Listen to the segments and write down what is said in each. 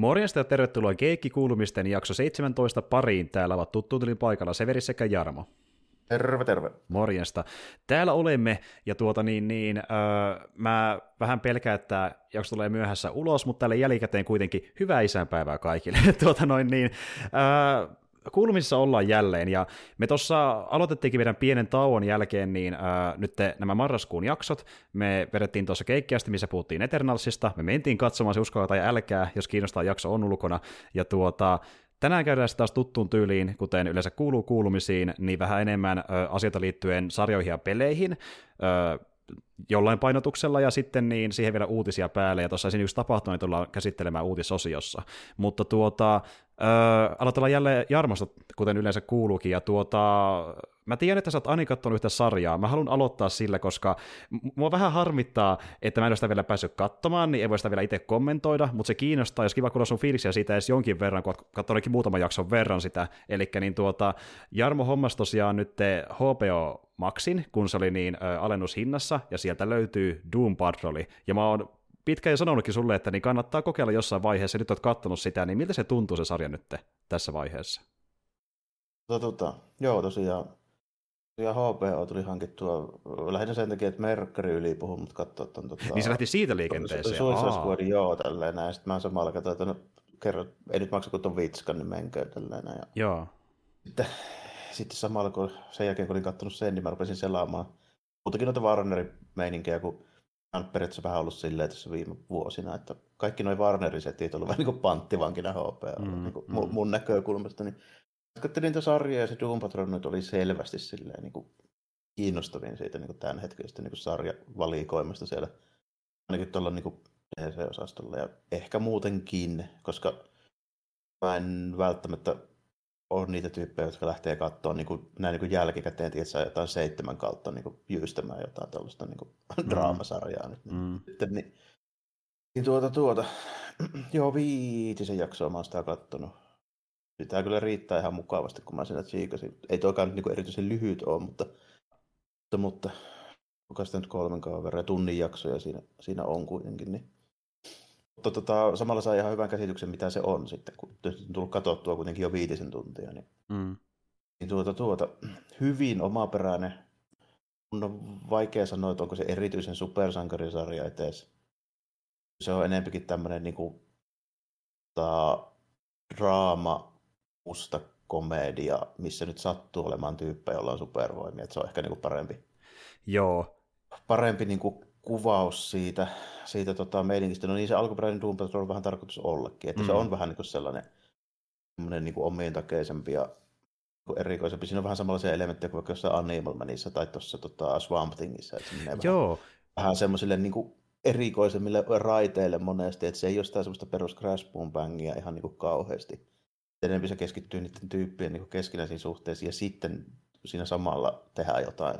Morjesta ja tervetuloa Keikki-kuulumisten jakso 17 pariin. Täällä ovat tuttuun paikalla Severi sekä Jarmo. Terve, terve. Morjesta. Täällä olemme, ja tuota niin, niin öö, mä vähän pelkään, että jakso tulee myöhässä ulos, mutta tälle jälkikäteen kuitenkin hyvää isänpäivää kaikille. tuota noin niin, öö, kuulumisissa ollaan jälleen, ja me tuossa aloitettiinkin meidän pienen tauon jälkeen niin ää, nyt te, nämä marraskuun jaksot, me vedettiin tuossa keikkiästi, missä puhuttiin Eternalsista, me mentiin katsomaan se uskoa tai älkää, jos kiinnostaa jakso on ulkona, ja tuota, Tänään käydään taas tuttuun tyyliin, kuten yleensä kuuluu kuulumisiin, niin vähän enemmän ö, asioita liittyen sarjoihin ja peleihin, ö, jollain painotuksella ja sitten niin siihen vielä uutisia päälle, ja tuossa esimerkiksi tapahtunut, että tullaan käsittelemään uutisosiossa. Mutta tuota, Öö, aloitellaan jälleen Jarmosta, kuten yleensä kuuluukin, ja tuota, mä tiedän, että sä oot Ani kattonut yhtä sarjaa, mä haluan aloittaa sillä, koska mua vähän harmittaa, että mä en ole sitä vielä päässyt katsomaan, niin ei voi sitä vielä itse kommentoida, mutta se kiinnostaa, jos kiva kuulla sun fiiliksiä siitä edes jonkin verran, kun oot muutaman jakson verran sitä, eli niin tuota, Jarmo hommas tosiaan nyt HBO Maxin, kun se oli niin ö, alennushinnassa, ja sieltä löytyy Doom Patroli, ja mä oon pitkään jo sanonutkin sulle, että niin kannattaa kokeilla jossain vaiheessa, nyt olet katsonut sitä, niin miltä se tuntuu se sarja nyt tässä vaiheessa? Tota, tota, joo, tosiaan, tosiaan HBO tuli hankittua lähinnä sen takia, että Merkari yli puhuu, mutta katsoa ton, tota, Niin se lähti siitä liikenteeseen. Suicide Squad, joo, tälleen näin. Sitten mä samalla katsoin, että no, kerro, ei nyt maksa kuin ton vitskan, niin menkää tälleen näin. Ja joo. Sitten, sitten samalla kun sen jälkeen, kun olin katsonut sen, niin mä rupesin selaamaan muutakin noita Warnerin meininkejä, kun on periaatteessa vähän ollut silleen tässä viime vuosina, että kaikki noin Warnerin setit on ollut vähän niin kuin panttivankina HP mm, niin kuin mm. mun näkökulmasta. Niin katselin tuota sarjaa ja se Doom Patrol nyt oli selvästi silleen niin kuin kiinnostavin siitä niin kuin tämän hetkisestä niin sarjavalikoimasta siellä ainakin tuolla niin DC-osastolla ja ehkä muutenkin, koska mä en välttämättä on niitä tyyppejä, jotka lähtee katsoa niin kuin, näin niin kuin jälkikäteen, että saa jotain seitsemän kautta niin kuin, jyystämään jotain tällaista niin kuin, mm. draamasarjaa nyt. Niin, mm. Sitten, niin, niin tuota, tuota, joo, viitisen jaksoa mä oon sitä kattonut. Sitä kyllä riittää ihan mukavasti, kun mä siinä tsiikasin. Ei toikaan nyt niin erityisen lyhyt ole, mutta, mutta, mutta kuka sitä nyt kolmen kauan verran, tunnin jaksoja siinä, siinä on kuitenkin. Niin mutta tota, samalla saa ihan hyvän käsityksen, mitä se on sitten, kun on tullut katsottua kuitenkin jo viitisen tuntia. Niin, mm. niin tuota, tuota, hyvin omaperäinen. Mun on vaikea sanoa, että onko se erityisen supersankarisarja etes. Se on enempikin tämmöinen niin kuin, ta, draama, musta komedia, missä nyt sattuu olemaan tyyppejä, joilla on supervoimia. Että se on ehkä niin kuin parempi. Joo. Parempi niin kuin kuvaus siitä, siitä tota meidänkistä. No niin se alkuperäinen Doom Patrol on vähän tarkoitus ollakin, että mm. se on vähän niin kuin sellainen niin kuin omiin takeisempi ja niin erikoisempi. Siinä on vähän samanlaisia elementtejä kuin vaikka jossain Animal Manissa tai tuossa tota, Swamp Thingissa. Että se Joo. Vähän, vähän semmoisille niin kuin erikoisemmille raiteille monesti, että se ei ole sitä semmoista perus Crash Boom Bangia ihan niin kuin kauheasti. Enemmän se keskittyy niiden tyyppien niin keskinäisiin suhteisiin ja sitten siinä samalla tehdään jotain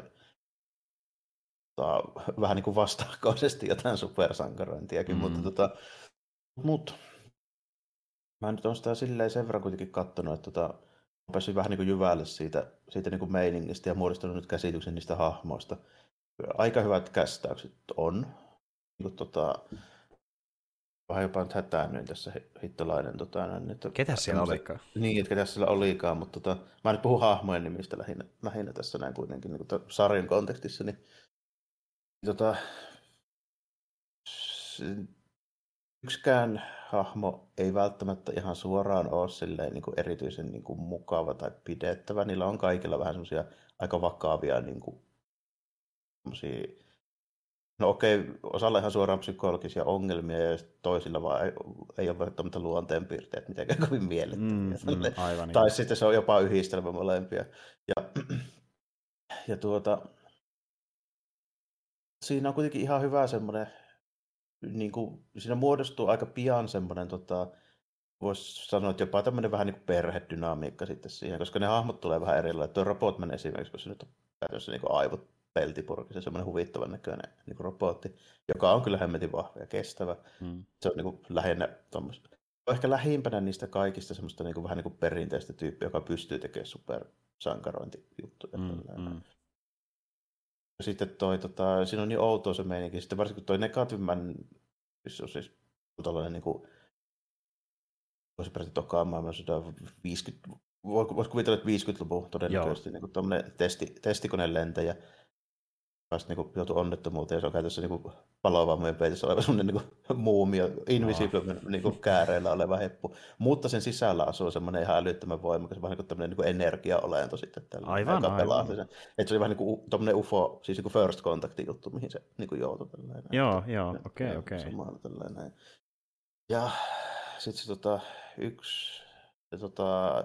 tota, vähän niin kuin vastaakkaisesti jotain supersankarointiakin, mm. mutta tota, mut, mä nyt on sitä silleen sen verran kuitenkin katsonut, että tota, päässyt vähän niin kuin jyvälle siitä, siitä niin kuin meiningistä ja muodostunut nyt käsityksen niistä hahmoista. Aika hyvät kästäykset on. Niin kuin, tota, vähän jopa nyt hätäännyin tässä hittolainen. Tota, niin, että, Ketä siellä olikaan? Niin, että ketä siellä olikaan, mutta tota, mä nyt puhun hahmojen nimistä lähinnä, lähinnä tässä näin kuitenkin niin kuin sarjan kontekstissa, niin tota, yksikään hahmo ei välttämättä ihan suoraan ole silleen, niin kuin erityisen niin kuin mukava tai pidettävä. Niillä on kaikilla vähän semmoisia aika vakavia niin kuin, No okei, osalla ihan suoraan psykologisia ongelmia ja toisilla vaan ei, ei ole välttämättä luonteenpiirteet mitenkään kovin miellyttäviä. Mm, mm, aivan tai niin. sitten se on jopa yhdistelmä molempia. Ja, ja tuota, siinä on kuitenkin ihan hyvä semmoinen, niin kuin, siinä muodostuu aika pian semmoinen, tota, voisi sanoa, että jopa tämmöinen vähän niin kuin perhedynamiikka sitten siihen, koska ne hahmot tulee vähän erilaisia. Tuo Robotman esimerkiksi, kun se nyt on käytössä niin aivot peltipurki, se semmoinen huvittavan näköinen niin kuin robotti, joka on kyllä hemmetin vahva ja kestävä. Mm. Se on niin kuin lähinnä tuommoista. Ehkä lähimpänä niistä kaikista semmoista niin kuin, vähän niin kuin perinteistä tyyppiä, joka pystyy tekemään supersankarointijuttuja. Mm, mm sitten toi, tota, siinä on niin outoa se meininki. Sitten varsinkin toi Negative Man, se on siis tällainen niin kuin, voisi peräti tokaan maailmansodan 50, voisi kuvitella, että 50-luvun todennäköisesti niin kuin testi, testikoneen lentäjä vasta niin joutui onnettomuuteen ja se on käytössä niin palovammojen peitissä oleva semmoinen niin muumio, invisible no. niin kääreillä oleva heppu. Mutta sen sisällä asuu semmoinen ihan älyttömän voimakas, vähän niin tämmöinen niin energiaolento sitten. Tällä, aivan, aivan. Sen. Että se oli vähän niin kuin UFO, siis niin first contact juttu, mihin se niin kuin joutui. Tällainen. Joo, joo, okei, okei. Ja sitten se tota, yksi, se, tota,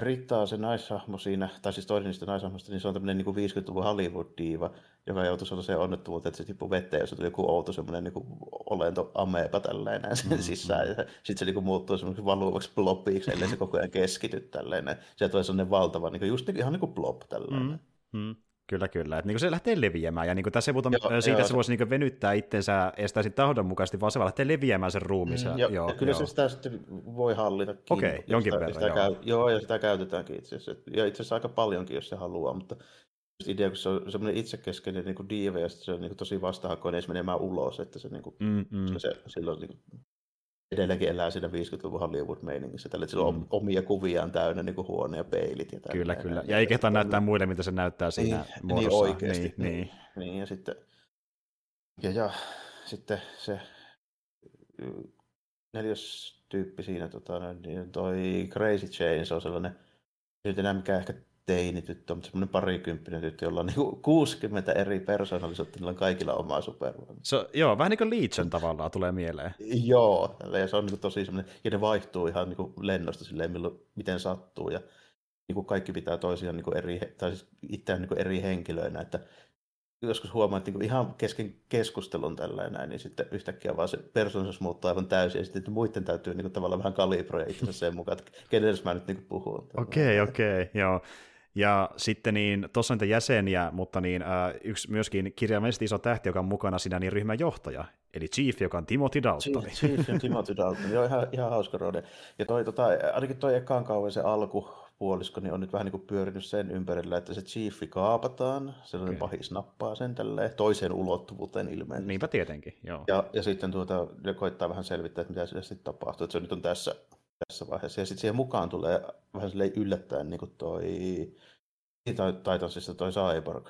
Ritta on se naishahmo siinä, tai siis toinen niistä naishahmoista, niin se on tämmöinen niin 50-luvun Hollywood-diiva, joka joutui sellaiseen onnettomuuteen, että se tippui vetteen, jos tuli joku outo semmoinen niin olento ameepa tällainen sen mm-hmm. sisään, ja sitten se niin muuttuu semmoiseksi valuvaksi blobiksi, ellei se koko ajan keskity tällainen. Se tulee sellainen valtava, niin kuin, just niin, ihan niin kuin blob tällainen. Mm-hmm. Kyllä, kyllä. Että niin se lähtee leviämään, ja niin kuin tässä puhutaan joo, siitä, joo, että se voisi niin venyttää itsensä estää sitten tahdonmukaisesti, vaan se vaan lähtee leviämään sen ruumissa. Mm, joo, joo, kyllä joo. se sitä sitten voi hallita. Okei, okay, jonkin sitä, verran, sitä joo. Käy, joo, ja sitä käytetäänkin itse asiassa. Ja itse asiassa aika paljonkin, jos se haluaa, mutta idea, kun se on semmoinen itsekeskeinen niin diive, ja se on niin kuin tosi vastahakoinen, ja se menemään ulos, että se, niin kuin, mm, mm. se silloin niin kuin, edelleenkin elää siinä 50-luvun Hollywood-meiningissä, tällä, sillä on mm. omia kuviaan täynnä niin kuin huone ja peilit. Ja kyllä, kyllä. Ja ei kehtaa näyttää muille, mitä se näyttää siinä niin, niin muodossa. Niin oikeasti. Niin, niin. niin. ja sitten, ja, ja sitten se neljäs tyyppi siinä, tota, niin toi Crazy se on sellainen, nyt enää mikään ehkä teinityttö, mutta semmoinen parikymppinen tyttö, jolla on niinku 60 eri persoonallisuutta, niillä on kaikilla omaa supervoimaa. So, joo, vähän niin kuin Legion tavallaan tulee mieleen. Joo, ja se on niinku tosi semmoinen, ja ne vaihtuu ihan niinku lennosta silleen, milloin, miten sattuu, ja niinku kaikki pitää toisiaan niinku eri, tai siis itseään niinku eri henkilöinä, että joskus huomaa, että niinku ihan kesken keskustelun tällainen, niin sitten yhtäkkiä vaan se persoonallisuus muuttuu aivan täysin, ja sitten muiden täytyy niinku tavallaan vähän kalibroida itsensä sen mukaan, että kenelle mä nyt niinku puhun. Okei, okay, okei, okay, joo. Ja sitten niin, tuossa on niitä jäseniä, mutta niin, äh, yksi myöskin kirjaimellisesti iso tähti, joka on mukana siinä, niin ryhmän johtaja, eli Chief, joka on Timothy Dalton. Chief, Chief on Timothy Dalton, joo, ihan, ihan hauska rode. Ja toi, tota, ainakin toi ekaan kauan se alkupuolisko, niin on nyt vähän niin kuin pyörinyt sen ympärillä, että se Chiefi kaapataan, sellainen okay. pahis nappaa sen tälleen, toiseen ulottuvuuteen ilmeisesti. Niinpä tietenkin, joo. Ja, ja sitten tuota, koittaa vähän selvittää, että mitä sille sitten tapahtuu, että se nyt on tässä tässä vaiheessa. Ja sitten siihen mukaan tulee vähän yllättäen niin kuin toi Titansissa toi Cyborg.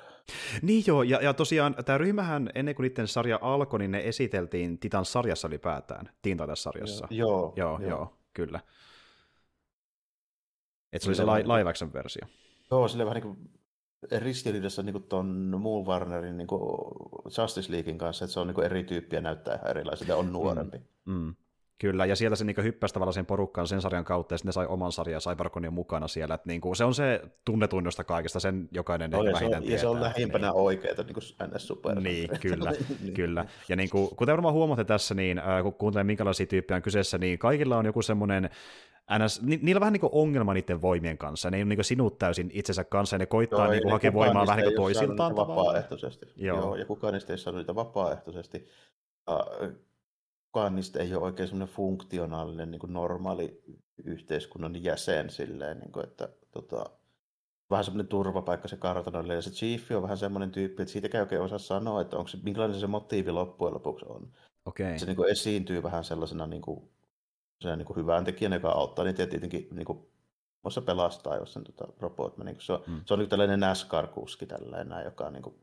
Niin joo, ja, ja tosiaan tämä ryhmähän ennen kuin niiden sarja alkoi, niin ne esiteltiin Titan-sarjassa ylipäätään, Teen Titans-sarjassa. Joo, joo, joo, joo, kyllä. Että se oli se li- live action versio. Joo, sille vähän niin kuin ristiriidassa niin tuon muun Warnerin niin Justice Leaguein kanssa, että se on niin kuin eri tyyppiä näyttää ihan erilaiselta ja on nuorempi. Mm, mm. Kyllä, ja sieltä se niin hyppäsi tavallaan sen porukkaan sen sarjan kautta, ja sitten ne sai oman sarjan Cyberconin mukana siellä. Niin kuin, se on se tunnetunnosta kaikista, sen jokainen no, ehkä vähintään on, tietää. Ja se on lähimpänä niin. oikeita niin ns. super. Niin, kyllä, niin. kyllä. Ja niin kuin, kuten varmaan huomaatte tässä, niin äh, kun kuuntelee minkälaisia tyyppejä on kyseessä, niin kaikilla on joku semmoinen NS, ni, niillä on vähän niin kuin ongelma niiden voimien kanssa. Ne ei ole niin sinut täysin itsensä kanssa, ja ne koittaa Joo, niin kuin hakea voimaa vähän niin kuin toisiltaan. Vapaaehtoisesti. Joo. Joo. ja kukaan niistä ei saanut niitä vapaaehtoisesti. Uh, kukaan niistä ei ole oikein semmoinen funktionaalinen niin kuin normaali yhteiskunnan jäsen silleen, niin kuin, että tota, vähän semmoinen turvapaikka se kartanoille, ja se Chief on vähän semmoinen tyyppi, että siitäkään oikein osaa sanoa, että onko se, minkälainen se motiivi loppujen lopuksi on. Okay. Se niin kuin esiintyy vähän sellaisena niin kuin, niin kuin hyvän tekijänä, joka auttaa niitä tietenkin niin kuin, pelastaa, jos sen tota, robot niin se on, mm. se on niin tällainen NASCAR-kuski tällainen, joka on niin kuin,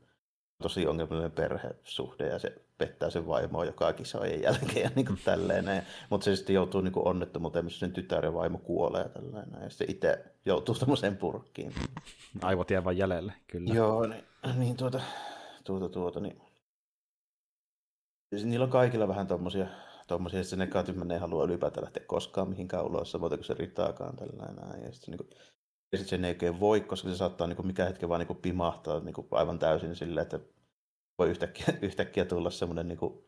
tosi ongelmallinen perhesuhde ja se pettää sen vaimoa joka kisojen jälkeen ja niin kuin tälleen. Mutta se sitten joutuu niin kuin onnettomuuteen, missä sen tytär ja vaimo kuolee ja tällainen. Ja sitten itse joutuu tämmöiseen purkkiin. Aivot jää vain jäljelle, kyllä. Joo, niin, niin tuota, tuota, tuota, niin. Niillä on kaikilla vähän tommosia, tommosia että se negatiivinen ei halua ylipäätään lähteä koskaan mihinkään ulos, samoin kuin se riittaakaan tällainen. Ja sitten niin kuin, ja sitten sen ei oikein voi, koska se saattaa niin kuin mikä hetki vaan niin kuin pimahtaa niin kuin aivan täysin silleen, että voi yhtäkkiä, yhtäkkiä tulla semmoinen niin kuin,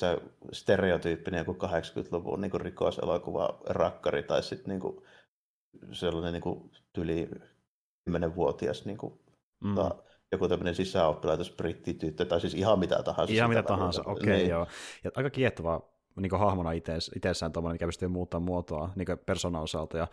se stereotyyppinen joku 80-luvun niin kuin rikoselokuva rakkari tai sitten niin kuin, sellainen niin kuin, yli 10-vuotias niin kuin, mm. ta, joku tämmöinen sisäoppilaitos brittityttö tai siis ihan mitä tahansa. Ihan mitä tahansa, okei okay, niin. joo. Ja aika kiehtovaa niin hahmona itseessään, itsessään tuommoinen, mikä pystyy muuttamaan muotoa niin persoonan osalta. Ja,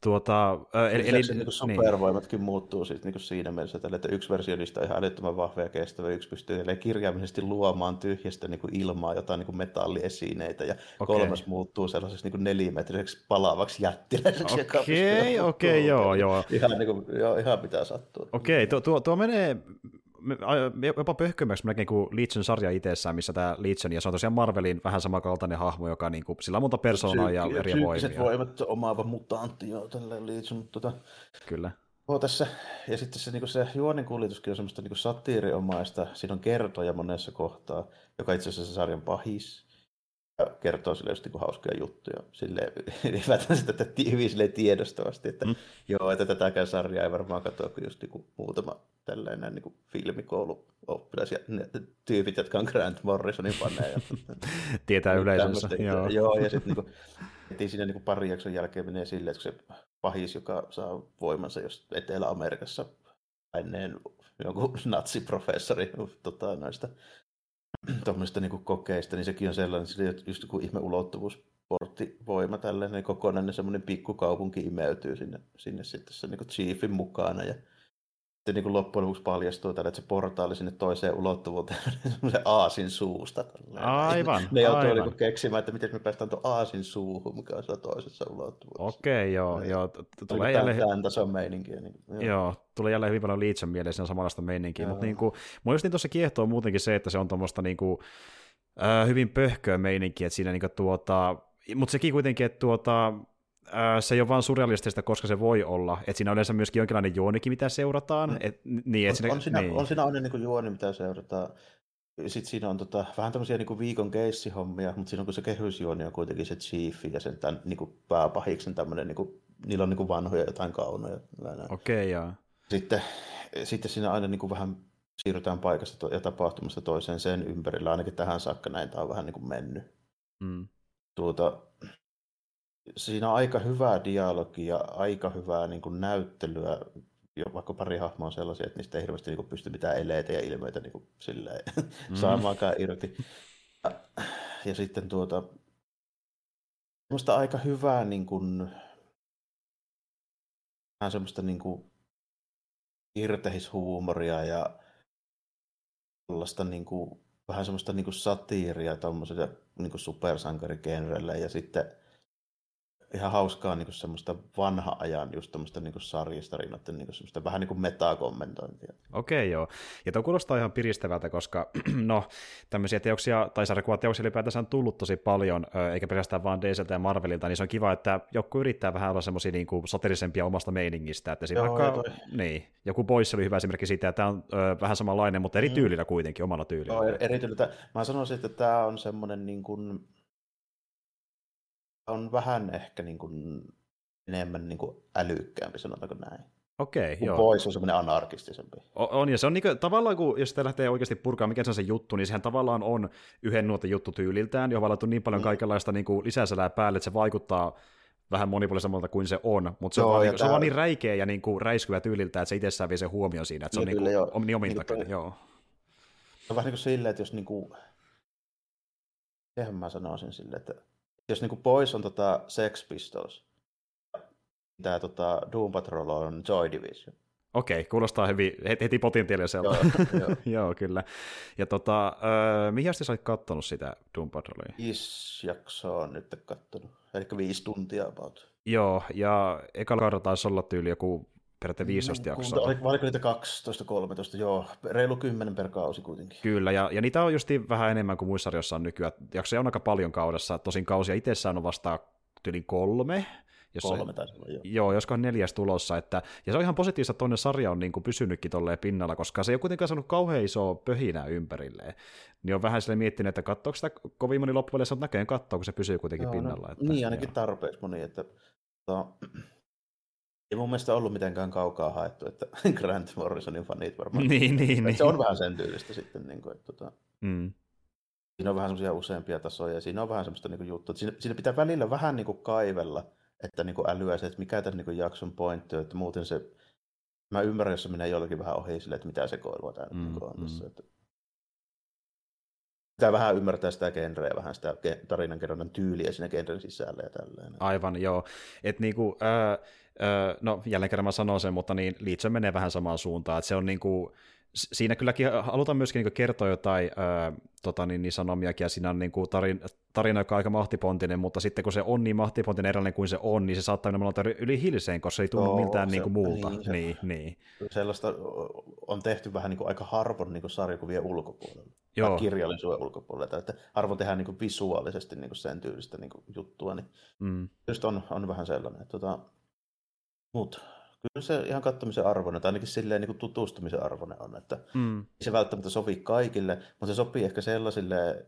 tuota, eli, eli, niin supervoimatkin niin. muuttuu sit, niin siinä mielessä, että yksi versio niistä on ihan älyttömän vahva ja kestävä, yksi pystyy kirjaimellisesti luomaan tyhjästä niin kuin ilmaa jotain niin kuin metalliesineitä, ja okay. kolmas muuttuu sellaiseksi niin nelimetriseksi palavaksi jättiläiseksi. Okei, okay, okei, okay, joo, joo. Ihan, niin kuin, joo, ihan mitä sattuu. Okei, okay, tuo, tuo, tuo menee jopa pöhkömmäksi melkein kuin Legion-sarja itsessään, missä tämä Legion, ja se on tosiaan Marvelin vähän samankaltainen hahmo, joka niin kuin, sillä on monta persoonaa ja eri voimia. voimat omaava mutantti, joo, tällä Legion. Tota, Kyllä. Oh, tässä, ja sitten se, niin se juonen kuljetuskin on semmoista niin satiiriomaista, siinä on kertoja monessa kohtaa, joka itse asiassa sarjan pahis, kertoo sille just niin hauskoja juttuja. Sille ylipäätään sitä hyvin sille tiedostavasti, että mm. joo, että tätäkään sarjaa ei varmaan katsoa kuin just niin muutama tällainen niin filmikouluoppilas ja ne tyypit, jotka on Grant Morrisonin faneja. Tietää yleisönsä. Joo. joo, ja sitten niin siinä niin pari jakson jälkeen menee silleen, että se pahis, joka saa voimansa jos Etelä-Amerikassa ennen jonkun natsiprofessori tota, noista tuommoista niin kokeista, niin sekin on sellainen, sillä just joku ihme ulottuvuusporttivoima, tällainen kokonainen semmoinen pikkukaupunki imeytyy sinne, sinne sitten se niin chiefin mukana ja sitten niin loppujen lopuksi paljastuu että se portaali sinne toiseen ulottuvuuteen semmoisen aasin suusta. Aivan, Ne joutuu aivan. Niin keksimään, että miten me päästään tuon aasin suuhun, mikä on siellä toisessa ulottuvuudessa. Okei, joo. joo. Tulee jälleen... Tämän tason meininkiä. Niin, joo. joo. tulee jälleen hyvin paljon Legion mieleen siinä samanlaista meininkiä, mutta niin kuin, mun just niin tuossa kiehtoo muutenkin se, että se on tuommoista niin kuin, äh, hyvin pöhköä meininkiä, että siinä niin kuin, tuota, mutta sekin kuitenkin, että tuota, se ei ole vain surrealistista, koska se voi olla. Että siinä on yleensä myöskin jonkinlainen juonikin, mitä seurataan. Et, niin, on, siinä, on, siinä, niin. on siinä aina niin juoni, mitä seurataan. Sitten siinä on tota, vähän tämmöisiä niin viikon keissihommia, mutta siinä on kun se kehysjuoni on kuitenkin se chief ja sen tämän, niin kuin pääpahiksen tämmöinen, niin kuin, niillä on niin kuin vanhoja jotain kaunoja. Okei, okay, joo. Sitten, sitten siinä aina niin kuin vähän siirrytään paikasta ja tapahtumasta toiseen sen ympärillä, ainakin tähän saakka näin tämä on vähän niin kuin mennyt. Mm. Tuota, siinä on aika hyvää dialogia, aika hyvää niin kuin näyttelyä, jo vaikka pari hahmoa on sellaisia, että niistä ei hirveästi niin kuin pysty mitään eleitä ja ilmeitä niin kuin silleen, mm. saamaankaan irti. Ja, ja sitten tuota, semmoista aika hyvää niin kuin, vähän semmoista niin kuin irtehishuumoria ja sellaista niin kuin, vähän semmoista niin kuin satiiria tuommoiselle niin supersankarigenrelle ja sitten ihan hauskaa niin kuin semmoista vanha ajan just tämmöistä niin sarjistarinoiden niin semmoista vähän niin kuin metakommentointia. Okei, joo. Ja tuo kuulostaa ihan piristävältä, koska no, tämmöisiä teoksia tai sarjakuvateoksia ylipäätänsä on tullut tosi paljon, eikä pelkästään vaan DCltä ja Marvelilta, niin se on kiva, että joku yrittää vähän olla semmoisia niin kuin satirisempia omasta meiningistä. Että joo, vaikka, niin, joku Boys oli hyvä esimerkki siitä, että tämä on ö, vähän samanlainen, mutta eri mm. tyylillä kuitenkin, omalla tyylillä. Joo, eri tyylillä. Mä sanoisin, että tämä on semmoinen niin kuin on vähän ehkä niin kuin enemmän niin kuin älykkäämpi, sanotaanko näin. Okei, joo. Pois on semmoinen anarkistisempi. On, ja se on niin kuin, tavallaan, kun, jos sitä lähtee oikeasti purkaa, mikä se on se juttu, niin sehän tavallaan on yhden nuoten juttu tyyliltään, johon on niin paljon mm. kaikenlaista niin kuin lisäsälää päälle, että se vaikuttaa vähän monipuolisemmalta kuin se on, mutta se, joo, on, vaan, niin, tämä... se on vaan niin räikeä ja niin kuin räiskyvä tyyliltä, että se itsessään vie sen huomioon siinä, että se on niin, niin, kuin, niin omintakin, niin joo. Se on vähän niin kuin silleen, että jos niin kuin, mä sanoisin silleen, että jos niinku pois on tota Sex Pistols, tämä tota Doom Patrol on Joy Division. Okei, kuulostaa hyvin, heti potentiaaliselta. Joo, joo. joo, kyllä. Ja tota, äh, mihin asti sä olit kattonut sitä Doom Patrolia? Viisi jaksoa on nyt kattonut, eli viisi tuntia about. Joo, ja ekalla kaudella taisi olla tyyli joku periaatteessa 15 mm, jaksoa. Oliko, oliko niitä 12-13, joo, reilu 10 per kausi kuitenkin. Kyllä, ja, ja niitä on just vähän enemmän kuin muissa sarjoissa on nykyään. Jaksoja on aika paljon kaudessa, tosin kausia itsessään on vasta yli kolme, jos Kolme taisi olla, joo. Joo, josko neljäs tulossa. Että, ja se on ihan positiivista, että toinen sarja on niin kuin pysynytkin tolleen pinnalla, koska se ei ole kuitenkaan saanut kauhean isoa pöhinää ympärilleen. Niin on vähän sille miettinyt, että katsoako sitä kovin moni loppuvälissä, mutta näköjään katsoo, kun se pysyy kuitenkin joo, no, pinnalla. No, että, niin, ainakin joo. tarpeeksi moni. Että, to, ei mun mielestä ollut mitenkään kaukaa haettu, että Grant Morrisonin fanit varmaan. niin, niin, niin. Se on vähän sen tyylistä sitten. Niin kuin, että, tota, mm. Siinä on vähän semmoisia useampia tasoja ja siinä on vähän semmoista niin juttua. Siinä, siinä pitää välillä vähän niin kuin kaivella, että niin kuin älyä se, että mikä tämän niin jakson pointti on, että muuten se, mä ymmärrän, jos se menee jollakin vähän ohi sille, että mitä se koilua tämä mm, niin on mm. tässä. Että... pitää vähän ymmärtää sitä genreä, vähän sitä tarinankerronnan tyyliä siinä genren sisällä ja tälleen. Aivan, joo. Et niinku, äh, äh, no jälleen kerran mä sanon sen, mutta niin Legion menee vähän samaan suuntaan, että se on niinku, siinä kylläkin halutaan myöskin niin kertoa jotain ää, tota, niin, niin sanomiakin, ja siinä on niin kuin tarin, tarina, joka on aika mahtipontinen, mutta sitten kun se on niin mahtipontinen erilainen kuin se on, niin se saattaa mennä yli hilseen, koska se ei tunnu miltään se, niin kuin muulta. Niin, se, niin, niin. Sellaista on tehty vähän niin kuin aika harvoin niin kuin sarjakuvien ulkopuolella. Joo. kirjallisuuden ulkopuolella, että harvoin tehdään niin kuin visuaalisesti niin kuin sen tyylistä niin kuin juttua, niin mm. just on, on vähän sellainen. Että, tota, mutta kyllä se ihan katsomisen arvoinen, tai ainakin silleen niin kuin tutustumisen arvoinen on, että mm. se välttämättä sopii kaikille, mutta se sopii ehkä sellaisille,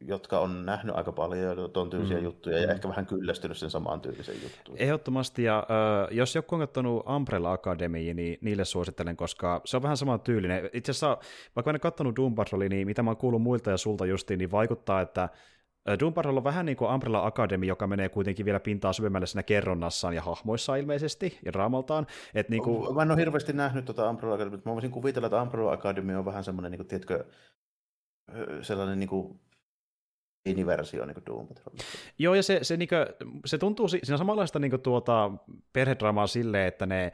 jotka on nähnyt aika paljon tuon tyylisiä mm. juttuja ja mm. ehkä vähän kyllästynyt sen samaan tyylisen juttuun. Ehdottomasti, ja äh, jos joku on katsonut Umbrella Academy, niin niille suosittelen, koska se on vähän sama tyylinen. Itse asiassa, vaikka en katsonut Doom Patrolia, niin mitä mä oon kuullut muilta ja sulta justiin, niin vaikuttaa, että Doom Patrol on vähän niin kuin Umbrella Academy, joka menee kuitenkin vielä pintaa syvemmälle siinä kerronnassaan ja hahmoissa ilmeisesti ja raamaltaan. Et niin kuin... Mä en ole hirveästi nähnyt tuota Umbrella Academy, mutta mä voisin kuvitella, että Umbrella Academy on vähän semmoinen, niin kuin, tiedätkö, sellainen niin kuin miniversio niin Doom Patrol. Joo, ja se, se, niin kuin, se tuntuu siinä samanlaista niin kuin, tuota, perhedramaa silleen, että ne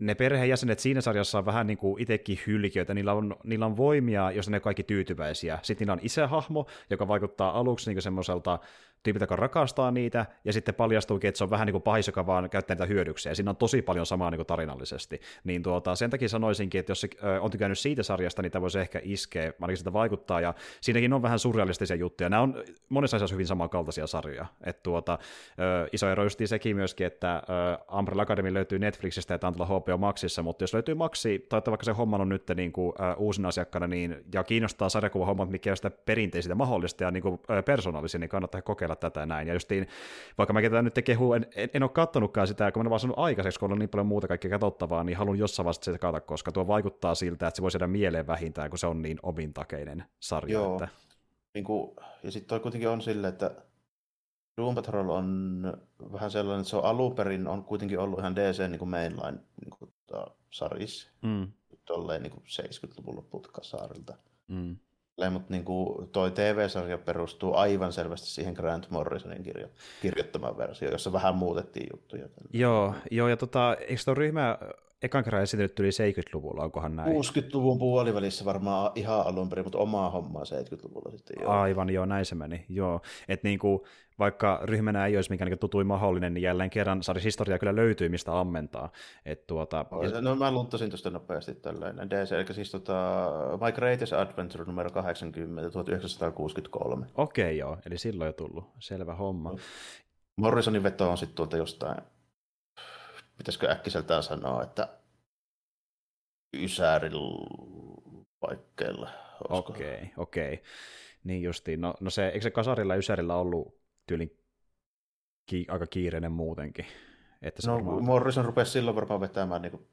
ne perheenjäsenet siinä sarjassa on vähän niin kuin itsekin hylkiöitä, niillä on, niillä on voimia, jos ne kaikki tyytyväisiä. Sitten niillä on isähahmo, joka vaikuttaa aluksi niin semmoiselta tyypit, joka rakastaa niitä, ja sitten paljastuukin, että se on vähän niin kuin pahis, joka vaan käyttää niitä hyödyksiä. Siinä on tosi paljon samaa niin kuin tarinallisesti. Niin tuota, sen takia sanoisinkin, että jos se on tykännyt siitä sarjasta, niin tämä voisi ehkä iskeä, ainakin sitä vaikuttaa, ja siinäkin on vähän surrealistisia juttuja. Nämä on monessa asiassa hyvin samankaltaisia sarjoja. Et tuota, iso ero just sekin myöskin, että Umbrella Academy löytyy Netflixistä ja tämä on tuolla HBO Maxissa, mutta jos löytyy Maxi, tai vaikka se homma on nyt niin kuin, uh, uusin asiakkaana, niin, ja kiinnostaa sarjakuvahommat, mikä on sitä perinteistä mahdollista ja niin kuin, persoonallisia, niin kannattaa kokeilla kokeilla tätä näin. Ja justiin, vaikka mä tätä nyt kehu, en, en, en ole kattonutkaan sitä, kun mä en vaan sanonut aikaiseksi, kun on niin paljon muuta kaikkea katsottavaa, niin haluan jossain vaiheessa sitä katsoa, koska tuo vaikuttaa siltä, että se voisi jäädä mieleen vähintään, kun se on niin omintakeinen sarja. Joo. Että... Niin kuin, ja sitten toi kuitenkin on silleen, että Doom Patrol on vähän sellainen, että se on alun perin on kuitenkin ollut ihan DC niin kuin mainline niin kuin, tota, sarjissa. Mm. Tolleen niin kuin 70-luvun loput kasaarilta. Mm mutta niin kuin toi TV-sarja perustuu aivan selvästi siihen Grant Morrisonin kirjo, kirjoittamaan versioon, jossa vähän muutettiin juttuja. Joo, joo ja tota, eikö tuo ryhmä ekan kerran esitetty yli 70-luvulla, onkohan näin? 60-luvun puolivälissä varmaan ihan alun perin, mutta omaa hommaa 70-luvulla sitten. Joo. Aivan, joo, näin se meni, joo. Että niinku, vaikka ryhmänä ei olisi mikään niin tutuin mahdollinen, niin jälleen kerran historia kyllä löytyy, mistä ammentaa. Et tuota, ja... No mä lunttasin tuosta nopeasti tällainen DC, eli siis tota, My Greatest Adventure numero 80, 1963. Okei, okay, joo, eli silloin jo tullut, selvä homma. Morrisonin veto on sitten tuolta jostain pitäisikö äkkiseltään sanoa, että Ysärillä paikkeilla. Okei, okay, okei. Okay. Niin justiin. No, no se, eikö se kasarilla Ysärillä ollut tyylin ki- aika kiireinen muutenkin? Että se no, varmaan... Morrison rupesi silloin varmaan vetämään niin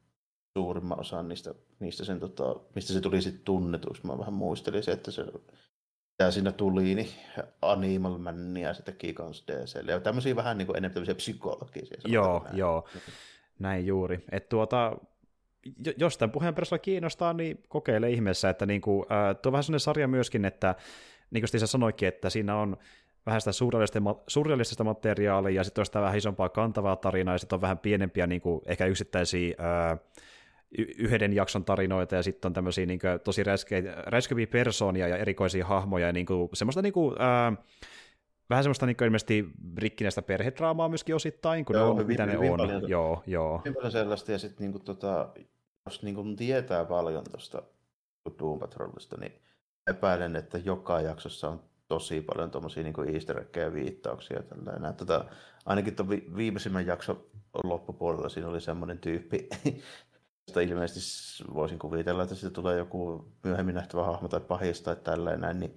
suurimman osan niistä, niistä sen, tota, mistä se tuli sitten tunnetuksi. Mä vähän muistelin se, että se mitä siinä tuli, niin Animal Mania sitten Kikons DC. Ja tämmöisiä vähän niin kuin enemmän tämmöisiä psykologisia. Joo, joo. Näin juuri. Et tuota, jos tämän puheen perusteella kiinnostaa, niin kokeile ihmeessä, että niin kuin, äh, tuo on vähän sellainen sarja myöskin, että niin kuin sä sanoikin, että siinä on vähän sitä surrealistista materiaalia ja sitten on sitä vähän isompaa kantavaa tarinaa ja sitten on vähän pienempiä niin kuin, ehkä yksittäisiä äh, yhden jakson tarinoita ja sitten on tämmöisiä niin tosi räiskeviä persoonia ja erikoisia hahmoja ja niin kuin, semmoista niin kuin, äh, vähän semmoista niin ilmeisesti rikkinäistä perhedraamaa myöskin osittain, kun joo, ne on, hyvin, mitä ne on. Paljon, joo, joo. Hyvin paljon sellaista, ja sitten niin tota, jos niin kuin tietää paljon tuosta Doom Patrolista, niin epäilen, että joka jaksossa on tosi paljon tuommoisia niin easter ja viittauksia. Tällainen. Tota, ainakin tuon viimeisimmän jakson loppupuolella siinä oli semmoinen tyyppi, josta ilmeisesti voisin kuvitella, että siitä tulee joku myöhemmin nähtävä hahmo tai pahis tai tällainen, niin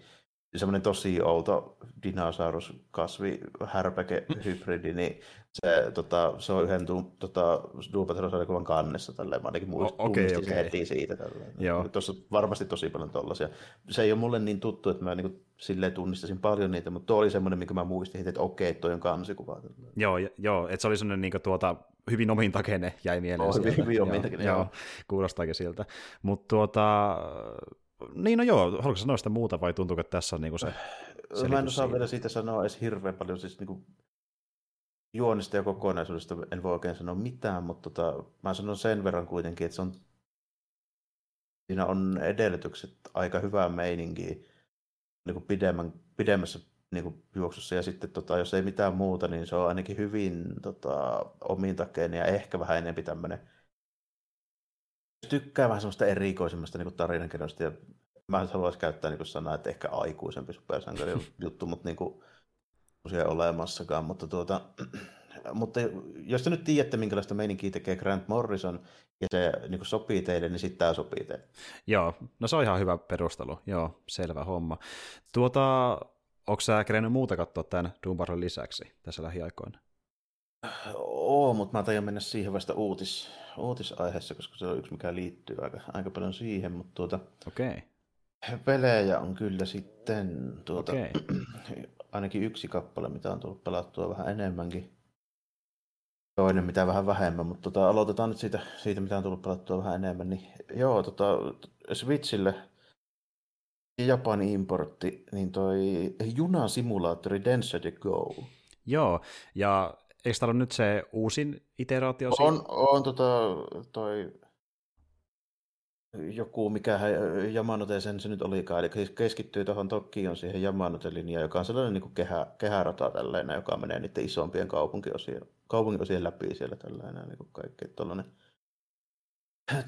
semmoinen tosi outo dinosaurus-kasvi, härpäke, hybridi, niin se, tota, se on yhden tu, tota, Patrol kannessa, tälleen. mä ainakin muistin, okay, okay. heti siitä. Tälleen. Joo. Tuossa varmasti tosi paljon tollaisia. Se ei ole mulle niin tuttu, että mä niin silleen tunnistasin paljon niitä, mutta tuo oli semmoinen, mikä mä muistin heti, että okei, toi on kansikuva. Tälleen. Joo, joo että se oli semmoinen niin tuota, hyvin omintakene jäi mieleen. Oh, hyvin, hyvin omintakene, joo. joo. Kuulostaakin siltä. Mutta tuota, niin no joo, haluatko sanoa sitä muuta vai tuntuuko, että tässä on niinku se Mä en osaa vielä siitä sanoa edes hirveän paljon, siis niinku juonista ja kokonaisuudesta en voi oikein sanoa mitään, mutta tota, mä sanon sen verran kuitenkin, että se on, siinä on edellytykset aika hyvää meininkiä niin kuin pidemmän, pidemmässä niin kuin juoksussa. Ja sitten tota, jos ei mitään muuta, niin se on ainakin hyvin tota, omintakeinen ja ehkä vähän enemmän tämmöinen tykkää vähän semmoista erikoisemmasta niin tarinankerrosta ja mä en haluaisi käyttää niin sanaa, että ehkä aikuisempi supersankari juttu, mutta niin kuin, olemassakaan, mutta, tuota, mutta jos te nyt tiedätte, minkälaista meininkiä tekee Grant Morrison, ja se niin sopii teille, niin sitten tämä sopii teille. Joo, no se on ihan hyvä perustelu. Joo, selvä homma. Tuota, onko sä kerennyt muuta katsoa tämän Doom lisäksi tässä lähiaikoina? Oo, mutta mä tajan mennä siihen vasta uutis, uutisaiheessa, koska se on yksi, mikä liittyy aika, aika paljon siihen, mutta tuota, okay. pelejä on kyllä sitten tuota, okay. ainakin yksi kappale, mitä on tullut pelattua vähän enemmänkin. Toinen, mitä vähän vähemmän, mutta tota, aloitetaan nyt siitä, siitä, mitä on tullut pelattua vähän enemmän. Niin, joo, tota, Switchille Japanin importti, niin toi junasimulaattori Denser Go. Joo, ja eikö tämä ole nyt se uusin iteraatio? On, on tota, toi joku, mikä Yamanote sen se nyt olikaan, eli siis keskittyy tuohon Tokion siihen Yamanote-linjaan, joka on sellainen niin kuin kehä, kehärata tällainen, joka menee niiden isompien kaupunkiosien, kaupunkiosien läpi siellä tällainen, niin kuin kaikki tuollainen,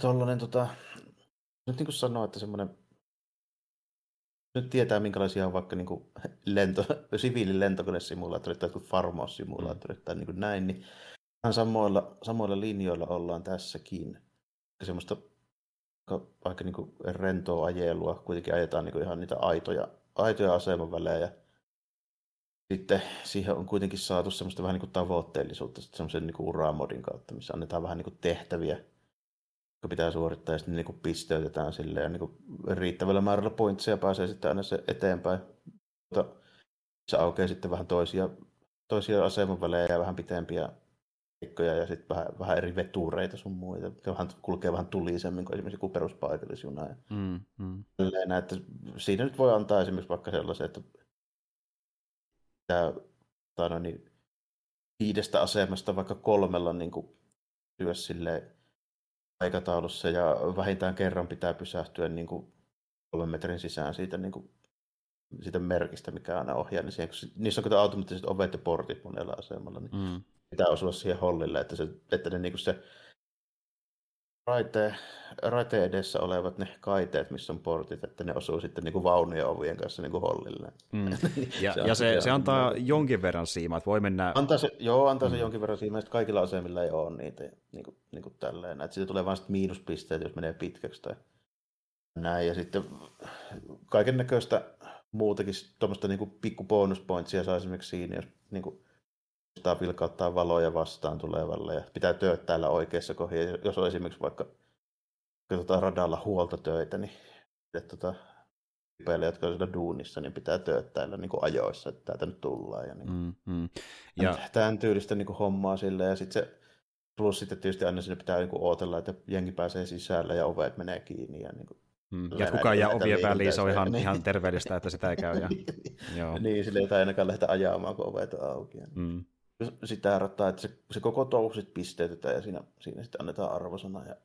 tuollainen tota, nyt niin kuin sanoa, että semmoinen nyt tietää, minkälaisia on vaikka niin kuin lento, siviilin lentokonesimulaattorit tai farmaussimulaattorit mm. tai niin kuin näin, niin ihan samoilla, samoilla linjoilla ollaan tässäkin. Semmoista aika niin kuin rentoa ajelua, kuitenkin ajetaan niin kuin ihan niitä aitoja, aitoja aseman välejä. Sitten siihen on kuitenkin saatu semmoista vähän niin kuin tavoitteellisuutta semmoisen niin kuin uramodin kautta, missä annetaan vähän niin kuin tehtäviä, pitää suorittaa ja sitten niin kuin pisteytetään silleen, niin kuin riittävällä määrällä pointseja pääsee sitten aina se eteenpäin. Mutta se aukeaa sitten vähän toisia, toisia aseman välejä ja vähän pitempiä keikkoja ja sitten vähän, vähän eri vetureita sun muita, jotka vähän, kulkee vähän tulisemmin kuin esimerkiksi joku peruspaikallisjuna. Ja mm, mm. että siinä nyt voi antaa esimerkiksi vaikka sellaisen, että tämä no niin, viidestä asemasta vaikka kolmella niin kuin, työ aikataulussa ja vähintään kerran pitää pysähtyä niin kuin, kolmen metrin sisään siitä, niin kuin, siitä merkistä, mikä aina ohjaa. Niin siihen, kun niissä on automaattiset ovet ja portit monella asemalla, niin mm pitää osua siihen hollille, että, se, että ne, niin se raiteen, raiteen edessä olevat ne kaiteet, missä on portit, että ne osuu sitten niin kuin vaunujen ovien kanssa niin kuin hollille. Mm. ja se, ja se, se antaa niin, jonkin verran siimaa, että voi mennä... Antaa se, joo, antaa mm. se jonkin verran siimaa, että kaikilla asemilla ei ole niitä niin kuin, niin kuin tälleen. Että siitä tulee vain miinuspisteet, jos menee pitkäksi tai näin. Ja sitten kaiken näköistä muutakin tuommoista niin pikku bonuspointsia saa esimerkiksi siinä, jos niin kuin, muistaa vilkauttaa valoja vastaan tulevalle ja pitää tööttäillä oikeassa kohdassa. Jos on esimerkiksi vaikka tuota radalla huoltotöitä, niin että tuota, tyypeille, jotka on siellä duunissa, niin pitää tööttäillä niin ajoissa, että täältä nyt tullaan. Ja, niin mm, mm. ja... Tämän tyylistä niin kuin hommaa sille ja sitten se Plus sitten tietysti aina sinne pitää niin kuin ootella, että jengi pääsee sisälle ja ovet menee kiinni. Ja niin kuin Mm. Ja kukaan jää ovien väliin, se on ihan, niin. ihan terveellistä, että sitä ei käy. Ja... Joo. niin, sille ei ainakaan lähdetä ajamaan, kun ovet on auki. Mm sitä erottaa, että se, se koko touhu sitten pisteytetään ja siinä, siinä sitten annetaan arvosana ja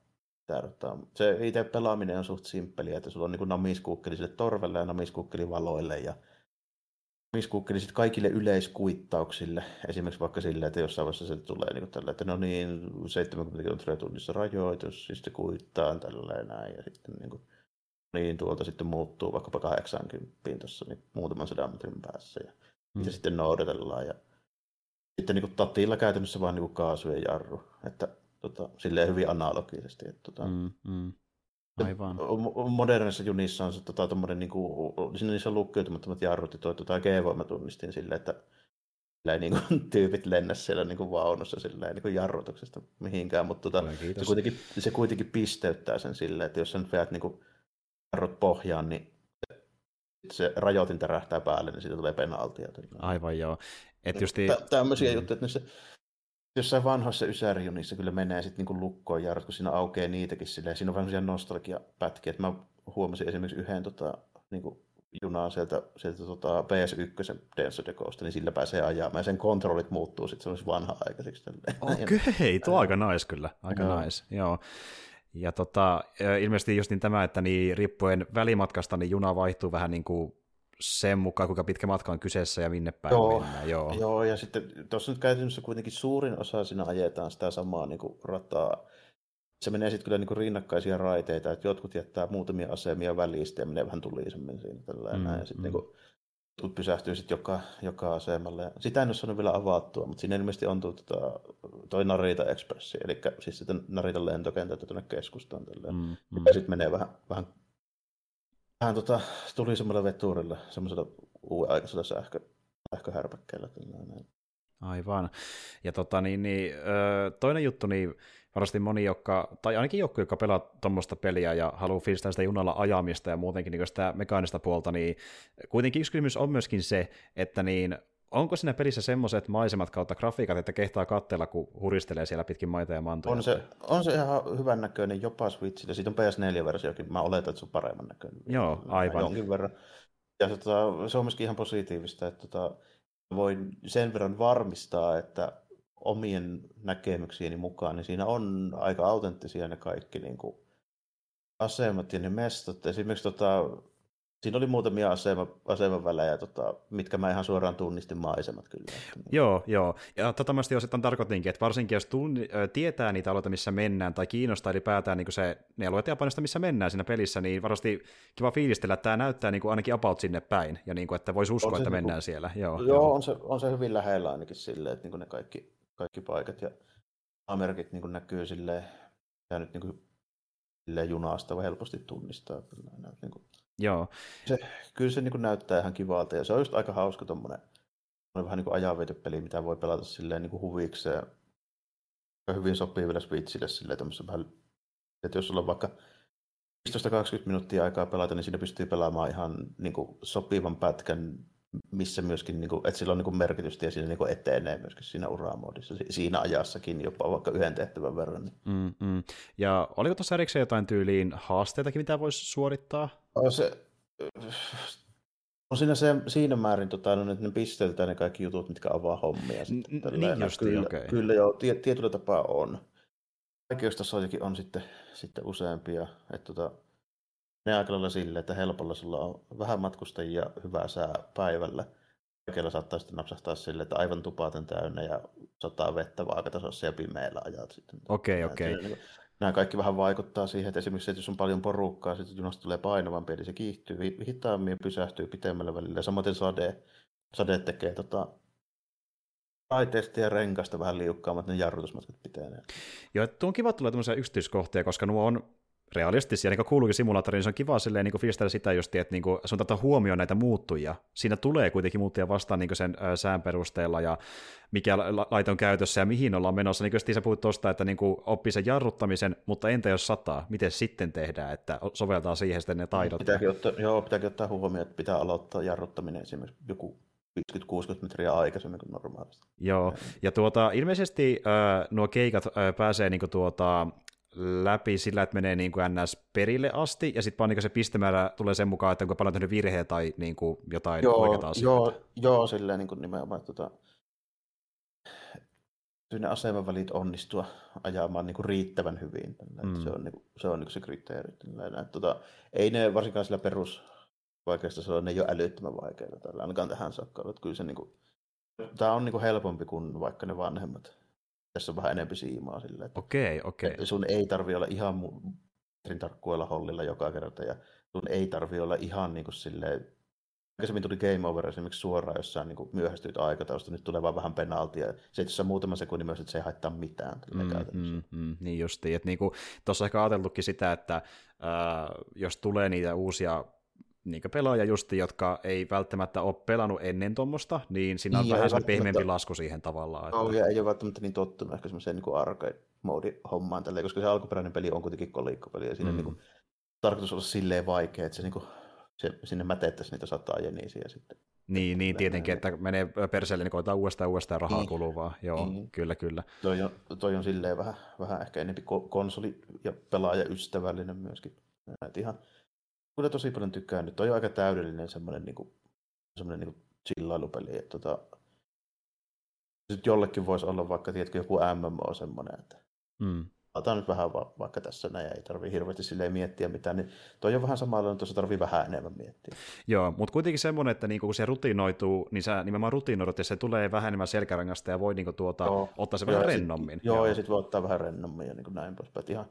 erottaa. Se itse pelaaminen on suht simppeliä, että sulla on niin namiskuukkeli sille torvelle ja namiskuukkeli valoille ja namiskuukkeli sitten kaikille yleiskuittauksille. Esimerkiksi vaikka sille, että jossain vaiheessa se tulee niin tällä, että no niin, 70 kilometriä tunnissa rajoitus, siis sitten kuittaan tällä näin ja sitten niin kuin, niin tuolta sitten muuttuu vaikkapa 80 tuossa niin muutaman sadan metrin päässä ja mm. sitten noudatellaan ja sitten niin kuin tatilla käytännössä vaan niin kaasu ja jarru. Että tota, silleen hyvin analogisesti. Että, tota, mm, mm. Aivan. Modernissa junissa on se tota, tommonen, niin kuin, niissä on lukkeutumattomat jarrut ja tuo tota, G-voima tunnistin silleen, että ei niin kuin, tyypit lennä siellä niin kuin vaunussa silleen, niin kuin jarrutuksesta mihinkään, mutta tota, se, kuitenkin, se kuitenkin pisteyttää sen silleen, että jos sä nyt veät niin kuin, jarrut pohjaan, niin se rajoitin tärähtää päälle, niin siitä tulee penaltia. Aivan joo. Et justi... Tä, tämmöisiä mm. juttuja, että niissä, jossain vanhoissa ysärijunissa kyllä menee sitten niinku lukkoon jarrut, kun siinä aukeaa niitäkin silleen. Siinä on vähän sellaisia nostalgiapätkiä, että mä huomasin esimerkiksi yhden tota, niin kuin junaa sieltä, sieltä tota PS1 Dance Decosta, niin sillä pääsee ajamaan. Ja sen kontrollit muuttuu sitten semmoisiksi vanha-aikaisiksi. Okei, okay, tuo aika nice kyllä. Aika joo. nice, joo. Ja tota, ilmeisesti just niin tämä, että niin riippuen välimatkasta, niin juna vaihtuu vähän niin kuin sen mukaan, kuinka pitkä matka on kyseessä ja minne päin joo, mennään. Joo. joo, ja sitten tuossa nyt käytännössä kuitenkin suurin osa siinä ajetaan sitä samaa niin kuin rataa. Se menee sitten kyllä niin kuin rinnakkaisia raiteita, että jotkut jättää muutamia asemia välistä ja menee vähän tulisemmin siinä tällä mm, näin. Ja sitten mm. niin kuin, pysähtyy sitten joka, joka asemalle. Ja sitä en ole saanut vielä avattua, mutta siinä ilmeisesti on tuo, tuota, toi Narita Expressi, eli siis sitten Narita lentokentältä tuonne keskustaan. Tälleen. Mm, mm. Ja sitten menee vähän, vähän Vähän tota, tuli semmoilla veturilla, semmoisella uuden aikaisella sähkö, sähköhärpäkkeellä. Aivan. Ja tota, niin, niin, toinen juttu, niin varmasti moni, joka, tai ainakin joku, joka pelaa tuommoista peliä ja haluaa fiilistää sitä junalla ajamista ja muutenkin niin sitä mekaanista puolta, niin kuitenkin yksi kysymys on myöskin se, että niin onko siinä pelissä semmoiset maisemat kautta grafiikat, että kehtaa katsella, kun huristelee siellä pitkin maita ja mantoja? On se, on se ihan hyvän näköinen jopa Switchillä. Siitä on PS4-versiokin. Mä oletan, että se on paremman näköinen. Joo, aivan. Jonkin verran. Ja tota, se on myöskin ihan positiivista, että tota, voin sen verran varmistaa, että omien näkemyksieni mukaan, niin siinä on aika autenttisia ne kaikki niin kuin, asemat ja ne mestot. Esimerkiksi tota, Siinä oli muutamia asema, asemavälejä, tota, mitkä mä ihan suoraan tunnistin maisemat kyllä. Joo, joo. Ja tota mä osittain tarkoitinkin, että varsinkin jos tunni, tietää niitä alueita, missä mennään, tai kiinnostaa ylipäätään niin se, ne alueet Japanista, missä mennään siinä pelissä, niin varmasti kiva fiilistellä, että tämä näyttää niin kuin ainakin about sinne päin, ja niin kuin, että voisi uskoa, että niin mennään kuin, siellä. Joo, joo, joo. On, se, on se hyvin lähellä ainakin silleen, että niin kuin ne kaikki, kaikki paikat ja amerkit niin kuin näkyy silleen, ja nyt niin kuin, silleen junasta voi helposti tunnistaa. Kyllä, niin kuin, Joo. Se, kyllä se niin näyttää ihan kivalta ja se on just aika hauska tuommoinen vähän niin kuin ajanvetopeli, mitä voi pelata silleen niin huvikseen. Hyvin sopii vielä Switchille silleen vähän, että jos sulla on vaikka 15-20 minuuttia aikaa pelata, niin siinä pystyy pelaamaan ihan niin kuin sopivan pätkän, missä myöskin, niin kuin, että sillä on niin kuin merkitystä ja siinä niin kuin etenee myöskin siinä uramoodissa, siinä ajassakin jopa vaikka yhden tehtävän verran. Niin. Mm, mm. Ja oliko tuossa erikseen jotain tyyliin haasteitakin, mitä voisi suorittaa? On se, on siinä, se, siinä määrin, tota, no, että ne pisteltää ne kaikki jutut, mitkä avaa hommia. Sitten, N- niin justi, kyllä, okay. kyllä joo, tie, tietyllä tapaa on. Vaikeustasojakin on sitten, sitten useampia. Että, tota, ne aika lailla silleen, että helpolla sulla on vähän matkustajia hyvää sää päivällä. Oikealla saattaa sitten napsahtaa silleen, että aivan tupaten täynnä ja sataa vettä vaakatasossa ja pimeällä ajat sitten. Okei, okay, okei. Okay. Nämä kaikki vähän vaikuttaa siihen, että esimerkiksi että jos on paljon porukkaa, sitten junasta tulee painavampi, eli se kiihtyy hitaammin pysähtyy pitemmällä välillä. Samaten sade, sade tekee tota, raiteista ja renkasta vähän liukkaammat, ne jarrutusmatkat pitää. Joo, tuo on kiva tulla tämmöisiä yksityiskohtia, koska nuo on realistisia, niin kuin kuuluukin simulaattoriin, niin se on kiva silleen niin fiilistellä sitä just, että niin kuin, sun ottaa huomioon näitä muuttujia. Siinä tulee kuitenkin muuttuja vastaan niin sen ö, sään perusteella ja mikä laite on käytössä ja mihin ollaan menossa. Niin kuin sä puhut tuosta, että niin kuin oppii sen jarruttamisen, mutta entä jos sataa? Miten sitten tehdään, että soveltaa siihen sitten ne taidot? Pitääkin ottaa, joo, pitääkin ottaa huomioon, että pitää aloittaa jarruttaminen esimerkiksi joku 50-60 metriä aikaisemmin kuin normaalisti. Joo, ja tuota, ilmeisesti äh, nuo keikat äh, pääsee niin kuin, tuota, läpi sillä, että menee niin kuin NS perille asti, ja sitten vaan niin se pistemäärä tulee sen mukaan, että onko paljon tehnyt virheitä tai niin kuin jotain joo, oikeita asioita. Joo, joo silleen niin kuin nimenomaan, että tota, ne asemavälit onnistua ajamaan niin kuin riittävän hyvin. Mm. Se on, niin kuin, se, on niin se kriteeri. Että, tota, ei ne varsinkaan sillä perus vaikeasta se on, ne ei ole älyttömän vaikeita tällä, ainakaan tähän saakka. Että kyllä se, niin kuin, tämä on niin kuin helpompi kuin vaikka ne vanhemmat tässä on vähän enemmän siimaa sille. Että, okei, okei. Että sun ei tarvi olla ihan metrin tarkkuilla hollilla joka kerta ja sun ei tarvi olla ihan niin kuin silleen, aikaisemmin tuli game over esimerkiksi suoraan jossain niin kuin myöhästyit aikataulusta, nyt tulee vaan vähän penaltia. Se, että muutama sekunnin myös, että se ei haittaa mitään. Mm, mm, mm, niin justiin, että niin tuossa ehkä ajatellutkin sitä, että äh, jos tulee niitä uusia niin pelaaja justi, jotka ei välttämättä ole pelannut ennen tuommoista, niin siinä on niin, vähän se pehmeämpi lasku siihen tavallaan. Että... Oh, ja ei ole välttämättä niin tottunut ehkä semmoiseen niin arcade-moodi hommaan, tälleen, koska se alkuperäinen peli on kuitenkin kolikkopeli, ja siinä mm. niin kuin, tarkoitus olla silleen vaikea, että se, niin kuin, se sinne mätettäisiin niitä sataa jenisiä sitten. Niin, niin tietenkin, että menee perseelle, niin koetaan uudestaan uudestaan rahaa niin. kuluvaa. Joo, niin. kyllä, kyllä. Toi on, toi on silleen vähän, vähän ehkä enemmän konsoli- ja pelaajaystävällinen myöskin. Näet ihan kyllä tosi paljon tykännyt. Toi on aika täydellinen semmoinen, niin kuin, semmoinen niin kuin chillailupeli. Että tota, nyt jollekin voisi olla vaikka, tiedätkö, joku MMO semmoinen, että mm. otan nyt vähän va- vaikka tässä näin, ei tarvitse hirveästi silleen miettiä mitään, niin toi on vähän samalla, tuossa tarvii vähän enemmän miettiä. Joo, mutta kuitenkin semmoinen, että niinku, kun se rutinoituu, niin sä nimenomaan rutinoidut, ja se tulee vähän enemmän selkärangasta ja voi niinku, tuota, joo, ottaa se vähän rennommin. Sit, joo, joo, ja sitten voi ottaa vähän rennommin ja niin näin poispäin. Ihan,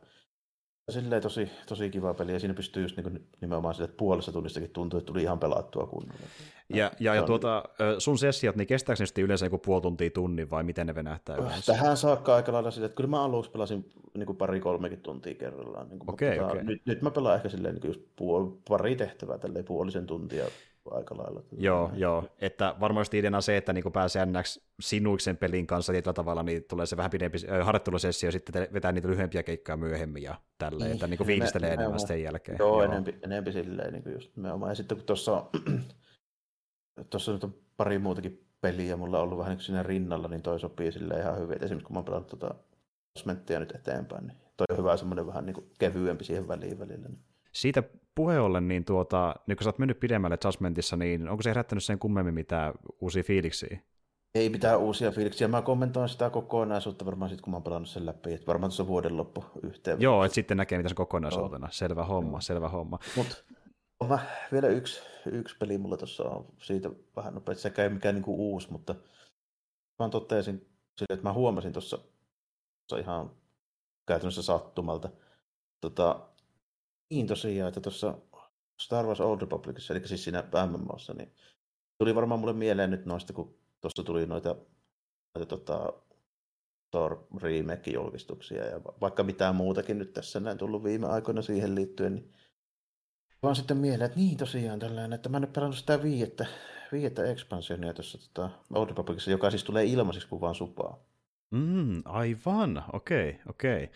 silleen tosi, tosi kiva peli, ja siinä pystyy just niin nimenomaan sille, että puolessa tunnistakin tuntuu, että tuli ihan pelattua kunnolla. Ja, ja, ja tuota, sun sessiot, niin kestääkö ne yleensä joku puoli tuntia tunnin, vai miten ne venähtää yleensä? Tähän saakka aika lailla sille, että kyllä mä aluksi pelasin niin pari-kolmekin tuntia kerrallaan. Niin kuin, okay, mutta, okay. nyt, nyt, mä pelaan ehkä silleen niin just puol, pari tehtävää, tälleen puolisen tuntia aika lailla. Joo, joo. Että varmasti ideana se, että niin pääsee NX sinuiksen pelin kanssa tietyllä tavalla, niin tulee se vähän pidempi harjoittelusessio, sitten vetää niitä lyhyempiä keikkoja myöhemmin ja tälleen, niin, että niin fiilistelee enemmän sen jälkeen. Joo, joo. Enempi, enempi silleen niin just nimenomaan. Ja sitten kun tuossa, tuossa nyt on pari muutakin peliä mulla on ollut vähän niin siinä rinnalla, niin toi sopii sille ihan hyvin. Et esimerkiksi kun mä oon pelannut tuota nyt eteenpäin, niin toi on hyvä semmoinen vähän niin kuin kevyempi siihen väliin välillä. Niin. Siitä puhe ollen, niin tuota, nyt kun sä oot mennyt pidemmälle Judgmentissa, niin onko se herättänyt sen kummemmin mitään uusia fiiliksiä? Ei mitään uusia fiiliksiä. Mä kommentoin sitä kokonaisuutta varmaan sitten, kun mä oon pelannut sen läpi. Että varmaan tuossa vuoden loppu yhteen. Joo, että sitten näkee, mitä se kokonaisuutena. Selvä homma, selvä homma. Mut on mä, vielä yksi, yksi peli mulla tuossa on siitä vähän nopeasti. Sekä ei mikään niinku uusi, mutta mä totesin sille, että mä huomasin tuossa ihan käytännössä sattumalta. Tota, niin tosiaan, että tuossa Star Wars Old Republicissa, eli siis siinä MMOssa, niin tuli varmaan mulle mieleen nyt noista, kun tuossa tuli noita, noita tota, Thor remake-julkistuksia ja vaikka mitään muutakin nyt tässä näin tullut viime aikoina siihen liittyen, niin vaan sitten mieleen, että niin tosiaan tällainen, että mä en nyt pelannut sitä viiettä, viiettä expansionia tuossa tota, Old Republicissa, joka siis tulee ilmaiseksi kuin vaan supaa. Mm, aivan, okei, okay, okei. Okay.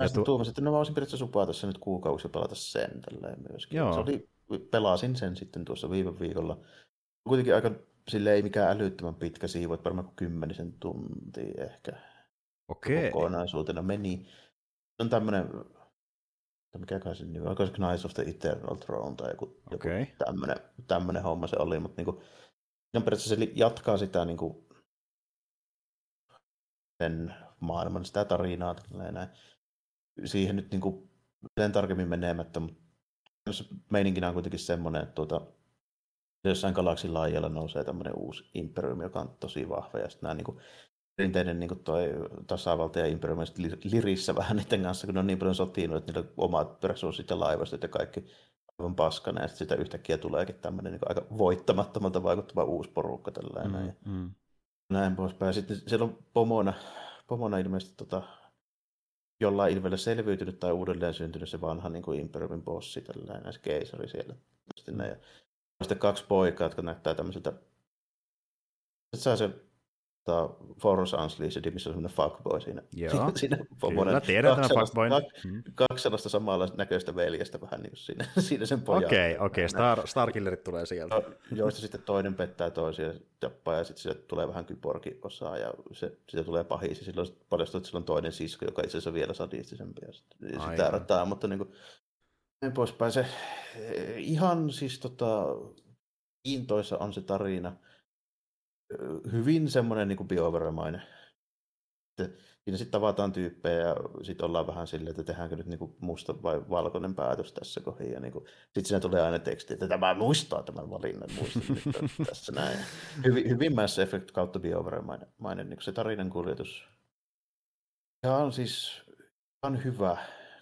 Ja tu- tuumasin, että no mä voisin periaatteessa supaa tässä nyt kuukausi ja pelata sen tälleen myöskin. Joo. Se oli, pelasin sen sitten tuossa viime viikolla. Kuitenkin aika sille ei mikään älyttömän pitkä siivu, että varmaan kuin kymmenisen tuntia ehkä. Okei. Okay. Kokonaisuutena meni. Se on tämmöinen, mikä kai se nimi on, Knights of the Eternal Throne tai joku, okay. joku tämmöinen, tämmöinen homma se oli, mutta niin kuin, periaatteessa se jatkaa sitä niin kuin, sen maailman, sitä tarinaa. Näin. Siihen nyt niin kuin, sen tarkemmin menemättä, mutta meininkinä on kuitenkin semmoinen, että tuota, jossain galaksin laajalla nousee tämmöinen uusi imperiumi, joka on tosi vahva, ja sitten nämä niin kuin, perinteinen niin kuin toi tasavalta ja imperiumi lirissä vähän niiden kanssa, kun ne on niin paljon sotinut, että niillä on omat resurssit ja laivastot ja kaikki aivan paskana, ja sitten sitä yhtäkkiä tuleekin tämmöinen niin aika voittamattomalta vaikuttava uusi porukka tällainen. Mm, mm näin poispäin. Sitten siellä on pomona, pomona ilmeisesti tota, jollain ilmeellä selviytynyt tai uudelleen syntynyt se vanha niin kuin Imperiumin bossi, tällainen se keisari siellä. Sitten, ja sitten kaksi poikaa, jotka näyttää tämmöiseltä, että saa se tota, Force Unleashed, missä on semmoinen fuckboy siinä. Joo, siinä kyllä, tiedän tämän fuckboyn. Kaksi, mm. kaksi sellaista samalla näköistä veljestä vähän niin siinä, siinä sen pojan. Okei, okay, okei, okay. Star, Starkillerit tulee sieltä. No, joista sitten toinen pettää toisia tappaa ja sitten sieltä tulee vähän kyborgi-osaa ja se, siitä tulee pahis ja silloin paljastuu, että sillä on toinen sisko, joka itse asiassa on vielä sadistisempi ja sitä rataa, mutta niin kuin, näin poispäin. Se, ihan siis tota, kiintoissa on se tarina hyvin semmoinen niin BioWare-mainen. Siinä sitten tavataan tyyppejä ja sitten ollaan vähän silleen, että tehdäänkö nyt niin musta vai valkoinen päätös tässä kohdassa. Ja niin sitten siinä tulee aina teksti, että tämä muistaa tämän valinnan, muistan tässä näin. Hyvin, hyvin Mass Effect kautta BioWare-mainen niin se tarinan kuljetus. Ja on siis on hyvä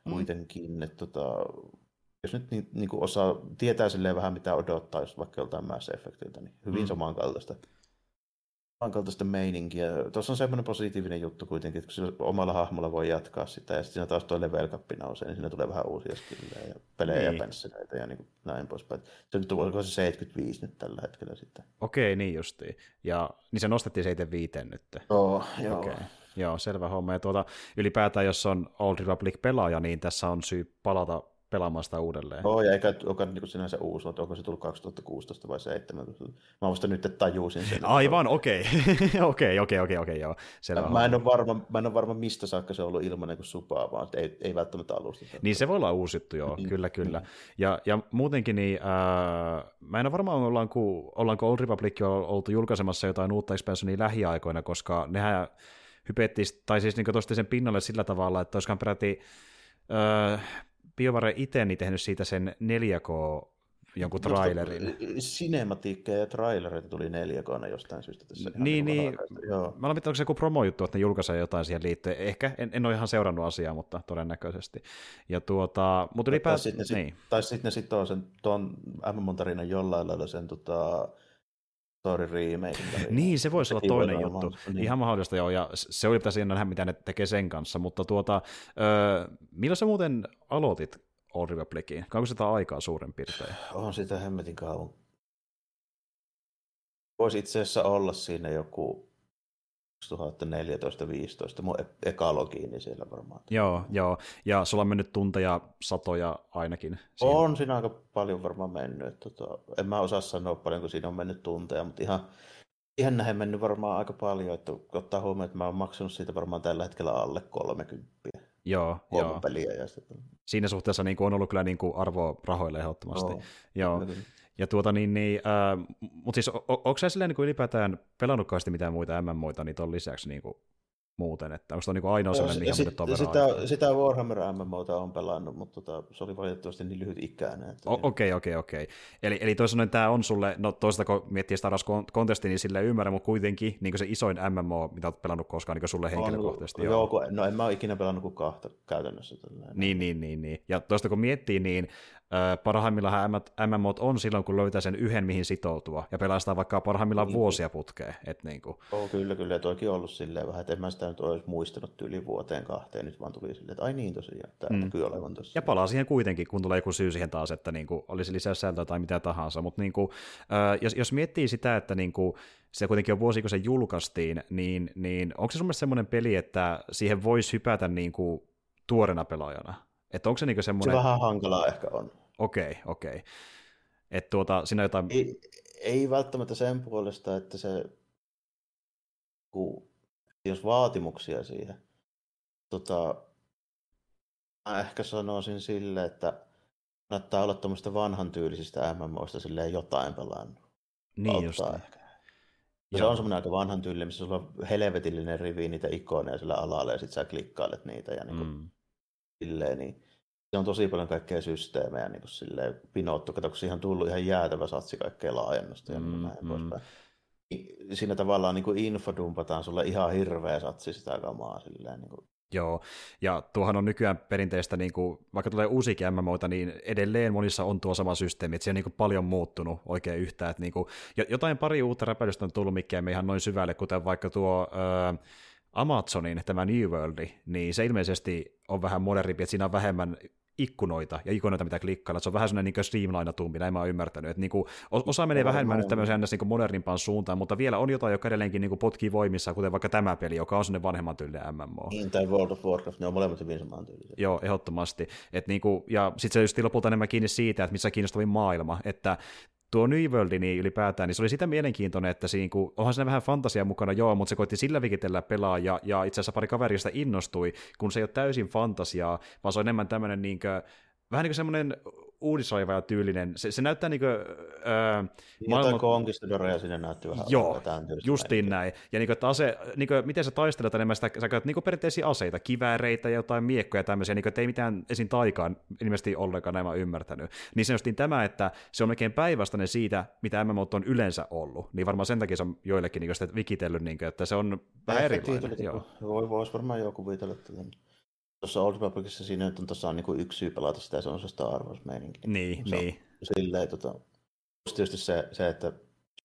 mm. kuitenkin, mm. että tota, jos nyt niin, niin kuin osaa, tietää silleen vähän mitä odottaa, jos vaikka joltain Mass Effectiltä, niin hyvin mm. samankaltaista samankaltaista meininkiä. Tuossa on semmoinen positiivinen juttu kuitenkin, että kun omalla hahmolla voi jatkaa sitä, ja sitten siinä taas tuo level cap nousee, niin siinä tulee vähän uusia skillejä ja pelejä niin. ja pensseleitä ja niin näin poispäin. Se nyt on se 75 nyt tällä hetkellä sitten. Okei, niin justiin. Ja niin se nostettiin 75 nyt. Oh, joo. Okay. Joo, selvä homma. Ja tuota, ylipäätään, jos on Old Republic-pelaaja, niin tässä on syy palata pelaamaan sitä uudelleen. Joo, ja eikä ole niin sinänsä uusi, mutta onko se tullut 2016 vai 2017? Mä vasta nyt tajusin sen. Aivan, okei. Okei, okei, okei, okei, joo. Selvä mä, en ole varma, mä en ole varma, mistä saakka se on ollut ilmanen kuin supaa, vaan ei, ei välttämättä alusta. Niin se voi olla uusittu, joo, mm. kyllä, kyllä. Ja, ja muutenkin, niin, äh, mä en ole varma, ollaanko, ollaanko Old Republic oltu julkaisemassa jotain uutta expansionia lähiaikoina, koska nehän hypettiin, tai siis niin sen pinnalle sillä tavalla, että olisikaan peräti äh, BioWare itse niin tehnyt siitä sen 4K jonkun trailerin. Sinematiikkeja ja trailereita tuli 4K jostain syystä tässä. Niin, niin. Joo. Mä olen onko se joku promojuttu, että ne julkaisee jotain siihen liittyen. Ehkä, en, en ole ihan seurannut asiaa, mutta todennäköisesti. Ja tuota, mutta ylipäätään... Tai sitten ne, niin. tai sit ne sitoo sen tuon MM-tarinan jollain lailla sen tota, story remake. Niin, se voisi olla toinen juttu. Niin. Ihan mahdollista joo, ja se oli pitäisi nähdä, mitä ne tekee sen kanssa, mutta tuota, öö, milloin sä muuten aloitit Old Republiciin? Kauanko sitä aikaa suurin piirtein? On sitä hemmetin kauan. Voisi itse asiassa olla siinä joku 2014-2015, mun e- logiini siellä varmaan. Joo, joo, ja sulla on mennyt tunteja satoja ainakin. Siihen. On siinä aika paljon varmaan mennyt. Tota, en mä osaa sanoa paljon, kun siinä on mennyt tunteja, mutta ihan, ihan näin mennyt varmaan aika paljon, että ottaa huomioon, että mä oon maksanut siitä varmaan tällä hetkellä alle 30. Joo, joo. peliä. Ja sitten... Siinä suhteessa niin kuin on ollut kyllä niin kuin arvoa rahoille ehdottomasti. Oh, joo. Kyllä. Ja tuota niin, niin äh, mutta siis on, onko sä silleen niin ylipäätään pelannutkaan mitään muita MMOita niin ton lisäksi niin kuin muuten, että onko se niin ainoa sellainen, mihin sit, on sitä, sitä Warhammer MMOta on pelannut, mutta tota, se oli valitettavasti niin lyhyt ikäinen. Okei, okei, okei. Eli, eli toisaalta tämä on sulle, no toisaalta kun miettii Star Wars Contestia, niin sille ymmärrän, mutta kuitenkin niin se isoin MMO, mitä olet pelannut koskaan niin sulle henkilökohtaisesti. On, joo, no en mä ole ikinä pelannut kuin kahta käytännössä. Tällainen. Niin, niin, niin, niin. Ja toista kun miettii, niin parhaimmillaan MMOt on silloin, kun löytää sen yhden, mihin sitoutua, ja pelastaa vaikka parhaimmillaan niin. vuosia putkeen. Et niin kuin. Oh, kyllä, kyllä, ja toikin on ollut silleen vähän, että en mä sitä nyt olisi muistanut yli vuoteen kahteen, nyt vaan tuli silleen, että ai niin tosiaan, tämä mm. näkyy olevan tossa. Ja palaa siihen kuitenkin, kun tulee joku syy siihen taas, että niin kuin, olisi lisäsältöä tai mitä tahansa, mutta niin kuin, jos, jos miettii sitä, että niin kuin, se kuitenkin on vuosi, kun se julkaistiin, niin, niin onko se sun mielestä semmoinen peli, että siihen voisi hypätä niin kuin, tuorena pelaajana? Että onko se niinku semmoinen... Se vähän hankalaa ehkä on. Okei, okay, okei. Okay. Että tuota, siinä jotain... Ei, ei välttämättä sen puolesta, että se... Kun, jos vaatimuksia siihen. Tota, mä ehkä sanoisin sille, että kannattaa olla tuommoista vanhan tyylisistä MMOista silleen jotain pelannut. Niin just ehkä. Ja se on semmoinen aika vanhan tyyli, missä sulla on helvetillinen rivi niitä ikoneja sillä alalla ja sit sä klikkailet niitä ja niin kuin, mm silleen, niin se on tosi paljon kaikkea systeemejä niin kuin silleen pinottu. Kato, kun siihen on tullut ihan jäätävä satsi kaikkea laajennusta ja mm, näin mm. poispäin. Niin siinä tavallaan niin kuin infodumpataan sulle ihan hirveä satsi sitä kamaa silleen, niin kuin Joo, ja tuohan on nykyään perinteistä, niin kuin, vaikka tulee uusikin MMOita, niin edelleen monissa on tuo sama systeemi, että se on niin kuin paljon muuttunut oikein yhtään. Että niin kuin, jotain pari uutta räpäilystä on tullut, mikä ei ihan noin syvälle, kuten vaikka tuo... Öö, Amazonin tämä New World, niin se ilmeisesti on vähän modernimpi, että siinä on vähemmän ikkunoita ja ikonoita, mitä klikkailla. Se on vähän sellainen niin streamlinatumpi, näin mä oon ymmärtänyt. Että niin kuin, osa menee no, vähemmän no, nyt tämmöiseen niin modernimpaan suuntaan, mutta vielä on jotain, joka edelleenkin niin kuin potkii voimissa, kuten vaikka tämä peli, joka on sellainen vanhemman tyylinen MMO. Niin, tai World of Warcraft, ne on molemmat hyvin saman tyylisiä. Joo, ehdottomasti. Et niin kuin, ja sitten se just lopulta enemmän kiinni siitä, että missä kiinnostavin maailma, että tuo New World niin ylipäätään, niin se oli sitä mielenkiintoinen, että siinä, kun, onhan siinä vähän fantasia mukana, joo, mutta se koitti sillä vikitellä pelaaja, ja itse asiassa pari kaverista innostui, kun se ei ole täysin fantasiaa, vaan se on enemmän tämmöinen niin kuin, vähän niin kuin semmoinen uudisoiva ja tyylinen. Se, se näyttää niin kuin... Öö, maailman... konkistadoreja sinne näytti vähän. Joo, justiin meininkiä. näin. Ja niin kuin, että ase, niin kuin, miten sä taistelet enemmän sitä, sä käytät niin perinteisiä aseita, kivääreitä ja jotain miekkoja ja tämmöisiä, niin kuin, että ei mitään esim. taikaan ilmeisesti ollenkaan, näin mä ymmärtänyt. Niin se justiin tämä, että se on melkein päinvastainen siitä, mitä MMO on yleensä ollut. Niin varmaan sen takia se on joillekin niin kuin, sitä vikitellyt, niin kuin, että se on vähän erilainen. Voi, voisi varmaan joku viitellä tätä tuossa Old Republicissa siinä on tuossa niin kuin yksi syy pelata sitä, se on se Star Wars-meininki. Niin, se niin. Silleen, tota, tietysti se, se, että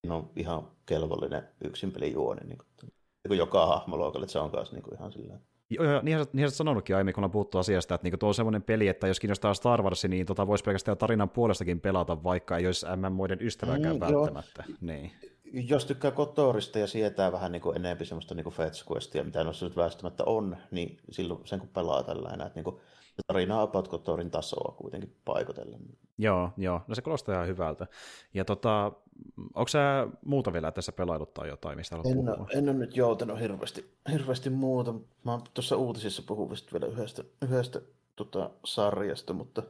siinä on ihan kelvollinen yksin pelijuoni, niin kuin, niin kuin joka hahmoluokalle, että se on kanssa niin kuin ihan silleen. Joo, joo, niinhän, niinhän sä sanonutkin aiemmin, kun on puhuttu asiasta, että niinku tuo on semmoinen peli, että jos kiinnostaa Star Wars, niin tota voisi pelkästään tarinan puolestakin pelata, vaikka ei olisi MMOiden ystäväkään mm, välttämättä. Joo. Niin. Jos tykkää Kotorista ja sietää vähän niin kuin enemmän semmoista niin Fetch Questia, mitä noissa nyt väistämättä on, niin silloin sen kun pelaa tällainen, että niin kuin, tarinaa about Kotorin tasoa kuitenkin paikotellen. Joo, joo. No se kuulostaa ihan hyvältä. Ja tota, onko sä muuta vielä tässä pelailut tai jotain, mistä haluat en, puhua? En ole nyt joutanut hirveästi, hirveästi muuta. Mä oon tuossa uutisissa puhuvista vielä yhdestä, yhdestä tota, sarjasta, mutta,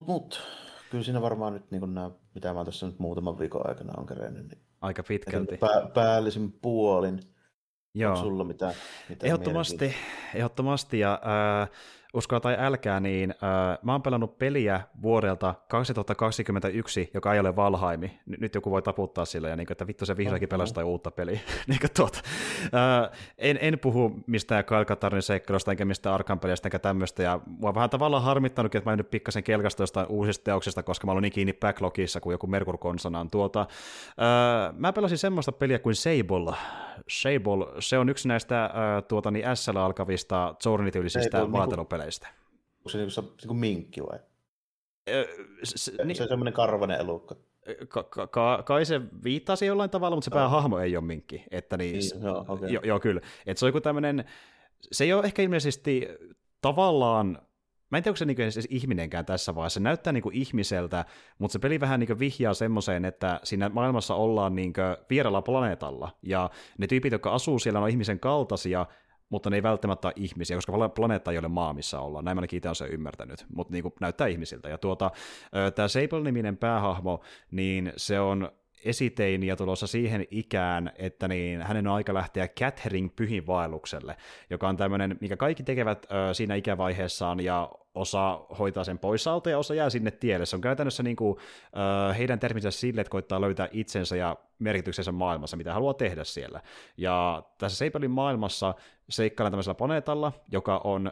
mutta kyllä siinä varmaan nyt niin nämä, mitä mä tässä nyt muutaman viikon aikana on kerennyt, niin Aika pitkälti. Pää, päällisin puolin. Joo. Onko sulla mitään, mitään Ehdottomasti, ehdottomasti ja äh, uskoa tai älkää, niin äh, mä oon pelannut peliä vuodelta 2021, joka ei ole Valhaimi. N- nyt joku voi taputtaa sillä, ja niin kuin, että vittu se vihdoinkin pelastaa uutta peliä. niin kuin, tuota. äh, en, en puhu mistään Kalkatarin seikkailusta, enkä mistään Arkan pelistä, enkä tämmöistä, ja mua vähän tavallaan harmittanutkin, että mä en nyt pikkasen kelkasta jostain uusista teoksista, koska mä olin niin kiinni backlogissa kuin joku Merkur Konsanaan. Tuota, äh, mä pelasin semmoista peliä kuin Sable. Sable, se on yksi näistä äh, tuota, niin SL alkavista Zornityylisistä vaatelupeleistä peleistä. Onko se niinku, niinku minkki vai? Öö, se, se, niin, se on semmoinen karvanen elukka. Ka, ka, ka, kai se viittasi jollain tavalla, mutta se no. päähahmo ei ole minkki. Että niin, niin, joo, okay. jo, joo, kyllä. Että se on joku tämmöinen, se ei ole ehkä ilmeisesti tavallaan Mä en tiedä, onko se niinku siis ihminenkään tässä vaiheessa. Se näyttää niinku ihmiseltä, mutta se peli vähän niinku vihjaa semmoiseen, että siinä maailmassa ollaan niinku vieralla planeetalla. Ja ne tyypit, jotka asuu siellä, on ihmisen kaltaisia, mutta ne ei välttämättä ole ihmisiä, koska planeetta ei ole maa, missä ollaan. Näin ainakin itse olen sen ymmärtänyt, mutta niin kuin näyttää ihmisiltä. Ja tuota, tämä Sable-niminen päähahmo, niin se on esiteini ja tulossa siihen ikään, että niin hänen on aika lähteä Catherine pyhinvaellukselle, joka on tämmöinen, mikä kaikki tekevät ö, siinä ikävaiheessaan ja osa hoitaa sen pois alta ja osa jää sinne tielle. Se on käytännössä niin kuin, ö, heidän terminsä sille, että koittaa löytää itsensä ja merkityksensä maailmassa, mitä haluaa tehdä siellä. Ja tässä Seipelin maailmassa seikkaillaan tämmöisellä planeetalla, joka on ö,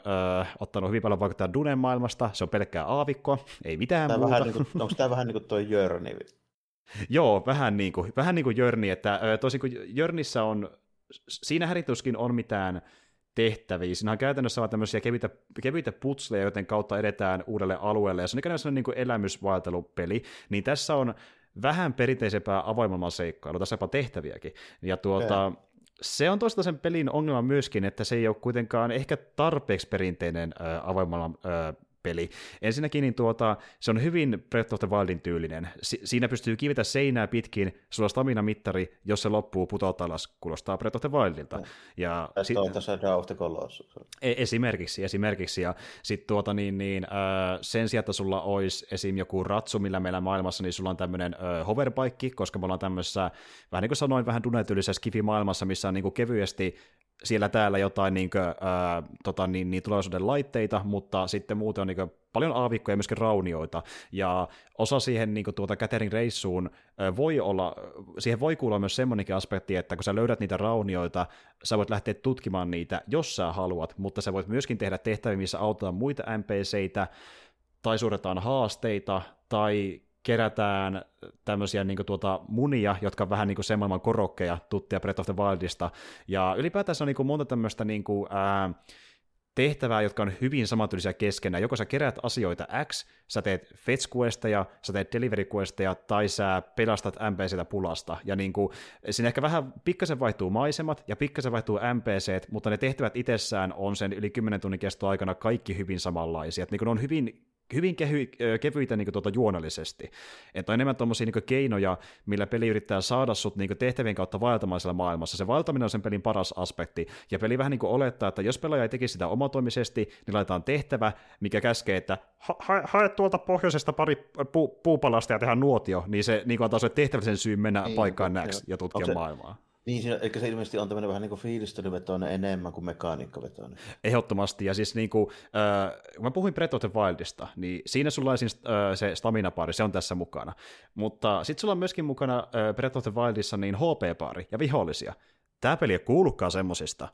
ottanut hyvin paljon vaikuttaa Dunen maailmasta, se on pelkkää aavikkoa, ei mitään tämä muuta. Vähän niin kuin, onko tämä vähän niin kuin tuo Jörni? Joo, vähän niin kuin, vähän niin kuin Jörni, että toisin kuin Jörnissä on, siinä härituskin on mitään tehtäviä. Siinä on käytännössä vaan tämmöisiä kevyitä, kevyitä putsleja, joten kautta edetään uudelle alueelle, ja se on ikään kuin niin kuin elämysvaeltelupeli, niin tässä on vähän perinteisempää avoimemman seikkailu, tässä jopa tehtäviäkin. Ja tuota, okay. se on toista sen pelin ongelma myöskin, että se ei ole kuitenkaan ehkä tarpeeksi perinteinen avoimella peli. Ensinnäkin niin tuota, se on hyvin Breath of the Wildin tyylinen. Si- siinä pystyy kivetä seinää pitkin, sulla on stamina-mittari, jos se loppuu putoat alas, kuulostaa Breath of the Wildilta. Ja, ja sit, on tässä Dawn of the Colossus. E- esimerkiksi, esimerkiksi. Ja sitten tuota niin, niin äh, sen sijaan, että sulla olisi esim. joku ratsu, millä meillä maailmassa, niin sulla on tämmöinen äh, hoverbike, koska me ollaan tämmöisessä, vähän niin kuin sanoin, vähän dunetyylisessä skifi-maailmassa, missä on niin kuin kevyesti siellä täällä jotain niin kuin, ää, tota, niin, niin tulevaisuuden laitteita, mutta sitten muuten on niin kuin, paljon aavikkoja ja myöskin raunioita, ja osa siihen niin kuin, tuota Catering reissuun ää, voi olla, siihen voi kuulla myös semmoinenkin aspekti, että kun sä löydät niitä raunioita, sä voit lähteä tutkimaan niitä, jos sä haluat, mutta sä voit myöskin tehdä tehtäviä, missä autetaan muita NPCitä, tai suoritetaan haasteita, tai kerätään tämmöisiä niin tuota, munia, jotka on vähän niin kuin sen maailman korokkeja tuttia Breath of the Wildista. Ja ylipäätään se on niin kuin monta tämmöistä niin kuin, ää, tehtävää, jotka on hyvin samantyylisiä keskenään. Joko sä kerät asioita X, sä teet fetch questeja, sä teet delivery questeja, tai sä pelastat NPCtä pulasta. Ja niin kuin, siinä ehkä vähän pikkasen vaihtuu maisemat ja pikkasen vaihtuu NPCt, mutta ne tehtävät itsessään on sen yli 10 tunnin kesto aikana kaikki hyvin samanlaisia. Et niin kuin ne on hyvin hyvin kehy, kevyitä niin kuin, tuota, juonellisesti. Että on enemmän tuommoisia niin keinoja, millä peli yrittää saada sut niin kuin, tehtävien kautta vaeltamaan siellä maailmassa. Se vaeltaminen on sen pelin paras aspekti, ja peli vähän niin kuin olettaa, että jos pelaaja ei tekisi sitä omatoimisesti, niin laitetaan tehtävä, mikä käskee, että hae, hae tuolta pohjoisesta pari pu, puupalasta ja tehdä nuotio, niin se niin kuin antaa sulle tehtävällisen syyn mennä niin, paikkaan näksi ja tutkia se, maailmaa. Niin, siinä, eli se ilmeisesti on tämmöinen vähän niin kuin fiilistelyvetoinen enemmän kuin mekaniikkavetoinen. Ehdottomasti, ja siis niin kuin, äh, kun mä puhuin Breath of the Wildista, niin siinä sulla on siis, äh, se stamina-paari, se on tässä mukana. Mutta sitten sulla on myöskin mukana äh, Breath of the Wildissa niin HP-paari ja vihollisia. Tämä peli ei kuulukaan semmosista.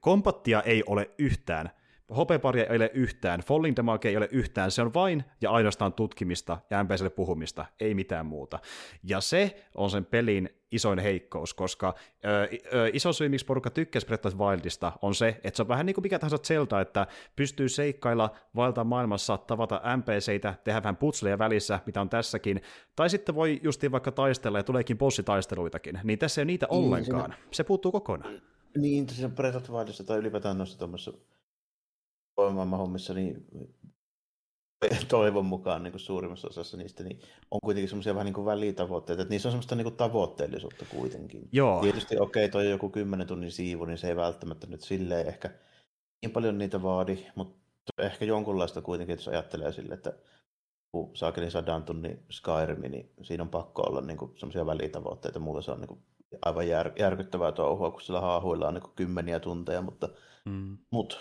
Kompattia ei ole yhtään. Hopeparia ei ole yhtään, falling damage ei ole yhtään, se on vain ja ainoastaan tutkimista ja MPClle puhumista, ei mitään muuta. Ja se on sen pelin isoin heikkous, koska ö, ö, iso syy, miksi porukka tykkäsi Breath of Wildista, on se, että se on vähän niin kuin mikä tahansa Zelda, että pystyy seikkailla vaeltaa maailmassa, tavata NPCitä, tehdä vähän putsleja välissä, mitä on tässäkin, tai sitten voi justiin vaikka taistella ja tuleekin bossitaisteluitakin, niin tässä ei ole niitä niin, ollenkaan. Se puuttuu kokonaan. Niin, siinä Breath of Wildissa tai ylipäätään noissa tuommoissa hommissa, niin toivon mukaan niin kuin suurimmassa osassa niistä, niin on kuitenkin semmoisia vähän niin kuin välitavoitteita, että niissä on semmoista niin kuin tavoitteellisuutta kuitenkin. Joo. Tietysti okei, okay, toi on joku kymmenen tunnin siivu, niin se ei välttämättä nyt silleen ehkä niin paljon niitä vaadi, mutta ehkä jonkunlaista kuitenkin, jos ajattelee sille, että kun saakeli sadan tunnin Skyrim, niin siinä on pakko olla niin semmoisia välitavoitteita, muuten se on niin kuin aivan jär, järkyttävää touhua, kun sillä haahuillaan niin kymmeniä tunteja, mutta, mm. mutta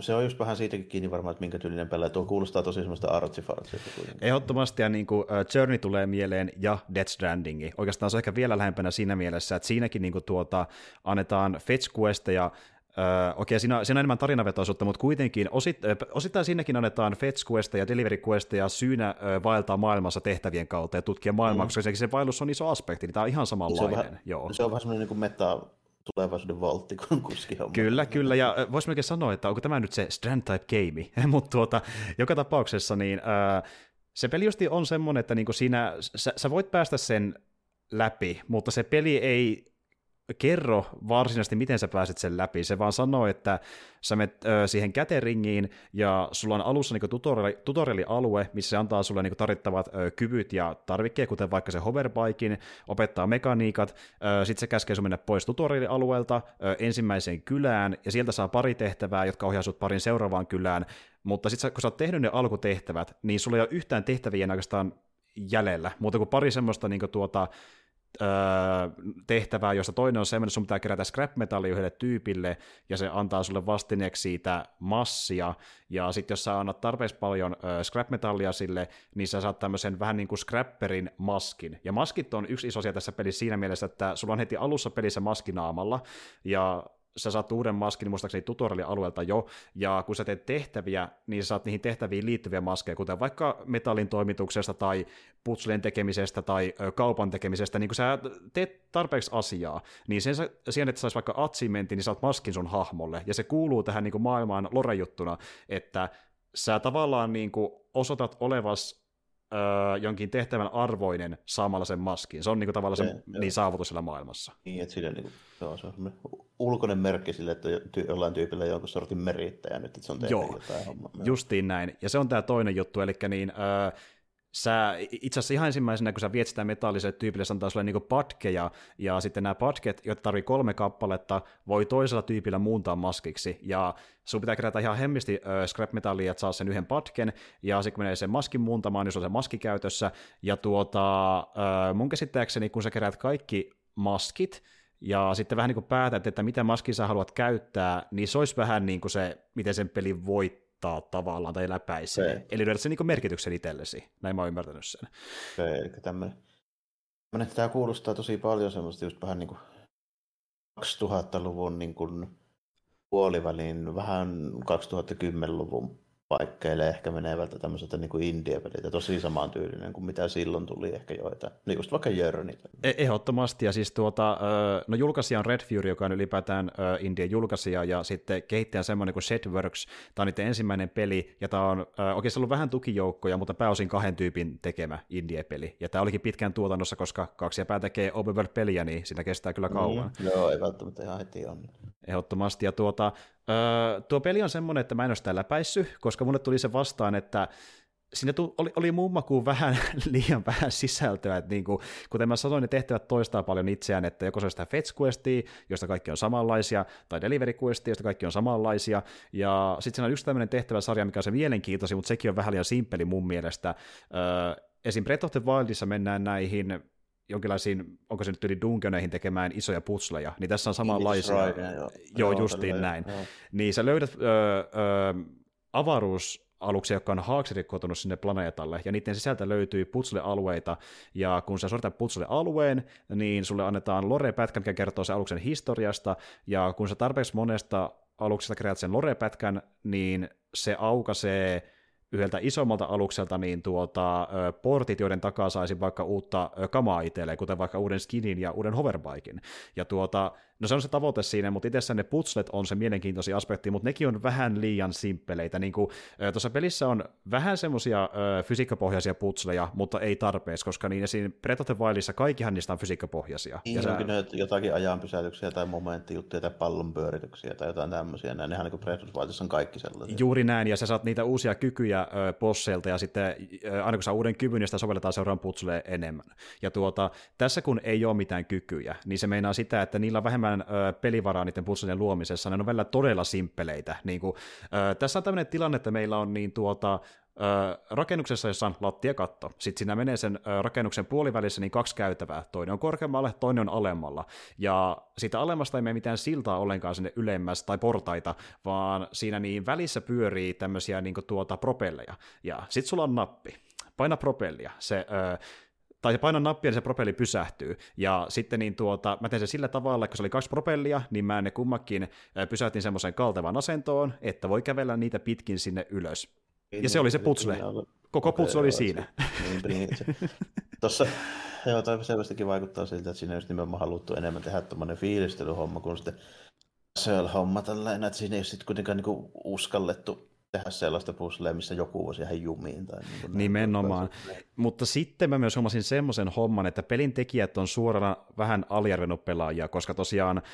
se on just vähän siitäkin kiinni varmaan, että minkä tyylinen pelaaja. Tuo kuulostaa tosi semmoista artsifartsilta. Ehdottomasti, ja niin kuin, uh, Journey tulee mieleen ja Death Stranding. Oikeastaan se on ehkä vielä lähempänä siinä mielessä, että siinäkin niin kuin, tuota, annetaan fetch questeja Öö, okei, siinä, siinä on enemmän tarinavetoisuutta, mutta kuitenkin osit, osittain siinäkin annetaan fetch questeja, delivery questeja syynä ö, vaeltaa maailmassa tehtävien kautta ja tutkia maailmaa, mm. koska se vaellus on iso aspekti, niin tämä on ihan samanlainen. Se on vähän, Joo. Se on vähän semmoinen niin meta tulevaisuuden valtti kun kuskihomma. Kyllä, kyllä, ja voisi melkein sanoa, että onko tämä nyt se Strand Type game, mutta tuota, joka tapauksessa niin äh, se peli on semmoinen, että niinku siinä, sä, sä voit päästä sen läpi, mutta se peli ei kerro varsinaisesti, miten sä pääset sen läpi. Se vaan sanoo, että sä menet siihen käteringiin ja sulla on alussa niin tutoriali, tutoriali-alue, missä se antaa sulle niin tarvittavat ö, kyvyt ja tarvikkeet, kuten vaikka se hoverbikein, opettaa mekaniikat, sitten se käskee sun mennä pois tutoriali-alueelta ö, ensimmäiseen kylään, ja sieltä saa pari tehtävää, jotka ohjaa sut parin seuraavaan kylään, mutta sitten kun sä oot tehnyt ne alkutehtävät, niin sulla ei ole yhtään tehtäviä oikeastaan jäljellä, mutta kuin pari semmoista niin tuota, tehtävää, josta toinen on semmoinen, että sun pitää kerätä scrap-metallia yhdelle tyypille, ja se antaa sulle vastineeksi siitä massia, ja sitten jos sä annat tarpeeksi paljon öö, scrap-metallia sille, niin sä saat tämmöisen vähän niin kuin scrapperin maskin. Ja maskit on yksi iso asia tässä pelissä siinä mielessä, että sulla on heti alussa pelissä maskinaamalla, ja sä saat uuden maskin muistaakseni tutorial-alueelta jo, ja kun sä teet tehtäviä, niin sä saat niihin tehtäviin liittyviä maskeja, kuten vaikka metallin toimituksesta tai putslien tekemisestä tai kaupan tekemisestä, niin kun sä teet tarpeeksi asiaa, niin sen sijaan, että saisi vaikka achievementin, niin saat maskin sun hahmolle, ja se kuuluu tähän niin kuin maailmaan lorejuttuna, että sä tavallaan niin kuin osoitat olevas öö, jonkin tehtävän arvoinen saamalla sen maskin. Se on niin kuin, tavallaan se, se niin saavutus siellä maailmassa. Niin, että sillä, niin kuin, joo, se on ulkoinen merkki sille, että jollain tyypillä on jonkun sortin merittäjä nyt, että se on tehnyt joo, jotain hommaa. justiin näin. Ja se on tämä toinen juttu, eli niin, öö, sä itse asiassa ihan ensimmäisenä, kun sä viet sitä metalliselle tyypille, se antaa sulle niinku patkeja, ja sitten nämä patket, joita tarvii kolme kappaletta, voi toisella tyypillä muuntaa maskiksi, ja sun pitää kerätä ihan hemmisti äh, scrap-metallia, että saa sen yhden patken, ja sitten kun menee sen maskin muuntamaan, niin se on se maski käytössä, ja tuota, äh, mun käsittääkseni, kun sä kerät kaikki maskit, ja sitten vähän niin kuin päätät, että mitä maskia sä haluat käyttää, niin se olisi vähän niin kuin se, miten sen peli voittaa tavallaan tai läpäisee. Se. Eli löydät sen niin merkityksen itsellesi. Näin mä oon ymmärtänyt sen. Se, eli tämmöinen, tämmöinen, tämä kuulostaa tosi paljon semmoista just vähän niin kuin 2000-luvun niin kuin puolivälin, vähän 2010-luvun paikkeilee ehkä menevältä tämmöiseltä niin kuin indie-peliltä, tosi samantyylinen kuin mitä silloin tuli ehkä joita, no just vaikka Journey. E- ehdottomasti, ja siis tuota, no julkaisija on Red Fury, joka on ylipäätään indie julkaisija, ja sitten kehittäjä semmoinen kuin Setworks, tämä on niiden ensimmäinen peli, ja tämä on oikeasti ollut vähän tukijoukkoja, mutta pääosin kahden tyypin tekemä indie-peli, ja tämä olikin pitkään tuotannossa, koska kaksi ja pää tekee open world-peliä, niin siinä kestää kyllä kauan. Mm, joo, ei välttämättä ihan heti on. Ehdottomasti, ja tuota, Öö, tuo peli on semmoinen, että mä en ole sitä läpäissy, koska mulle tuli se vastaan, että siinä tuli, oli, oli muun makuun vähän liian vähän sisältöä, että niin kuin, kuten mä sanoin, ne tehtävät toistaa paljon itseään, että joko se on sitä fetch questia, josta kaikki on samanlaisia, tai delivery questia, josta kaikki on samanlaisia, ja sitten siinä on yksi tämmöinen tehtäväsarja, mikä on se mielenkiintoisin, mutta sekin on vähän liian simppeli mun mielestä. Öö, esim. Breath of the Wildissa mennään näihin jonkinlaisiin, onko se nyt yli dungeoneihin tekemään isoja putsleja, niin tässä on samanlaisia. Right, joo, joo, justiin joo, näin. Joo. Niin sä löydät öö, öö, avaruusaluksia, jotka on haaksirikkoutunut sinne planeetalle, ja niiden sisältä löytyy putsle-alueita, ja kun sä suoritat putsle-alueen, niin sulle annetaan lore-pätkä, mikä kertoo sen aluksen historiasta, ja kun sä tarpeeksi monesta aluksesta keräät sen lore-pätkän, niin se aukaisee yhdeltä isommalta alukselta niin tuota, portit, joiden takaa saisi vaikka uutta kamaa itselleen, kuten vaikka uuden skinin ja uuden hoverbaikin. Ja tuota, No se on se tavoite siinä, mutta itse ne putslet on se mielenkiintoisin aspekti, mutta nekin on vähän liian simppeleitä. Niin tuossa pelissä on vähän semmoisia fysiikkapohjaisia putsleja, mutta ei tarpeeksi, koska niin esim. Breath of the Wildissa kaikkihan niistä on fysiikkapohjaisia. Niin, ja sä... jotakin ajanpysäytyksiä tai momenttijuttuja tai pallonpyörityksiä tai jotain tämmöisiä. Näin, nehän niin Breath of the Wildissa on kaikki sellaisia. Juuri näin, ja sä saat niitä uusia kykyjä ö, bosseilta, ja sitten ö, aina kun saa uuden kyvyn, niin sitä sovelletaan seuraavan putsleen enemmän. Ja tuota, tässä kun ei ole mitään kykyjä, niin se meinaa sitä, että niillä on vähemmän enemmän ö, pelivaraa niiden puzzlejen luomisessa, ne on välillä todella simppeleitä. Niin kuin, ö, tässä on tämmöinen tilanne, että meillä on niin tuota, ö, rakennuksessa, jossa on lattiakatto. Sitten siinä menee sen ö, rakennuksen puolivälissä niin kaksi käytävää. Toinen on korkeammalle, toinen on alemmalla. Ja siitä alemmasta ei mene mitään siltaa ollenkaan sinne ylemmäs tai portaita, vaan siinä niin välissä pyörii tämmöisiä niin tuota propelleja. Ja sitten sulla on nappi. Paina propellia. Se ö, tai painan nappia, niin se propelli pysähtyy. Ja sitten niin tuota, mä tein sen sillä tavalla, että kun se oli kaksi propellia, niin mä ne kummakin pysäytin semmoiseen kaltevaan asentoon, että voi kävellä niitä pitkin sinne ylös. Niin, ja se oli se putsle. Koko putsle oli siinä. Niin, niin, Tuossa joo, toi selvästikin vaikuttaa siltä, että siinä olisi nimenomaan haluttu enemmän tehdä tuommoinen fiilistelyhomma kuin sitten Söl-homma tällainen, että siinä ei ole sitten kuitenkaan niinku uskallettu tehdä sellaista puzzlea, missä joku voisi jäädä jumiin. Tai niin kuin Nimenomaan. Mutta sitten mä myös huomasin semmoisen homman, että pelin tekijät on suorana vähän aliarvenut pelaajia, koska tosiaan äh,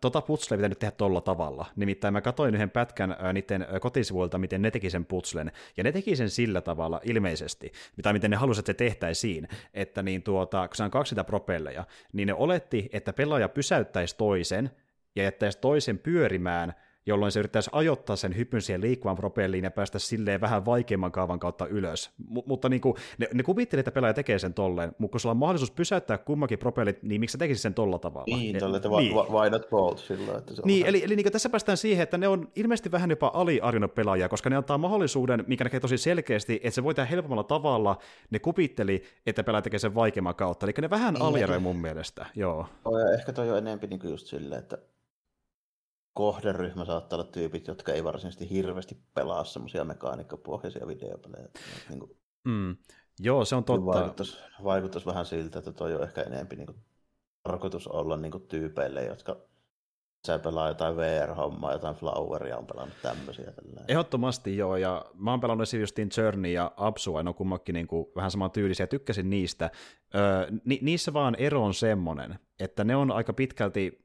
tota puzzlea pitää nyt tehdä tolla tavalla. Nimittäin mä katsoin yhden pätkän äh, niiden kotisivuilta, miten ne teki sen puzzlen, ja ne teki sen sillä tavalla ilmeisesti, tai miten ne halusivat, että se tehtäisiin, että niin tuota, kun se on kaksi sitä propelleja, niin ne oletti, että pelaaja pysäyttäisi toisen, ja jättäisi toisen pyörimään, jolloin se yrittäisi ajoittaa sen hypyn siihen liikkuvan propelliin ja päästä silleen vähän vaikeamman kaavan kautta ylös. M- mutta niin kuin, ne, ne kuvitteli, että pelaaja tekee sen tolleen, mutta kun sulla on mahdollisuus pysäyttää kummakin propellit, niin miksi sä tekisit sen tolla tavalla? Niin, tolle, että niin. why not bolt sillä että se Niin, eli, eli niin tässä päästään siihen, että ne on ilmeisesti vähän jopa aliarjonnut pelaajia, koska ne antaa mahdollisuuden, mikä näkee tosi selkeästi, että se voi tehdä helpommalla tavalla, ne kuvitteli, että pelaaja tekee sen vaikeamman kautta, eli ne vähän niin, aliarjoi mun mielestä, joo. Ja ehkä toi on enemmän niin just silleen, että kohderyhmä saattaa olla tyypit, jotka ei varsinaisesti hirveästi pelaa semmoisia mekaanikkapohjaisia videopelejä. Niin kuin, mm. Joo, se on totta. Vaikuttaisi, vaikuttaisi vähän siltä, että toi on ehkä enemmän niin kuin, tarkoitus olla niin kuin, tyypeille, jotka sä pelaa jotain VR-hommaa, jotain Floweria, on pelannut tämmöisiä. Tällä. Ehdottomasti joo, ja mä oon pelannut justiin Journey ja Absua, ne on kummakin niin kuin vähän saman tyylisiä, tykkäsin niistä. Öö, ni- niissä vaan ero on semmonen, että ne on aika pitkälti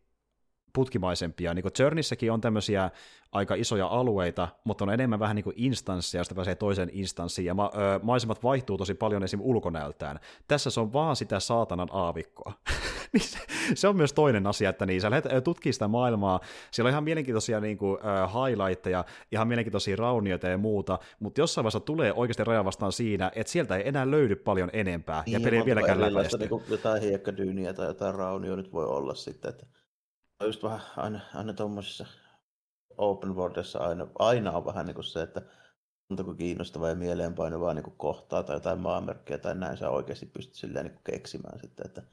putkimaisempia. Niin Journeyssäkin on tämmöisiä aika isoja alueita, mutta on enemmän vähän niin kuin instanssia, josta pääsee toiseen instanssiin, ja ma- ö, maisemat vaihtuu tosi paljon esim. ulkonäöltään. Tässä se on vaan sitä saatanan aavikkoa. Niin se, se on myös toinen asia, että niin, sä lähdet tutkimaan sitä maailmaa, siellä on ihan mielenkiintoisia niin kuin, uh, highlightteja, ihan mielenkiintoisia raunioita ja muuta, mutta jossain vaiheessa tulee oikeasti raja vastaan siinä, että sieltä ei enää löydy paljon enempää, niin, ja peli ei vieläkään läpäisty. Niin jotain hiekkadyyniä tai jotain raunioa nyt voi olla sitten, että just vähän aina, aina tuommoisissa open worldissa aina, aina on vähän niin kuin se, että montako kiinnostavaa ja mieleenpainuvaa niin kohtaa tai jotain maamerkkejä tai näin sä oikeasti pystyt silleen niin keksimään sitten, että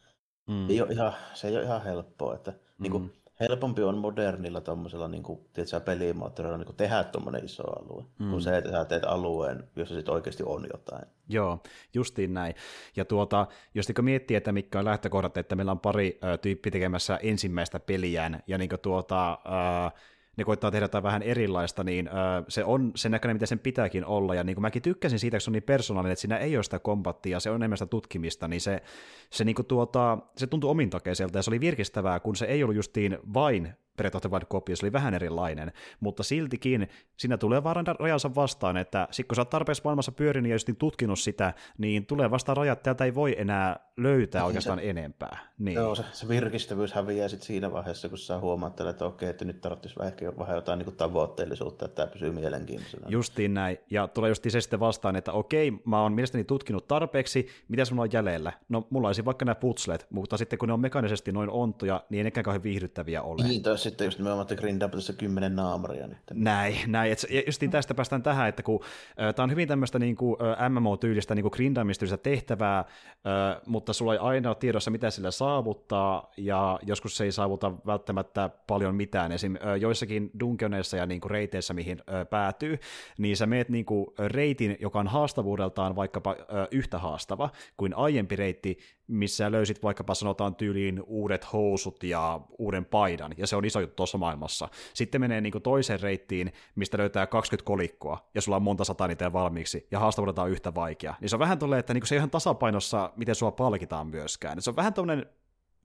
mm. ei ole ihan, se ei ole ihan helppoa, että mm. niin kuin, helpompi on modernilla tuommoisella niin kuin, tiedätkö, pelimoottorilla niin kuin tehdä tuommoinen iso alue, mm. kuin se, että sä teet alueen, jossa sitten oikeasti on jotain. Joo, justiin näin. Ja tuota, jos niin miettii, että mitkä on lähtökohdat, että meillä on pari ö, tyyppi tekemässä ensimmäistä peliään, ja niin tuota, ö, ne koittaa tehdä jotain vähän erilaista, niin ö, se on sen näköinen, mitä sen pitääkin olla. Ja niin kuin mäkin tykkäsin siitä, että se on niin persoonallinen, että siinä ei ole sitä kombattia, se on enemmän sitä tutkimista, niin se, se, niin kuin tuota, se tuntui omintakeiselta ja se oli virkistävää, kun se ei ollut justiin vain Breath of the Wild kopio, se oli vähän erilainen, mutta siltikin siinä tulee vaan rajansa vastaan, että sit kun sä oot tarpeeksi maailmassa pyörinyt ja just niin tutkinut sitä, niin tulee vastaan rajat, täältä ei voi enää löytää niin oikeastaan se, enempää. Niin. Joo, se, se virkistävyys häviää sitten siinä vaiheessa, kun sä huomaat, että okei, että nyt tarvitsisi vähän, vähän jotain niin tavoitteellisuutta, että tämä pysyy mielenkiintoisena. Justiin näin, ja tulee just se sitten vastaan, että okei, mä oon mielestäni tutkinut tarpeeksi, mitä sulla on jäljellä? No, mulla olisi vaikka nämä putslet, mutta sitten kun ne on mekaanisesti noin ontoja, niin ei nekään kauhean viihdyttäviä ole. Niin, sitten just nimenomaan, että grindaa tässä kymmenen naamaria nyt. Näin, näin. Et justiin tästä päästään tähän, että kun tämä on hyvin tämmöistä niin kuin, MMO-tyylistä niin grindaamistyylistä tehtävää, mutta sulla ei aina ole tiedossa, mitä sillä saavuttaa, ja joskus se ei saavuta välttämättä paljon mitään. Esim. Joissakin dungeoneissa ja niin kuin reiteissä, mihin päätyy, niin sä meet niin kuin reitin, joka on haastavuudeltaan vaikkapa yhtä haastava kuin aiempi reitti, missä löysit vaikkapa sanotaan tyyliin uudet housut ja uuden paidan, ja se on iso juttu tuossa maailmassa. Sitten menee niin toiseen reittiin, mistä löytää 20 kolikkoa, ja sulla on monta sataa niitä valmiiksi, ja haastavuudelta on yhtä vaikea. Niin se on vähän tolleen, että niin se ei ihan tasapainossa, miten sua palkitaan myöskään. Se on vähän tommonen,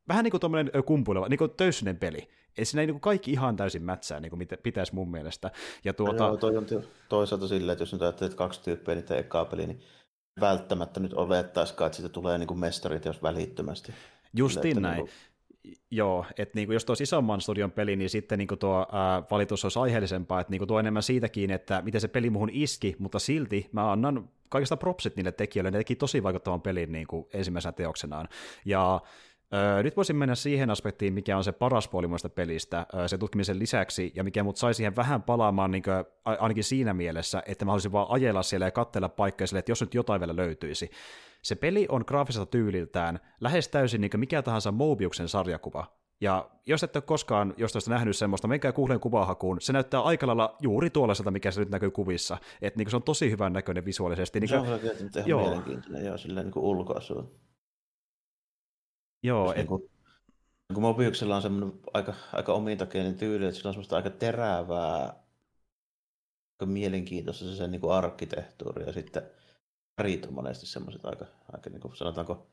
vähän niin kuin tuommoinen kumpuileva, niin kuin peli. Ei siinä ei niin kaikki ihan täysin mätsää, niin kuin pitäisi mun mielestä. Ja tuota... Joo, toi on toisaalta silleen, että jos nyt ajattelet kaksi tyyppiä niitä ekaa peliä, niin välttämättä nyt olettaisikaan, että siitä tulee niin kuin mestariteos välittömästi. Justiin että näin. Niin kuin... Joo, että niin kuin jos tuo isomman studion peli, niin sitten niin kuin tuo ää, valitus olisi aiheellisempaa, että niin kuin tuo enemmän siitäkin, että miten se peli muhun iski, mutta silti mä annan kaikista propsit niille tekijöille, ne teki tosi vaikuttavan pelin niin kuin ensimmäisenä teoksenaan. Ja Öö, nyt voisin mennä siihen aspektiin, mikä on se paras puoli muista pelistä, öö, se tutkimisen lisäksi, ja mikä mut sai siihen vähän palaamaan niin kuin, ainakin siinä mielessä, että mä haluaisin vaan ajella siellä ja katsella paikkoja sille, että jos nyt jotain vielä löytyisi. Se peli on graafiselta tyyliltään lähes täysin niin mikä tahansa Mobiuksen sarjakuva. Ja jos et ole koskaan jostain nähnyt semmoista, menkää Googlen kuvahakuun, se näyttää aika lailla juuri tuollaiselta, mikä se nyt näkyy kuvissa. Että niin se on tosi hyvän näköinen visuaalisesti. Niin se on kyllä joo. mielenkiintoinen, joo, silleen niin ulkoasu. Joo. Niin kuin, niin Mobiuksella on semmoinen aika, aika omintakeinen tyyli, että sillä on semmoista aika terävää, aika mielenkiintoista se sen niin kuin arkkitehtuuri ja sitten värit on monesti semmoiset aika, aika niin kuin, sanotaanko,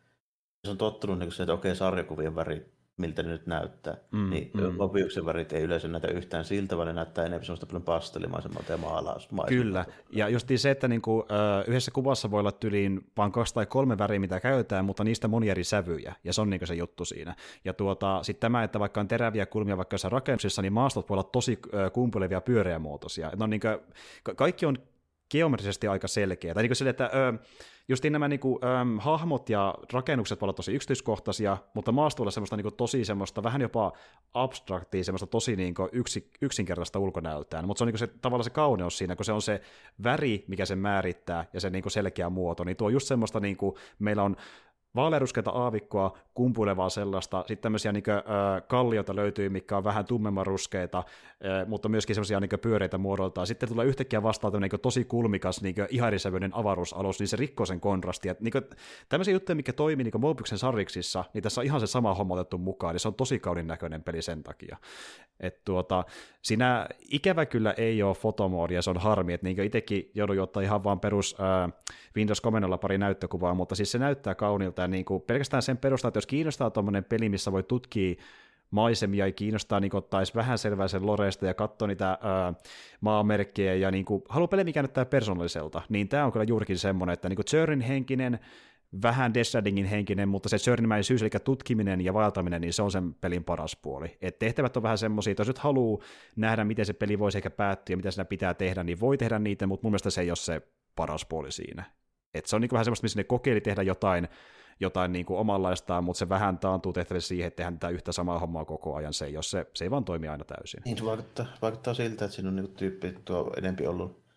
se on tottunut niin kuin se, että okei, sarjakuvien värit miltä ne nyt näyttää. Mm, niin mm. Mobiuksen värit ei yleensä näytä yhtään siltä, vaan ne näyttää enemmän semmoista paljon pastelimaisemmalta ja maalausmaisemmalta. Kyllä, ja just se, että niinku, yhdessä kuvassa voi olla tyliin vain kaksi tai kolme väriä, mitä käytetään, mutta niistä moni eri sävyjä, ja se on niinku se juttu siinä. Ja tuota, sitten tämä, että vaikka on teräviä kulmia vaikka jossain rakennuksissa, niin maastot voi olla tosi kumpulevia pyöreämuotoisia. No, niinku, kaikki on geometrisesti aika selkeä. Tai niin kuin sille, että ö, justiin nämä niin kuin, ö, hahmot ja rakennukset ovat tosi yksityiskohtaisia, mutta maastoilla semmoista niin kuin, tosi semmoista vähän jopa abstraktia, semmoista tosi niin kuin, yksi, yksinkertaista ulkonäöltään. Mutta se on niin kuin, se, tavallaan se kauneus siinä, kun se on se väri, mikä sen määrittää, ja se niin kuin, selkeä muoto, niin tuo just semmoista, niin kuin, meillä on vaalearuskeita aavikkoa, kumpulevaa sellaista, sitten tämmöisiä niin kuin, kallioita löytyy, mikä on vähän tummemman ruskeita, äh, mutta myöskin semmoisia niin pyöreitä muodoltaan. Sitten tulee yhtäkkiä vastaan tämmöinen niin tosi kulmikas, niin iharisävyinen avaruusalus, niin se rikkoo sen kontrastia. Niin kuin, tämmöisiä juttuja, mikä toimii niin Mobiuksen sarjiksissa, niin tässä on ihan se sama homma otettu mukaan, niin se on tosi kaudin näköinen peli sen takia. Et tuota, siinä ikävä kyllä ei ole fotomoodia, se on harmi, että niin itsekin joudun ottaa ihan vaan perus äh, Windows-komennolla pari näyttökuvaa, mutta siis se näyttää kaunilta, ja niin kuin pelkästään sen perusteella, että jos kiinnostaa tuommoinen peli, missä voi tutkia maisemia ja kiinnostaa niin ottaisi vähän selvää sen Loresta ja katsoa niitä ää, maamerkkejä ja niin kuin, haluaa peli, mikä näyttää persoonalliselta, niin tämä on kyllä juurikin semmoinen, että niin Journeyn henkinen, vähän Death henkinen, mutta se Journeymäisyys, eli tutkiminen ja vaeltaminen, niin se on sen pelin paras puoli. Et tehtävät on vähän semmoisia, että jos nyt haluaa nähdä, miten se peli voisi ehkä päättyä ja mitä siinä pitää tehdä, niin voi tehdä niitä, mutta mun mielestä se ei ole se paras puoli siinä. Et se on niin vähän semmoista, missä ne kokeili tehdä jotain jotain niin kuin omanlaistaan, mutta se vähän taantuu tehtävissä siihen, että tehdään tätä yhtä samaa hommaa koko ajan. Se ei, se, se ei vaan toimi aina täysin. Niin, se vaikuttaa, vaikuttaa siltä, että siinä on niin tyyppi tuo enempi ollut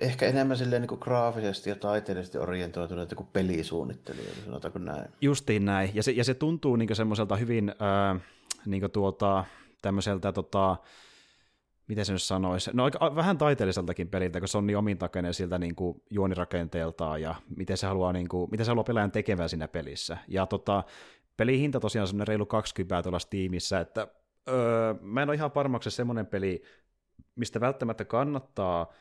ehkä enemmän silleen niin kuin graafisesti ja taiteellisesti orientoituneita kuin pelisuunnittelija, sanotaanko näin. Justiin näin, ja se, ja se tuntuu niin semmoiselta hyvin äh, niin tuota, tämmöiseltä tota, miten se nyt sanoisi, no aika, vähän taiteelliseltakin peliltä, kun se on niin omintakeinen siltä niin kuin juonirakenteeltaan ja miten se haluaa, niin kuin, miten se haluaa pelaajan tekevää siinä pelissä. Ja tota, pelihinta tosiaan on reilu 20 tuolla Steamissa, että öö, mä en ole ihan varmaksi semmoinen peli, mistä välttämättä kannattaa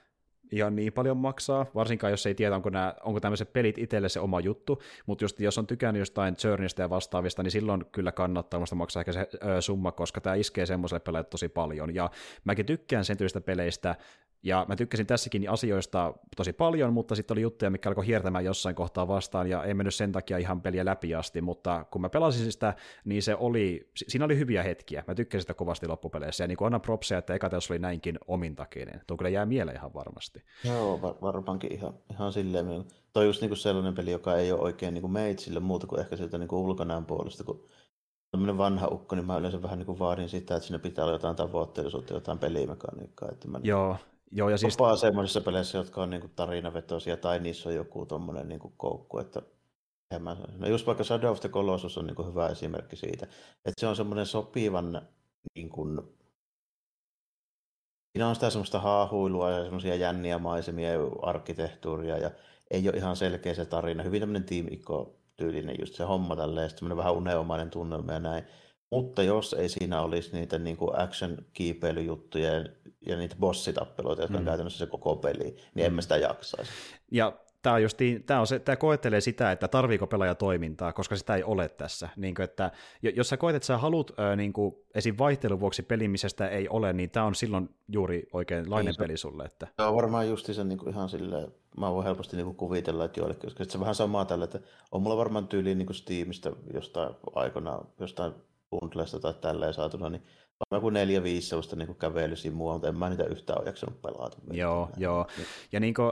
ihan niin paljon maksaa, varsinkaan jos ei tiedä, onko, nämä, onko tämmöiset pelit itselle se oma juttu, mutta just jos on tykännyt jostain Journeystä ja vastaavista, niin silloin kyllä kannattaa musta maksaa ehkä se ö, summa, koska tämä iskee semmoiselle peleille tosi paljon, ja mäkin tykkään sen tyylistä peleistä, ja mä tykkäsin tässäkin asioista tosi paljon, mutta sitten oli juttuja, mikä alkoi hiertämään jossain kohtaa vastaan, ja ei mennyt sen takia ihan peliä läpi asti, mutta kun mä pelasin sitä, niin se oli, siinä oli hyviä hetkiä. Mä tykkäsin sitä kovasti loppupeleissä, ja niin kuin annan propseja, että eka oli näinkin omintakeinen. Tuo kyllä jää mieleen ihan varmasti. Joo, var- varmaankin ihan, ihan silleen. Toi just niin kuin sellainen peli, joka ei ole oikein niin kuin meitsille muuta kuin ehkä sieltä niin kuin ulkonäön puolesta, kun tämmöinen vanha ukko, niin mä yleensä vähän niin kuin vaadin sitä, että siinä pitää olla jotain tavoitteellisuutta, jotain pelimekaniikkaa. Että mä Joo, joo ja siis... semmoisissa peleissä, jotka on niin kuin tarinavetoisia tai niissä on joku tuommoinen niin koukku, että mä no just vaikka Shadow of the Colossus on niin kuin hyvä esimerkki siitä, että se on semmoinen sopivan niin kuin, siinä on sitä semmoista haahuilua ja semmoisia jänniä maisemia ja arkkitehtuuria ja ei ole ihan selkeä se tarina. Hyvin tämmöinen Team tyylinen just se homma tälleen, semmoinen vähän unelmainen tunnelma ja näin. Mutta jos ei siinä olisi niitä niin kuin action kiipeilyjuttuja ja, ja niitä bossitappeluita, jotka mm. on käytännössä se koko peli, niin mm. emme sitä jaksaisi. Ja tämä, justiin, tämä, on se, tämä koettelee sitä, että tarviiko pelaaja toimintaa, koska sitä ei ole tässä. Niin kuin, että jos sä koet, että sä haluat niin kuin, esim. vaihtelun vuoksi peli, missä sitä ei ole, niin tämä on silloin juuri oikeinlainen niin, peli sulle. Että... Tämä on varmaan justi sen niin kuin ihan silleen, mä voin helposti niin kuin kuvitella, että joillekin, koska se vähän samaa tällä, että on mulla varmaan tyyliin niin kuin Steamista jostain aikana, jostain bundlesta tai tälleen saatuna, niin on joku neljä, viisi sellaista niin kävelysimua, mutta en mä niitä yhtään ole jaksanut pelata. Joo, joo. Ja niin kuin,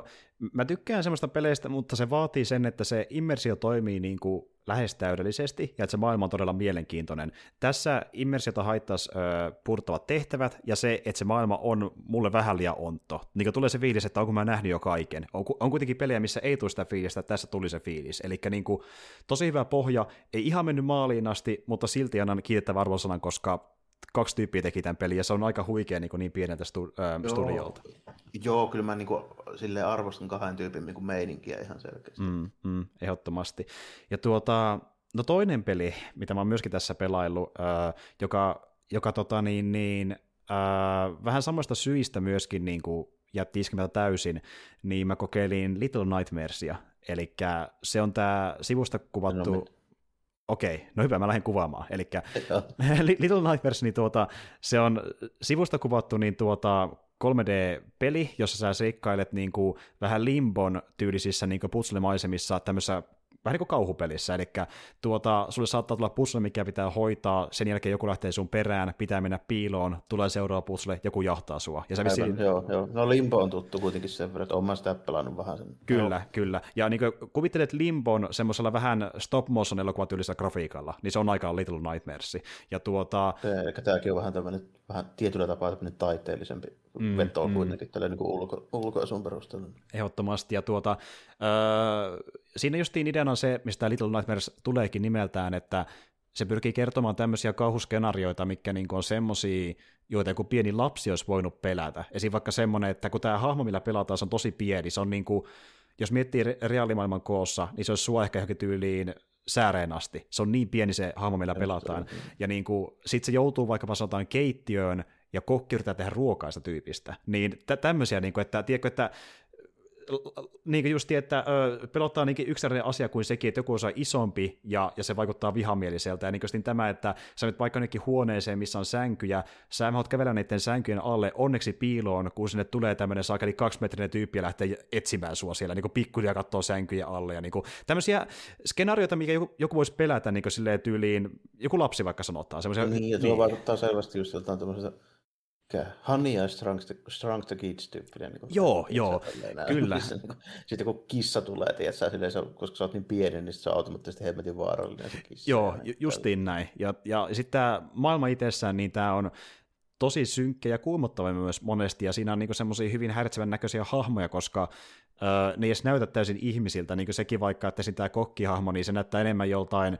mä tykkään semmoista peleistä, mutta se vaatii sen, että se immersio toimii niin kuin lähes täydellisesti ja että se maailma on todella mielenkiintoinen. Tässä immersiota haittaisi ö, purtavat tehtävät ja se, että se maailma on mulle vähän liian onto. Niin tulee se fiilis, että onko mä nähnyt jo kaiken. On, on kuitenkin pelejä, missä ei tule sitä fiilistä, että tässä tuli se fiilis. Eli niin kuin, tosi hyvä pohja, ei ihan mennyt maaliin asti, mutta silti annan kiitettävän arvosanan, koska kaksi tyyppiä teki tämän pelin, ja se on aika huikea niin, niin pieneltä stu, ää, Joo. studiolta. Joo, kyllä mä niin kuin, sille arvostan kahden tyypin niin kuin meininkiä ihan selkeästi. Mm, mm, ehdottomasti. Ja tuota, no toinen peli, mitä mä oon myöskin tässä pelaillut, ää, joka, joka tota niin, niin, ää, vähän samasta syistä myöskin niin kuin jätti iskemättä täysin, niin mä kokeilin Little Nightmaresia, eli se on tämä sivusta kuvattu... No, Okei, no hyvä, mä lähden kuvaamaan. Eli Little Nightmares, niin tuota, se on sivusta kuvattu niin tuota, 3D-peli, jossa sä seikkailet niin kuin vähän limbon tyylisissä niin putselemaisemissa tämmöisessä vähän niin kuin kauhupelissä, eli tuota, sulle saattaa tulla puzzle, mikä pitää hoitaa, sen jälkeen joku lähtee sun perään, pitää mennä piiloon, tulee seuraava puzzle, joku jahtaa sua. Ja Aivan, vissiin... joo, joo. No Limbo on tuttu kuitenkin sen verran, että olen sitä pelannut vähän sen. Kyllä, joo. kyllä. Ja niin kuvittelet Limbon semmoisella vähän stop motion elokuvatyylisellä grafiikalla, niin se on aika Little Nightmares. Ja tuota... Eli tämäkin on vähän tämmöinen, vähän tietyllä tapaa tämmöinen taiteellisempi mm, veto mm. kuitenkin tällä niin ulko, ulkoasun perusteella. Ehdottomasti. Ja tuota, öö, siinä justiin ideana se, mistä Little Nightmares tuleekin nimeltään, että se pyrkii kertomaan tämmöisiä kauhuskenaarioita, mikä niin on semmoisia, joita joku pieni lapsi olisi voinut pelätä. Esim. vaikka semmoinen, että kun tämä hahmo, millä pelataan, se on tosi pieni, se on niin kuin, jos miettii reaalimaailman koossa, niin se olisi sua ehkä johonkin tyyliin sääreen asti. Se on niin pieni se hahmo, millä pelataan. Ja niin sitten se joutuu vaikkapa sanotaan keittiöön, ja kokki yrittää tehdä ruokaista tyypistä. Niin tä- tämmöisiä, niin kuin, että, tiedätkö, että niin kuin just, että ö, pelottaa niinkin yksinäinen asia kuin sekin, että joku osa isompi ja, ja se vaikuttaa vihamieliseltä. Ja niin tämä, että sä nyt vaikka jonnekin huoneeseen, missä on sänkyjä, sä haluat kävellä niiden sänkyjen alle onneksi piiloon, kun sinne tulee tämmöinen saakeli kaksimetrinen tyyppi ja lähtee etsimään sua siellä, niin pikkuja katsoo sänkyjä alle. Ja niin kuin, tämmöisiä skenaarioita, mikä joku, joku voisi pelätä niin silleen tyyliin, joku lapsi vaikka sanotaan. Niin, ja tuo niin. vaikuttaa selvästi just jotain tämmöisestä Honey ja Strong the, the Kids tyyppinen. Niin joo, joo, kyllä. Missä, niin kuin, sitten kun kissa tulee, tiedätkö, silleen, se, koska sä oot niin pieni, niin se on automaattisesti hemmetin vaarallinen se kissa. Joo, ju- justiin näin. Ja, ja sitten tämä maailma itsessään, niin tämä on tosi synkkä ja kuumottava myös monesti, ja siinä on niinku semmoisia hyvin häiritsevän näköisiä hahmoja, koska öö, ne ei edes näytä täysin ihmisiltä, niin kuin sekin vaikka, että tämä kokkihahmo, niin se näyttää enemmän joltain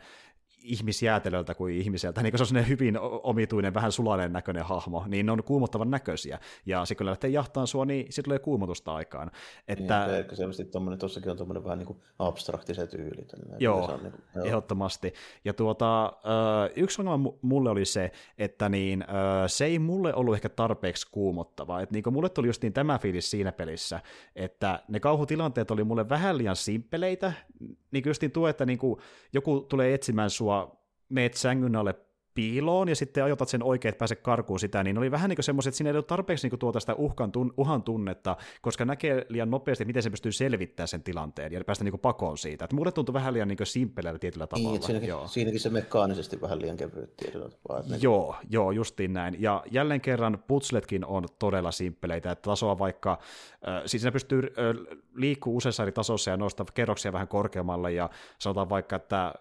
ihmisjäätelöltä kuin ihmiseltä, niin kun se on hyvin omituinen, vähän sulainen näköinen hahmo, niin ne on kuumottavan näköisiä, ja se kyllä lähtee jahtaan sua, niin sitten tulee kuumotusta aikaan. Että... Niin, ehkä selvästi tommonen, tossakin on tuommoinen vähän niin kuin abstrakti se tyyli. Joo, on niin kuin, joo, ehdottomasti. Ja tuota, yksi ongelma mulle oli se, että niin, se ei mulle ollut ehkä tarpeeksi kuumottava, että niin mulle tuli justiin tämä fiilis siinä pelissä, että ne kauhutilanteet oli mulle vähän liian simppeleitä, niin justiin tuo, että niin kuin joku tulee etsimään sua meet sängyn alle piiloon ja sitten ajotat sen oikein, että pääse karkuun sitä, niin oli vähän niin kuin semmoiset, että siinä ei ole tarpeeksi niin tuota sitä uhkan tun, uhan tunnetta, koska näkee liian nopeasti, miten se pystyy selvittämään sen tilanteen ja päästä niin pakoon siitä. Että mulle tuntui vähän liian niin simpeleillä tietyllä tavalla. Niin, siinäkin, joo. siinäkin se mekaanisesti vähän liian kevyt tietyllä tavalla. Joo, joo, justiin näin. Ja jälleen kerran putsletkin on todella simppeleitä, että tasoa vaikka, äh, siis siinä pystyy äh, liikkuu useissa eri tasossa ja nostaa kerroksia vähän korkeammalle ja sanotaan vaikka, että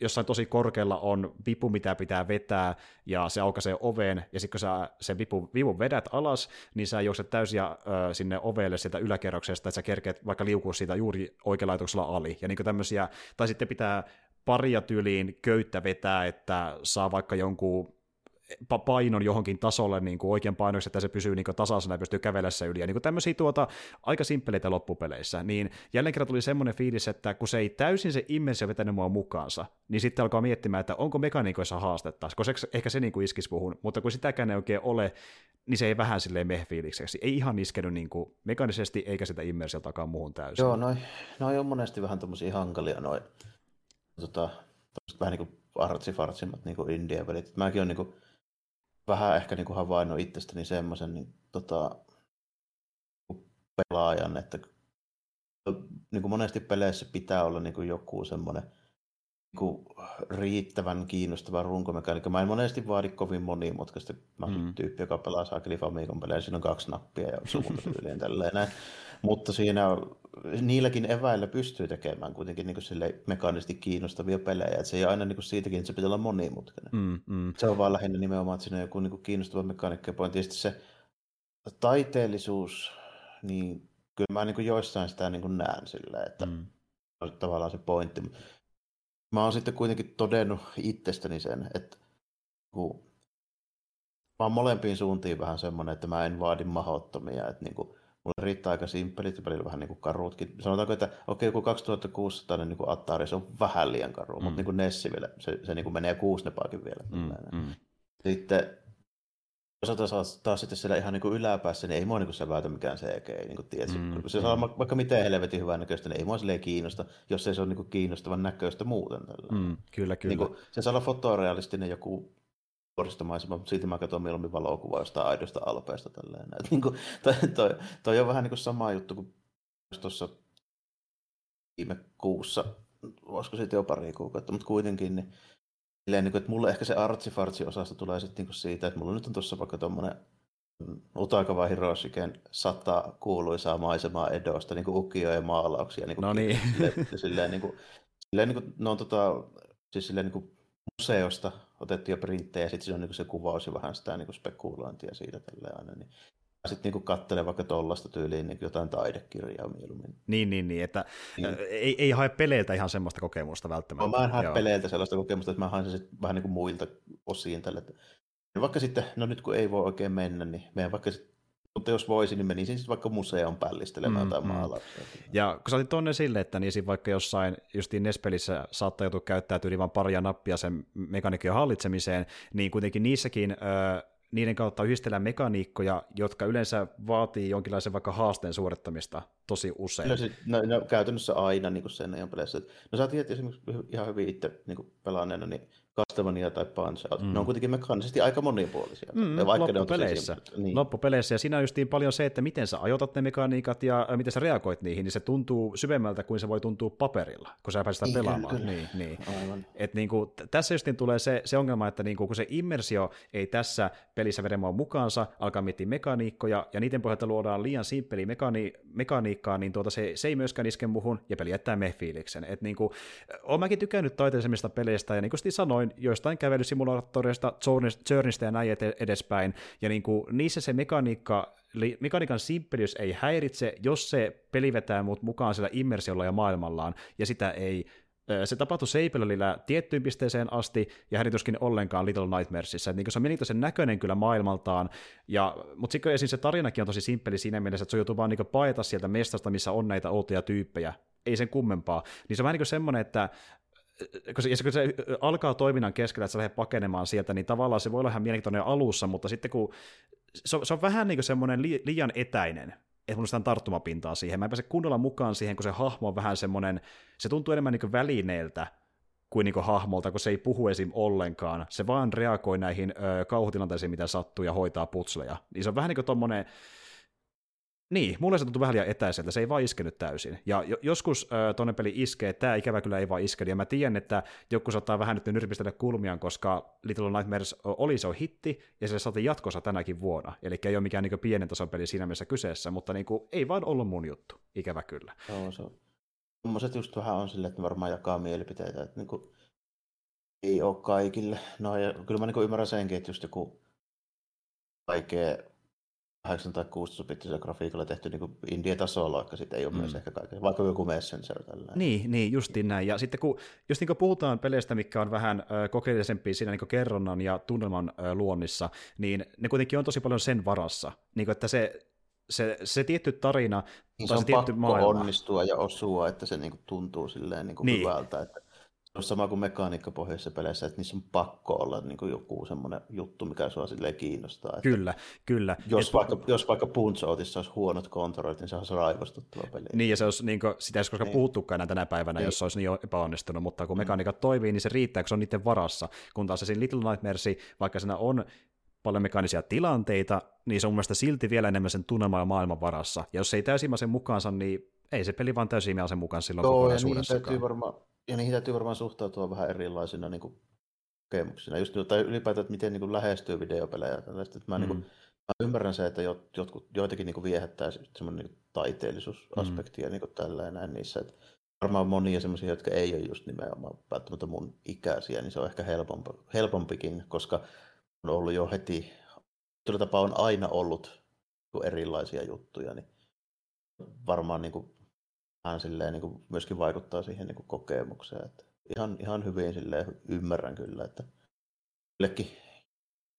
jossain tosi korkealla on vipu, mitä pitää vetää, ja se aukaisee oveen, ja sitten kun sä sen vipu, vivun vedät alas, niin sä juokset täysin ö, sinne ovelle sieltä yläkerroksesta, että sä kerkeet vaikka liukua siitä juuri oikealla ali, ja niin tämmöisiä, tai sitten pitää paria tyyliin köyttä vetää, että saa vaikka jonkun painon johonkin tasolle niin kuin oikean painoksi, että se pysyy niin tasaisena ja pystyy kävellä se yli. Ja niin kuin tämmöisiä tuota, aika simppeleitä loppupeleissä. Niin jälleen kerran tuli semmoinen fiilis, että kun se ei täysin se immensio vetänyt mua mukaansa, niin sitten alkaa miettimään, että onko mekaniikoissa haastetta, koska ehkä se niin kuin iskisi puhun, mutta kun sitäkään ei oikein ole, niin se ei vähän silleen meh-fiilikseksi. Ei ihan iskenyt niin kuin mekanisesti eikä sitä immersioltakaan muuhun täysin. Joo, noin noi on monesti vähän tommosia hankalia noin, tota, vähän niin kuin artsifartsimmat niin indie-pelit. Mäkin on niin kuin vähän ehkä niin kuin havainnut itsestäni semmoisen niin, tota, pelaajan, että niin kuin monesti peleissä pitää olla niin kuin joku semmoinen kuin riittävän kiinnostava runkomekaniikka. Mä en monesti vaadi kovin monimutkaista. Mä mm. tyyppi, joka pelaa saakeli Famicom pelejä, siinä on kaksi nappia ja suunnitelmien tälleen näin. Mutta siinä niilläkin eväillä pystyy tekemään kuitenkin niin kuin mekaanisesti kiinnostavia pelejä. Et se ei aina niin kuin siitäkin, että se pitää olla monimutkainen. Mm, mm. Se on vaan lähinnä nimenomaan, että siinä on joku niin kuin kiinnostava mekaniikka ja pointti. Ja se taiteellisuus, niin kyllä mä niin kuin joissain sitä niin kuin näen sillä, että mm. tavallaan se pointti. Mä oon sitten kuitenkin todennut itsestäni sen, että kun mä oon molempiin suuntiin vähän semmoinen, että mä en vaadi mahottomia, että niin kuin, Mulle riittää aika simppelit ja välillä vähän niin kuin karuutkin. Sanotaanko, että okei, joku 2600 niin kuin Atari, se on vähän liian karu, mm. mutta niin kuin Nessi vielä, se, se niin kuin menee kuusnepaakin vielä. Mm, mm. Sitten jos taas, taas sitten siellä ihan niin kuin yläpäässä, niin ei mua niin säväytä mikään CG. Niin kuin tiedät, mm, se saa mm. vaikka miten helvetin hyvän näköistä, niin ei mua silleen kiinnosta, jos ei se ole niin kuin kiinnostavan näköistä muuten. Mm, kyllä, kyllä. Niin kuin, se saa olla fotorealistinen joku vuoristomaisema, siitä mä katson mieluummin valokuvaa jostain aidosta alpeesta. Tälleen. Et niin kuin, toi, toi, toi, on vähän niin kuin sama juttu kuin tuossa viime kuussa, voisiko siitä jo pari kuukautta, mutta kuitenkin, niin, silleen, niin kuin, että mulle ehkä se artsifartsi osasta tulee sitten niin siitä, että mulla nyt on tuossa vaikka tuommoinen Utakava Hiroshiken sata kuuluisaa maisemaa Edosta, niin kuin ukioja maalauksia. Niin kuin no niin. Silleen, silleen, niin kuin, silleen, niin kuin, ne on tota, siis silleen, niin kuin museosta otettiin jo printtejä, ja sitten se on niin se kuvaus ja vähän sitä niin spekulointia siitä tälle aina. Niin sitten niin katsele vaikka tuollaista tyyliin niin jotain taidekirjaa mieluummin. Niin, niin, niin että niin. Ei, ei hae peleiltä ihan semmoista kokemusta välttämättä. No, mä en hae Joo. peleiltä sellaista kokemusta, että mä haen sen vähän niin kuin muilta osiin tälle. Vaikka sitten, no nyt kun ei voi oikein mennä, niin meidän vaikka sitten mutta jos voisin, niin menisin sitten vaikka museon pällistelemään mm, tai mm. maalauksia. Ja kun sä otit tonne sille, että niin vaikka jossain justiin Nespelissä saattaa joutua käyttää yli vain paria nappia sen mekaniikan hallitsemiseen, niin kuitenkin niissäkin ö, niiden kautta yhdistellään mekaniikkoja, jotka yleensä vaatii jonkinlaisen vaikka haasteen suorittamista tosi usein. No, siis, no, no käytännössä aina niin kuin sen ajan peleissä. No sä tiedät esimerkiksi ihan hyvin itse niin pelaaneena, niin Castlevania tai Punch Out. Mm. Ne on kuitenkin mekaanisesti aika monipuolisia. Mm, vaikka loppupeleissä. Ne on niin. loppupeleissä. Ja siinä on justiin paljon se, että miten sä ajotat ne mekaniikat ja äh, miten sä reagoit niihin, niin se tuntuu syvemmältä kuin se voi tuntua paperilla, kun sä pääset sitä niin, pelaamaan. Kyllä. Niin, niin. Aivan. Et niin kuin, tässä justiin tulee se, se ongelma, että niin kuin, kun se immersio ei tässä pelissä vede mukaansa, alkaa miettiä mekaniikkoja, ja niiden pohjalta luodaan liian simppeli mekani, mekaniikkaa, niin tuota se, se ei myöskään iske muhun, ja peli jättää me-fiiliksen. Et niin kuin, olen mäkin tykännyt taiteellisemmista peleistä, ja niin kuin sanoin, noin joistain kävelysimulaattoreista, Journeysta ja näin edespäin, ja niin kuin, niissä se mekaniikka, mekaniikan simppeliys ei häiritse, jos se peli vetää mut mukaan sillä immersiolla ja maailmallaan, ja sitä ei se tapahtui Seipelölillä tiettyyn pisteeseen asti, ja häirituskin ollenkaan Little Nightmaresissa. Niin se on mielenkiintoisen näköinen kyllä maailmaltaan, ja, mutta sitten esim. se tarinakin on tosi simppeli siinä mielessä, että se joutuu vaan niin paeta sieltä mestasta, missä on näitä outoja tyyppejä, ei sen kummempaa. Niin se on vähän niin semmoinen, että kun se, kun se alkaa toiminnan keskellä, että sä lähdet pakenemaan sieltä, niin tavallaan se voi olla ihan mielenkiintoinen alussa, mutta sitten kun se, on, se on vähän niin kuin semmoinen li, liian etäinen, että mun on tarttumapintaa siihen. Mä en pääse kunnolla mukaan siihen, kun se hahmo on vähän semmoinen, se tuntuu enemmän niin välineeltä kuin, niin kuin hahmolta, kun se ei puhu esim. ollenkaan. Se vaan reagoi näihin ö, kauhutilanteisiin, mitä sattuu, ja hoitaa putsleja. Niin se on vähän niin kuin tommonen, niin, mulle se tuntuu vähän liian etäiseltä, se ei vaan iskenyt täysin. Ja joskus äh, tuonne peli iskee, tämä ikävä kyllä ei vaan iske, ja mä tiedän, että joku saattaa vähän nyt nyrpistellä kulmiaan, koska Little Nightmares oli se on hitti, ja se saatiin jatkossa tänäkin vuonna. Eli ei ole mikään niin pienen tason peli siinä mielessä kyseessä, mutta niin kuin, ei vaan ollut mun juttu, ikävä kyllä. Joo, se on. Tuommoiset just vähän on silleen, että varmaan jakaa mielipiteitä, että niin kuin, Ei ole kaikille. No ja kyllä mä niin ymmärrän senkin, että just joku vaikea 8 tai 16 grafiikalla tehty niin indie-tasolla, vaikka sitten ei ole mm. myös ehkä kaikille, vaikka joku Messenger tällä. Niin, niin, justiin näin. Ja sitten kun, just niin kuin puhutaan peleistä, mikä on vähän ö, kokeellisempia siinä niin kerronnan ja tunnelman luonnissa, niin ne kuitenkin on tosi paljon sen varassa. Niin kuin, että se, se, se tietty tarina, niin tai se, se tietty maailma. onnistua ja osua, että se niin kuin tuntuu silleen niin kuin niin. hyvältä. Että on sama kuin mekaniikkapohjaisissa peleissä, että niissä on pakko olla niin kuin joku semmoinen juttu, mikä sua silleen kiinnostaa. Että kyllä, kyllä. Jos, Et... vaikka, jos vaikka Punch olisi huonot kontrollit, niin se olisi raivostuttava peli. Niin, ja se olisi, niin kuin, sitä ei olisi koskaan niin. puhuttukaan enää tänä päivänä, niin. jos se olisi niin epäonnistunut, mutta kun mm. mekaniikat toimii, niin se riittää, kun se on niiden varassa. Kun taas se siinä Little Nightmares, vaikka siinä on paljon mekaanisia tilanteita, niin se on mun mielestä silti vielä enemmän sen tunnelman ja maailman varassa. Ja jos se ei täysimmäisen mukaansa, niin ei se peli vaan täysimmäisen mukaan silloin Joo, kokonaisuudessakaan. Ja niihin täytyy varmaan ja niihin täytyy varmaan suhtautua vähän erilaisina niin kuin, kokemuksina. Just, tai ylipäätään, että miten niin kuin, lähestyy videopelejä. Että mä, mm. niin kuin, mä ymmärrän se, että jot, jotkut, joitakin niin kuin, viehättää semmoinen niin taiteellisuusaspekti mm. ja niin kuin, tällä näin niissä. Että varmaan monia semmoisia, jotka ei ole just nimenomaan välttämättä mun ikäisiä, niin se on ehkä helpompi, helpompikin, koska on ollut jo heti, tuolla tapaa on aina ollut niin erilaisia juttuja, niin varmaan niin kuin, vähän silleen, niin kuin myöskin vaikuttaa siihen niin kuin kokemukseen. Että ihan, ihan hyvin silleen ymmärrän kyllä, että jollekin,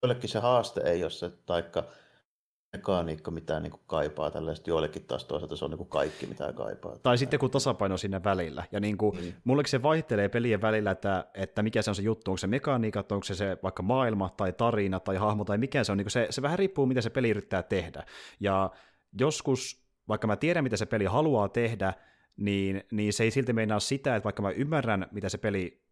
jollekin se haaste ei ole se, taikka mekaniikka, mitä niin kuin kaipaa tällaista, joillekin taas toisaalta se on niin kuin kaikki, mitä kaipaa. Tai sitten kun tasapaino siinä välillä. Ja niin kuin, mm. mullekin se vaihtelee pelien välillä, että, että mikä se on se juttu, onko se mekaniikat, onko se, se vaikka maailma tai tarina tai hahmo tai mikä se on, niin kuin se, se vähän riippuu, mitä se peli yrittää tehdä. Ja joskus, vaikka mä tiedän, mitä se peli haluaa tehdä, niin, niin se ei silti meinaa sitä, että vaikka mä ymmärrän, mitä se peli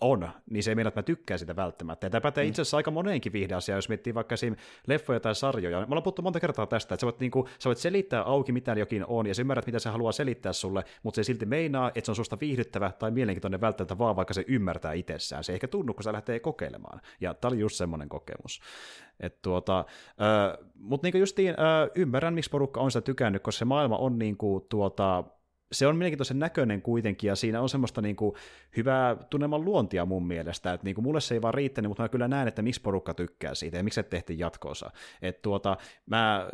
on, niin se ei meinaa, että mä tykkään sitä välttämättä. Ja tämä pätee mm. itse asiassa aika moneenkin viihdeasiaan, jos miettii vaikka esim. leffoja tai sarjoja. Me ollaan puhuttu monta kertaa tästä, että sä voit, niin kuin, sä voit selittää auki, mitä jokin on, ja sä ymmärrät, mitä se haluaa selittää sulle, mutta se ei silti meinaa, että se on susta viihdyttävä tai mielenkiintoinen välttämättä vaan, vaikka se ymmärtää itsessään. Se ei ehkä tunnu, kun se lähtee kokeilemaan. Ja tämä oli just semmoinen kokemus. tuota, äh, mutta niin justiin äh, ymmärrän, miksi porukka on sitä tykännyt, koska se maailma on niin kuin, tuota, se on mielenkiintoisen näköinen kuitenkin, ja siinä on semmoista niin kuin, hyvää tunnelman luontia mun mielestä, että niin kuin, mulle se ei vaan riittänyt, mutta mä kyllä näen, että miksi porukka tykkää siitä, ja miksi se tehtiin jatkoosa. Että tuota, mä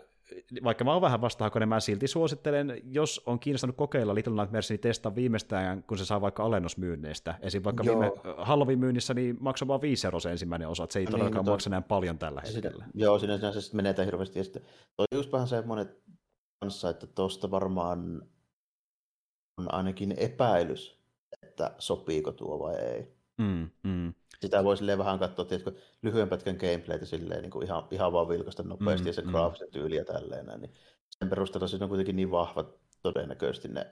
vaikka mä oon vähän vastahakoinen, mä silti suosittelen, jos on kiinnostunut kokeilla Little Nightmares, niin testaa viimeistään, kun se saa vaikka alennusmyynneistä. Esim. vaikka Joo. viime Halloween-myynnissä, niin maksaa vaan 5 euroa se ensimmäinen osa, että se ei niin, todellakaan no maksa näin paljon tällä hetkellä. Joo, siinä se sitten menee hirveästi. Ja sitten toi just vähän semmoinen kanssa, että tuosta varmaan on ainakin epäilys, että sopiiko tuo vai ei. Mm, mm. Sitä voi silleen vähän katsoa, tiedätkö, lyhyen pätkän gameplaytä silleen niin kuin ihan, ihan vaan vilkasta nopeasti mm, ja se mm. graafisen tyyli ja tälleen. Niin sen perusteella siinä on kuitenkin niin vahva todennäköisesti ne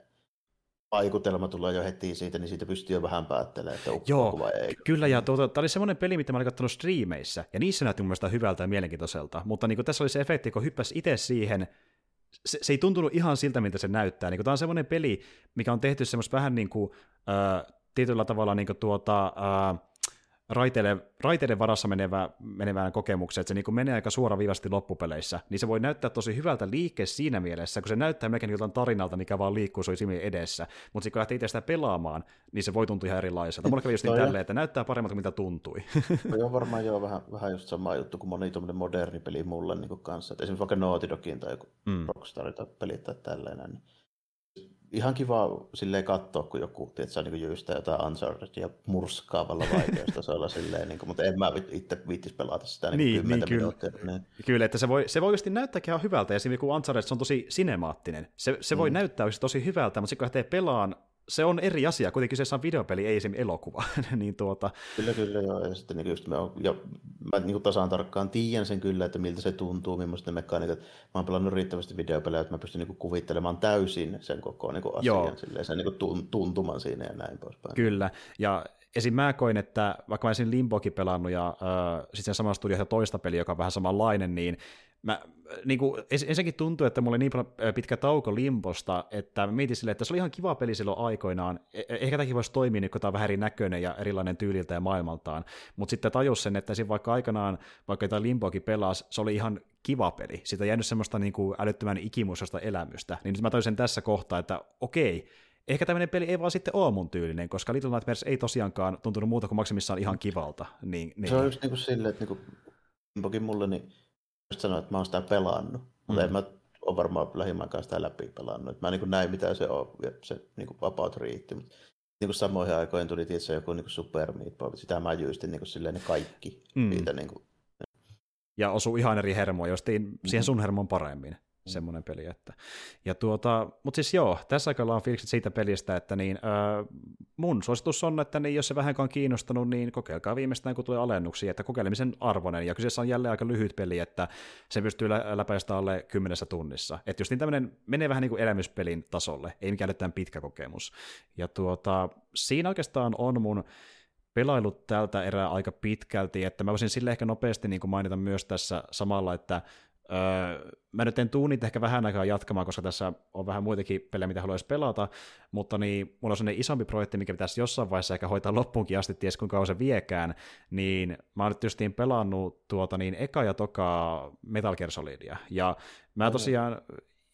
vaikutelma tulee jo heti siitä, niin siitä pystyy jo vähän päättelemään, että Joo, vai ei. kyllä, ja tuota, tämä oli semmoinen peli, mitä mä olin katsonut striimeissä, ja niissä näytti mun mielestä hyvältä ja mielenkiintoiselta, mutta niin kuin tässä oli se efekti, kun hyppäsi itse siihen, se, se ei tuntunut ihan siltä, miltä se näyttää. Niin tämä on semmoinen peli, mikä on tehty semmoista vähän niin kuin, äh, tietyllä tavalla niin kuin tuota, äh, raiteiden, raiteiden varassa menevä, menevään kokemukseen, että se niin menee aika suoraviivasti loppupeleissä, niin se voi näyttää tosi hyvältä liikkeessä siinä mielessä, kun se näyttää melkein jotain tarinalta, mikä vaan liikkuu sun edessä, mutta sitten kun lähtee itse sitä pelaamaan, niin se voi tuntua ihan erilaiselta. Mulla kävi just niin tälleen, että näyttää paremmalta kuin mitä tuntui. Joo, varmaan joo, vähän, vähän just sama juttu kuin moni moderni peli mulle niin kanssa. Et esimerkiksi vaikka Naughty Dogin tai joku mm. Rockstar tai pelit tai tälleen. Niin ihan kiva silleen katsoa, kun joku tiedätkö, niin jyystää jotain Uncharted ja murskaavalla vaikeustasolla silleen, niin kuin, mutta en mä itse viittis pelata sitä niin, niin, niin kyllä. minuuttia. Niin. Kyllä, että se voi, se voi just näyttääkin ihan hyvältä, ja esimerkiksi kun Uncharted se on tosi sinemaattinen, se, se voi mm. näyttää tosi hyvältä, mutta sitten kun lähtee pelaan se on eri asia, kuitenkin kyseessä on videopeli, ei esimerkiksi elokuva. niin tuota... Kyllä, kyllä, joo. Ja sitten niin just mä, oon, ja mä niin tasaan tarkkaan tiedän sen kyllä, että miltä se tuntuu, millaista ne mekaniikat. Mä oon pelannut riittävästi videopelejä, että mä pystyn niin kuvittelemaan täysin sen koko niin asian, joo. silleen, sen niin tuntuman siinä ja näin poispäin. Kyllä, ja esim. mä koin, että vaikka mä olisin Limbokin pelannut ja äh, sitten sama studio toista peliä, joka on vähän samanlainen, niin mä, niin kuin, ensinnäkin tuntuu, että mulla oli niin pitkä tauko Limbosta, että mä mietin silleen, että se oli ihan kiva peli silloin aikoinaan. E, e, ehkä tämäkin voisi toimia, niin kun tämä on vähän näköinen ja erilainen tyyliltä ja maailmaltaan. Mutta sitten tajus sen, että vaikka aikanaan, vaikka tämä Limboakin pelasi, se oli ihan kiva peli. Siitä jäänyt semmoista niin kuin älyttömän ikimuistoista elämystä. Niin nyt mä tajusin tässä kohtaa, että okei, ehkä tämmöinen peli ei vaan sitten ole mun tyylinen, koska Little Nightmares ei tosiaankaan tuntunut muuta kuin maksimissaan ihan kivalta. Niin, niin. Se on just niin kuin silleen, että niin kuin, mulle niin just sanoin, että mä oon sitä pelannut, mutta mm. en mä ole varmaan lähimmänkaan sitä läpi pelannut. Mä en niin näin, mitä se on, ja se niin kuin about riitti. Mutta niin kuin samoihin aikoihin tuli tietysti joku niin kuin Super Meat Boy, sitä mä jyystin niin kuin silleen ne kaikki. Mm. Niitä, niin kuin... Ja osuu ihan eri hermoa, jostiin mm-hmm. siihen sun hermon paremmin. Mm. semmoinen peli. Että. Ja tuota, mutta siis joo, tässä aika on fiilikset siitä pelistä, että niin, öö, mun suositus on, että niin, jos se vähänkään on kiinnostunut, niin kokeilkaa viimeistään, kun tulee alennuksia, että kokeilemisen arvoinen. Ja kyseessä on jälleen aika lyhyt peli, että se pystyy lä- läpäistä alle kymmenessä tunnissa. Että just niin tämmöinen menee vähän niin kuin elämyspelin tasolle, ei mikään nyt pitkä kokemus. Ja tuota, siinä oikeastaan on mun pelailut tältä erää aika pitkälti, että mä voisin sille ehkä nopeasti niin kuin mainita myös tässä samalla, että Öö, mä nyt en tuu niitä ehkä vähän aikaa jatkamaan, koska tässä on vähän muitakin pelejä, mitä haluaisi pelata, mutta niin, mulla on sellainen isompi projekti, mikä pitäisi jossain vaiheessa ehkä hoitaa loppuunkin asti, ties kuinka kauan se viekään, niin mä oon nyt justiin pelannut tuota niin eka ja toka Metal Gear Solidia, ja mä tosiaan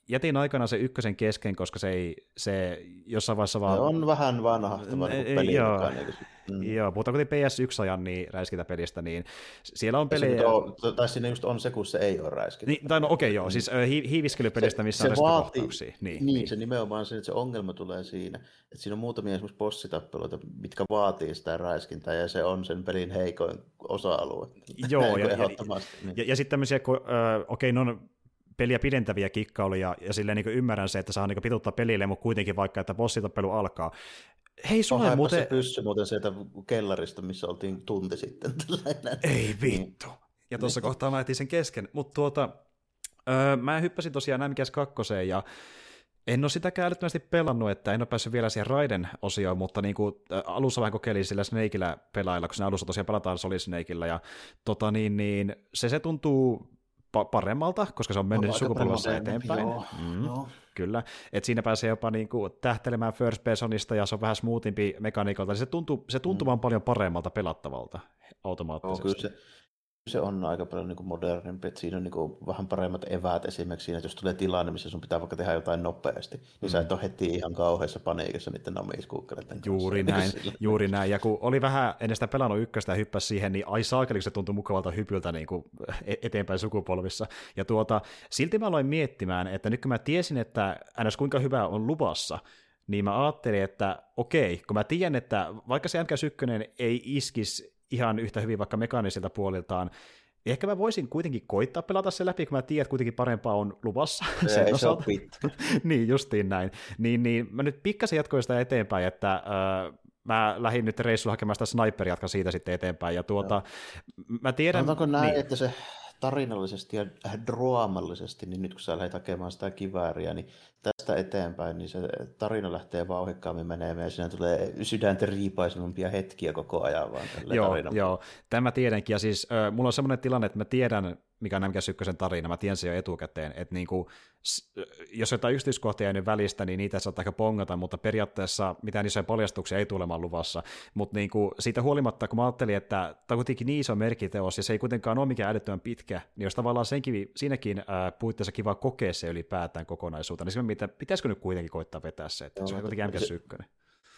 jätin aikana se ykkösen kesken, koska se ei, se jossain vaiheessa vaan... Se on vähän vanhahtava niin peli. Joo, mm. joo, puhutaan kuitenkin PS1-ajan niin pelistä, niin siellä on pelejä... On, tai siinä just on se, kun se ei ole räiskintä. Niin, tai no okei, okay, joo, siis hi- hiiviskelypelistä, missä se, on se vaatii, niin, niin, niin, se nimenomaan se, että se ongelma tulee siinä, että siinä on muutamia esimerkiksi bossitappeluita, mitkä vaatii sitä räiskintää, ja se on sen pelin heikoin osa-alue. Joo, ja, ja, niin. ja, ja sitten tämmöisiä, okei, okay, no peliä pidentäviä kikkailuja, ja silleen niin ymmärrän se, että saa niin pituttaa pelille, mutta kuitenkin vaikka, että bossitappelu alkaa. Hei, sulle on muuten... se pyssy muuten sieltä kellarista, missä oltiin tunti sitten. Ei vittu. Ja tuossa niin. kohtaa mä etin sen kesken, mutta tuota, öö, mä hyppäsin tosiaan Nämikäs kakkoseen, ja en ole sitäkään älyttömästi pelannut, että en ole päässyt vielä siihen Raiden osioon, mutta niin kuin, alussa vähän kokeilin sillä Snakeillä pelailla, kun siinä alussa tosiaan pelataan Solid Snakeilla, ja tota, niin, niin, se, se tuntuu paremmalta, koska se on mennyt sukupolvessa eteenpäin. Joo, mm, joo. Kyllä, että siinä pääsee jopa niin kuin tähtelemään first personista ja se on vähän smoothimpi mekaniikalta, se tuntuu, se tuntuu mm. vaan paljon paremmalta pelattavalta automaattisesti. Joo, kyllä se, se on aika paljon niin kuin modernimpi, että siinä on niin kuin vähän paremmat eväät esimerkiksi siinä, että jos tulee tilanne, missä sun pitää vaikka tehdä jotain nopeasti, niin mm. sä et ole heti ihan kauheassa paniikissa niiden namiskuukkeleiden Juuri näin, juuri näin. Ja kun oli vähän ennen sitä pelannut ykköstä ja hyppäsi siihen, niin ai saakeli, se tuntui mukavalta hypyltä niin kuin e-, eteenpäin sukupolvissa. Ja tuota, silti mä aloin miettimään, että nyt kun mä tiesin, että ns. kuinka hyvä on luvassa, niin mä ajattelin, että okei, kun mä tiedän, että vaikka se MK1 ei iskisi ihan yhtä hyvin vaikka mekaanisilta puoliltaan, Ehkä mä voisin kuitenkin koittaa pelata se läpi, kun mä tiedän, että kuitenkin parempaa on luvassa sen ei osalta. Se niin, justiin näin. Niin, niin mä nyt pikkasen jatkoin sitä eteenpäin, että äh, mä lähdin nyt reissulla hakemaan sitä sniper jatka siitä sitten eteenpäin, ja tuota, mä tiedän... Onko näin, niin, että se tarinallisesti ja draamallisesti, niin nyt kun sä lähdet hakemaan sitä kivääriä, niin tästä eteenpäin niin se tarina lähtee vauhikkaammin menemään ja siinä tulee sydäntä riipaisevampia hetkiä koko ajan vaan Joo, joo, tämä tiedänkin. Ja siis äh, mulla on semmoinen tilanne, että mä tiedän, mikä on Nämkäs ykkösen tarina, mä tiedän se jo etukäteen, että niinku, jos jotain yksityiskohtia jäänyt välistä, niin niitä saattaa ehkä pongata, mutta periaatteessa mitään isoja paljastuksia ei tulemaan luvassa, mutta niinku, siitä huolimatta, kun mä ajattelin, että tämä on kuitenkin niin iso merkiteos, ja se ei kuitenkaan ole mikään älyttömän pitkä, niin jos tavallaan senkin, siinäkin ää, puitteissa kiva kokea se ylipäätään kokonaisuutta, niin se, mitä, pitäisikö nyt kuitenkin koittaa vetää se, että Joo, se on kuitenkin MGS 1.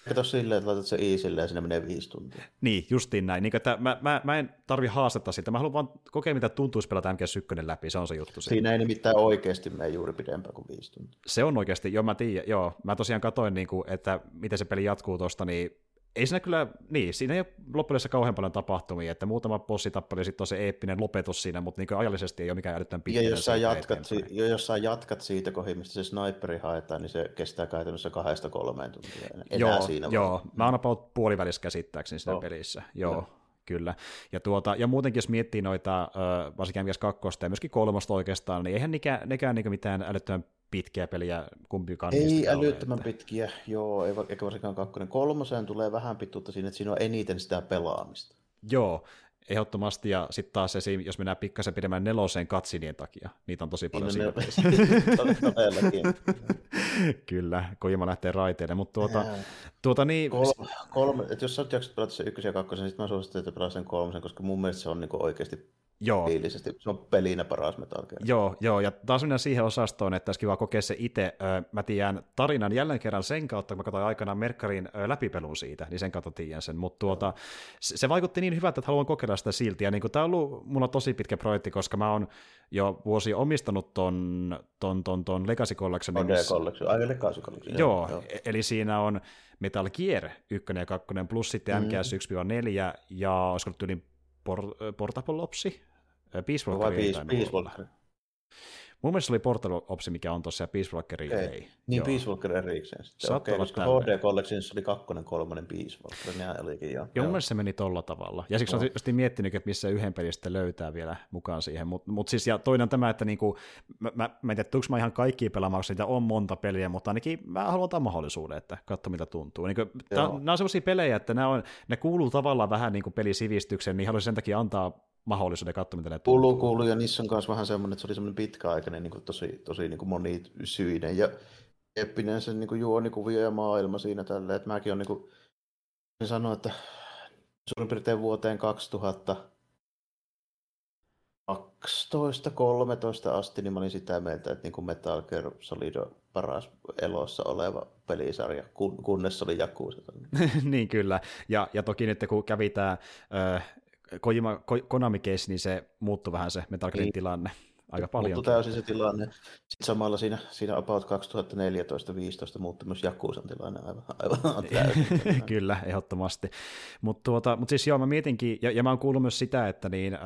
Kato silleen, että laitat se easille ja sinne menee viisi tuntia. Niin, justiin näin. Niin, että mä, mä, mä en tarvi haastetta sitä. Mä haluan vaan kokeilla, mitä tuntuisi pelata MGS1 läpi. Se on se juttu. Siinä ei nimittäin oikeasti mene juuri pidempään kuin viisi tuntia. Se on oikeasti, joo mä tiedän, joo. Mä tosiaan katoin, niin kuin, että miten se peli jatkuu tuosta, niin ei siinä kyllä, niin, siinä ei ole loppujen kauhean paljon tapahtumia, että muutama bossitappelu ja sitten on se eeppinen lopetus siinä, mutta niin ajallisesti ei ole mikään älyttömän pitkä. Ja jos sä, jatkat, si- ja jos sä jatkat siitä kohin, mistä se sniperi haetaan, niin se kestää käytännössä kahdesta kolmeen tuntia. Enää joo, siinä joo. Vaan. mä oon about puolivälissä käsittääkseni siinä oh. pelissä. Joo. joo kyllä. Ja, tuota, ja muutenkin, jos miettii noita, varsinkin MGS2 ja myöskin kolmosta oikeastaan, niin eihän nekään, nekään niin mitään älyttömän pitkiä peliä kumpikaan. Ei älyttömän että... pitkiä, joo, eikä varsinkaan kakkonen. Kolmoseen tulee vähän pituutta siinä, että siinä on eniten sitä pelaamista. Joo, ehdottomasti, ja sitten taas esim, jos mennään pikkasen pidemmän neloseen katsinien takia, niitä on tosi paljon siinä pelissä. Kyllä, Kojima lähtee raiteille, mutta tuota, tuota niin... Kol, kolme, että jos sä oot jaksat pelata se ykkösen ja kakkosen, niin sitten mä suosittelen, että pelaa sen kolmosen, koska mun mielestä se on niinku oikeasti Joo. Fiilisesti. Se on pelinä paras Metal Gear. Joo, joo, ja taas mennään siihen osastoon, että olisi kiva kokea se itse. Mä tiedän tarinan jälleen kerran sen kautta, kun mä katsoin aikanaan Merkkarin läpipelun siitä, niin sen kautta tiedän sen, mutta tuota, se vaikutti niin hyvältä, että haluan kokeilla sitä silti, ja niin tämä on ollut mulla tosi pitkä projekti, koska mä oon jo vuosi omistanut ton, ton, ton, ton Legacy Collection. On Collection, aivan Legacy Collection. Joo, joo, e- eli siinä on Metal Gear 1 ja 2, plus sitten mm. MGS 1-4, ja olisiko nyt yli Portable Opsi, Peace Walker ei Peace Walker. Mun mielestä se oli Portal Opsi, mikä on tuossa, ja Peace Walker ei. ei. Niin, joo. Peace Walker erikseen. Sitten. Okei, okay, koska HD Collectionissa oli kakkonen, kolmonen Peace Walker, niin olikin jo. Joo, mun mielestä se meni tolla tavalla. Ja siksi no. olen tietysti miettinyt, että missä yhden pelistä löytää vielä mukaan siihen. Mutta mut siis, ja toinen on tämä, että niinku, mä, mä, mä en tiedä, mä ihan kaikki pelaamaan, koska niitä on monta peliä, mutta ainakin mä haluan antaa mahdollisuuden, että katso mitä tuntuu. Niin kuin, nämä on sellaisia pelejä, että nämä on, ne kuuluu tavallaan vähän niin kuin pelisivistykseen, niin haluaisin sen takia antaa mahdollisuuden katsoa, mitä ne. Kuuluu, kuuluu, ja niissä on myös vähän semmoinen, että se oli semmoinen pitkäaikainen, niin kuin tosi, tosi niin kuin monisyinen ja eppinen sen niin kuin juonikuvio ja maailma siinä tällä, että mäkin on niin kuin, sanoa, että suurin piirtein vuoteen 2000 12-13 asti, niin mä olin sitä mieltä, että niin kuin Metal Gear Solid on paras elossa oleva pelisarja, kun, kunnes oli Jakusa. niin kyllä, ja, ja toki nyt kun kävi tämä Kojima, Ko, Konami case, niin se muuttui vähän se Metal Gear niin. tilanne aika paljon. Muuttui täysin se tilanne. Sitten samalla siinä, siinä about 2014-2015 muuttui myös Jakusan tilanne aivan, aivan täysin. Kyllä, ehdottomasti. Mutta tuota, mut siis joo, mä mietinkin, ja, ja mä oon kuullut myös sitä, että niin, äh,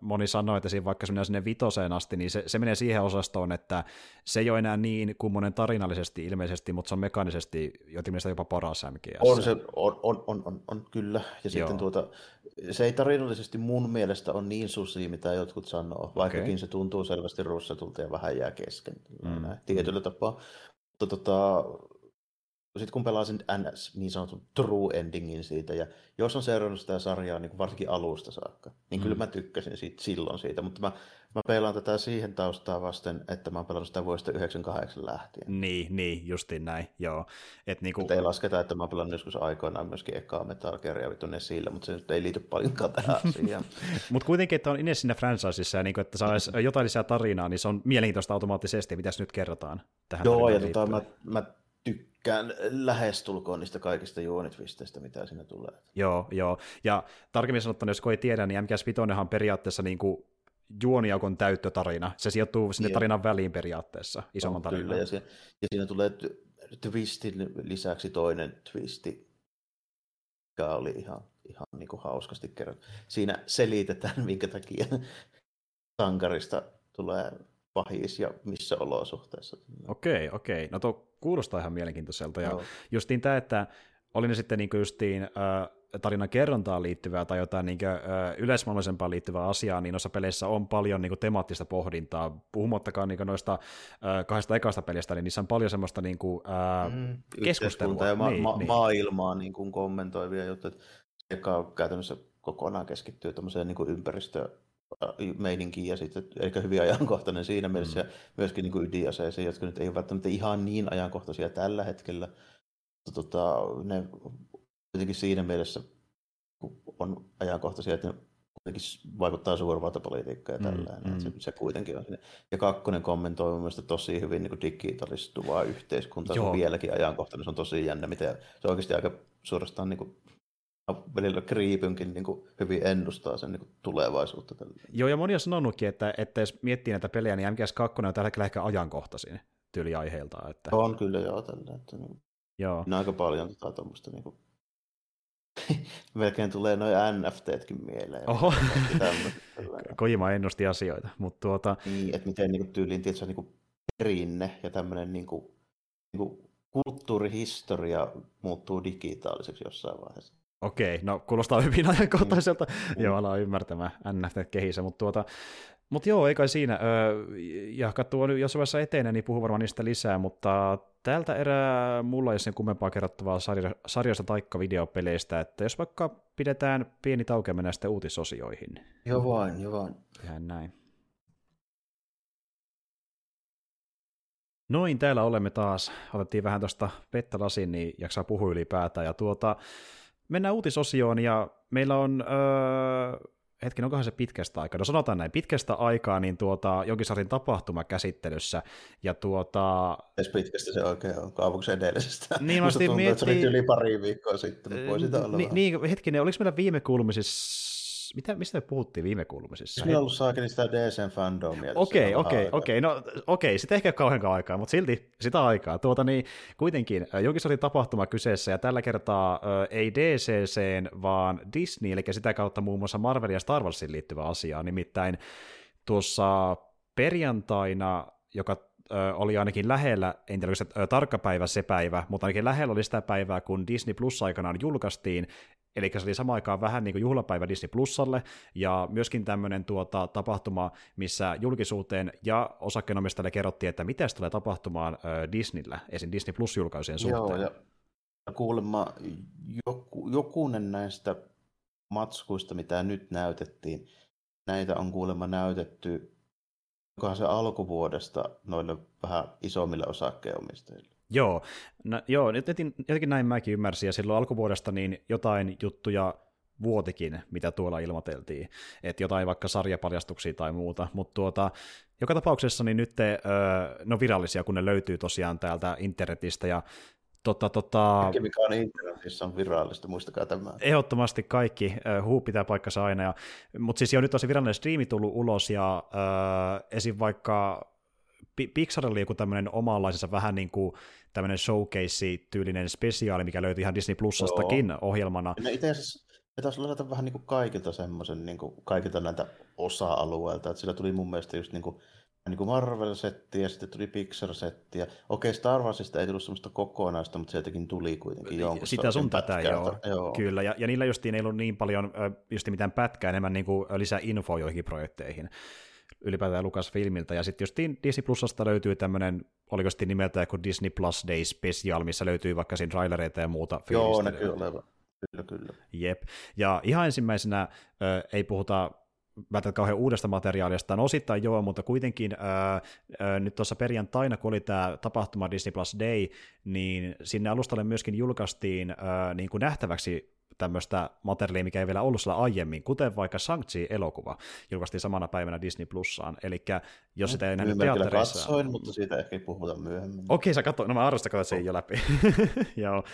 moni sanoi, että siinä vaikka se menee sinne vitoseen asti, niin se, se menee siihen osastoon, että se ei ole enää niin kummonen tarinallisesti ilmeisesti, mutta se on mekaanisesti jotenkin jopa paras MGS. On se, on, on, on, on, on kyllä. Ja sitten joo. tuota, se ei tarinallisesti mun mielestä ole niin susi, mitä jotkut sanoo, vaikkakin okay. se tuntuu selvästi russatulta ja vähän jää kesken. Mm. Näin, tietyllä tapaa. Mutta tota, sitten kun pelasin NS, niin sanotun true endingin siitä, ja jos on seurannut sitä sarjaa niin varsinkin alusta saakka, niin mm. kyllä mä tykkäsin siitä, silloin siitä, mutta mä, mä pelaan tätä siihen taustaa vasten, että mä oon pelannut sitä vuodesta 98 lähtien. Niin, niin, justiin näin, joo. Et niinku... Et ei lasketa, että mä oon pelannut joskus aikoinaan myöskin ekaa Metal Gearia vittu sillä, mutta se nyt ei liity paljonkaan tähän asiaan. mutta kuitenkin, että on Ines siinä franchisessa, ja niinku, että saisi jotain lisää tarinaa, niin se on mielenkiintoista automaattisesti, mitä nyt kerrotaan tähän Joo, ja tota, mä, mä tykkään lähestulkoon niistä kaikista juonitvisteistä, mitä siinä tulee. Joo, joo. Ja tarkemmin sanottuna, jos ei tiedä, niin MGS 5 on periaatteessa niin kuin juoniaukon täyttötarina. Se sijoittuu sinne tarinan väliin periaatteessa, isomman tarinan. Kyllä, ja, se, ja siinä tulee twistin lisäksi toinen twisti, mikä oli ihan, ihan niin kuin hauskasti kerrottu. Siinä selitetään, minkä takia sankarista tulee pahis ja missä olosuhteissa. Okei, okei. No tuo kuulostaa ihan mielenkiintoiselta. Ja no. justiin tämä, että oli ne sitten niin justiin äh, tarinan kerrontaan liittyvää tai jotain niin kuin, äh, yleismaailmallisempaan liittyvää asiaa, niin noissa peleissä on paljon niin kuin, temaattista pohdintaa. Puhumattakaan niin kuin, noista äh, kahdesta ekasta pelistä, niin niissä on paljon semmoista niin kuin, äh, mm, keskustelua. ja ma- niin, ma- niin. maailmaa niin kuin kommentoivia juttuja. Eka käytännössä kokonaan keskittyy tämmöiseen niin kuin ympäristöön meininki ja sitten ehkä hyvin ajankohtainen siinä mielessä mm. myöskin niin kuin ydinaseisiin, jotka nyt ei ole välttämättä ihan niin ajankohtaisia tällä hetkellä. Mutta tota, ne kuitenkin siinä mielessä on ajankohtaisia, että ne kuitenkin vaikuttaa suurvaltapolitiikkaan ja tällä. Mm, mm. Se, se, kuitenkin on siinä. Ja kakkonen kommentoi mun mielestä tosi hyvin niin kuin digitaalistuvaa yhteiskuntaa. Se on vieläkin ajankohtainen. Se on tosi jännä, miten se oikeasti aika suorastaan niin kuin välillä kriipynkin niin kuin hyvin ennustaa sen niin kuin tulevaisuutta. Tällä. Joo, ja moni on sanonutkin, että, että jos miettii näitä pelejä, niin MGS2 on tällä hetkellä ehkä ajankohtaisin tyyliaiheiltaan. Että... On kyllä joo, tällä. Että, niin, joo. On aika paljon tota, tuommoista niin kuin... melkein tulee noin NFTtkin mieleen. Oho, Kojima ennusti asioita, mutta tuota... Niin, että miten niin kuin, tyyliin tietysti, niin kuin perinne ja tämmöinen niin kuin, niin kuin kulttuurihistoria muuttuu digitaaliseksi jossain vaiheessa. Okei, no kuulostaa hyvin ajankohtaiselta. Mm. Joo, alaa ymmärtämään NFT kehissä, mutta tuota, mut joo, ei kai siinä. Öö, ja katsoa nyt, jos vaiheessa etenee, niin puhuu varmaan niistä lisää, mutta tältä erää mulla ei sen kummempaa kerrottavaa sarja, sarjasta taikka videopeleistä, että jos vaikka pidetään pieni tauke mennä sitten uutisosioihin. Joo vain, joo vain. Ihan näin. Noin, täällä olemme taas. Otettiin vähän tuosta vettä lasin, niin jaksaa puhua ylipäätään. Ja tuota, mennään uutisosioon ja meillä on öö, hetken, onkohan se pitkästä aikaa? No sanotaan näin, pitkästä aikaa niin tuota, jonkin sarjan tapahtuma käsittelyssä, ja tuota... Edes pitkästä se oikein on, kaavuksen edellisestä. Niin, Musta tuntuu, miettii... että se oli yli pari viikkoa sitten, mutta voi sitä olla Ni, niin, hetkinen, oliko meillä viime kuulumisissa mitä, mistä me puhuttiin viime kuulumisissa? Minulla on ollut saakeli sitä DCn fandomia. Okei, okei, okei, no okei, sitten ehkä kauhean aikaa, mutta silti sitä aikaa. Tuota niin, kuitenkin jonkin oli tapahtuma kyseessä, ja tällä kertaa äh, ei DCC, vaan Disney, eli sitä kautta muun muassa Marvel ja Star Warsin liittyvä asia, nimittäin tuossa perjantaina, joka oli ainakin lähellä, en tiedä, se tarkka päivä se päivä, mutta ainakin lähellä oli sitä päivää, kun Disney Plus aikanaan julkaistiin, Eli se oli samaan aikaan vähän niin kuin juhlapäivä Disney Plusalle, ja myöskin tämmöinen tuota, tapahtuma, missä julkisuuteen ja osakkeenomistajille kerrottiin, että mitä tulee tapahtumaan äh, Disneyllä, esim. Disney Plus-julkaisujen suhteen. Joo, ja kuulemma joku, jokunen näistä matskuista, mitä nyt näytettiin, näitä on kuulemma näytetty, se alkuvuodesta noille vähän isommille osakkeenomistajille. Joo, no, joo jotenkin, jotenkin näin mäkin ymmärsin, ja silloin alkuvuodesta niin jotain juttuja vuotikin, mitä tuolla ilmoiteltiin, että jotain vaikka sarjapaljastuksia tai muuta, mutta tuota, joka tapauksessa niin nyt te, öö, no virallisia, kun ne löytyy tosiaan täältä internetistä, ja Tota, tota... Kaikki, mikä on internetissä, on virallista, muistakaa tämä. Ehdottomasti kaikki, huu pitää paikkansa aina, ja, mutta siis jo nyt on se virallinen striimi tullut ulos, ja öö, esim. vaikka Pixarilla oli joku tämmöinen omanlaisensa vähän niin kuin tämmöinen showcase-tyylinen spesiaali, mikä löytyi ihan Disney Plusastakin Joo. ohjelmana. No itse asiassa taas laittaa vähän niin kuin kaikilta semmoisen, niin kuin kaikilta näitä osa-alueilta, että sillä tuli mun mielestä just niin kuin, niin kuin Marvel-setti ja sitten tuli Pixar-setti. Ja okei, Star Warsista ei tullut semmoista kokonaista, mutta sieltäkin tuli kuitenkin jonkun Sitä sun tätä, joo. joo. Kyllä, ja, ja niillä justiin ei ollut niin paljon just mitään pätkää, enemmän niin kuin lisää infoa joihinkin projekteihin ylipäätään Filmiltä. Ja sitten jos Disney Plusasta löytyy tämmöinen, oliko sitten nimeltä joku Disney Plus Day Special, missä löytyy vaikka siinä trailereita ja muuta. Joo, näkyy olevan. Kyllä, kyllä. Jep. Ja ihan ensimmäisenä äh, ei puhuta välttämättä kauhean uudesta materiaalista, no osittain joo, mutta kuitenkin ää, ää, nyt tuossa perjantaina, kun oli tämä tapahtuma Disney Plus Day, niin sinne alustalle myöskin julkaistiin ää, niin kuin nähtäväksi tämmöistä materiaalia, mikä ei vielä ollut siellä aiemmin, kuten vaikka Shang-Chi-elokuva, julkaistiin samana päivänä Disney Plussaan, eli jos sitä ei nähnyt teatterissa... katsoin, mutta siitä ehkä ei puhuta myöhemmin. Okei, sä katsoit, no mä arvostan, että se ei jo läpi. Joo,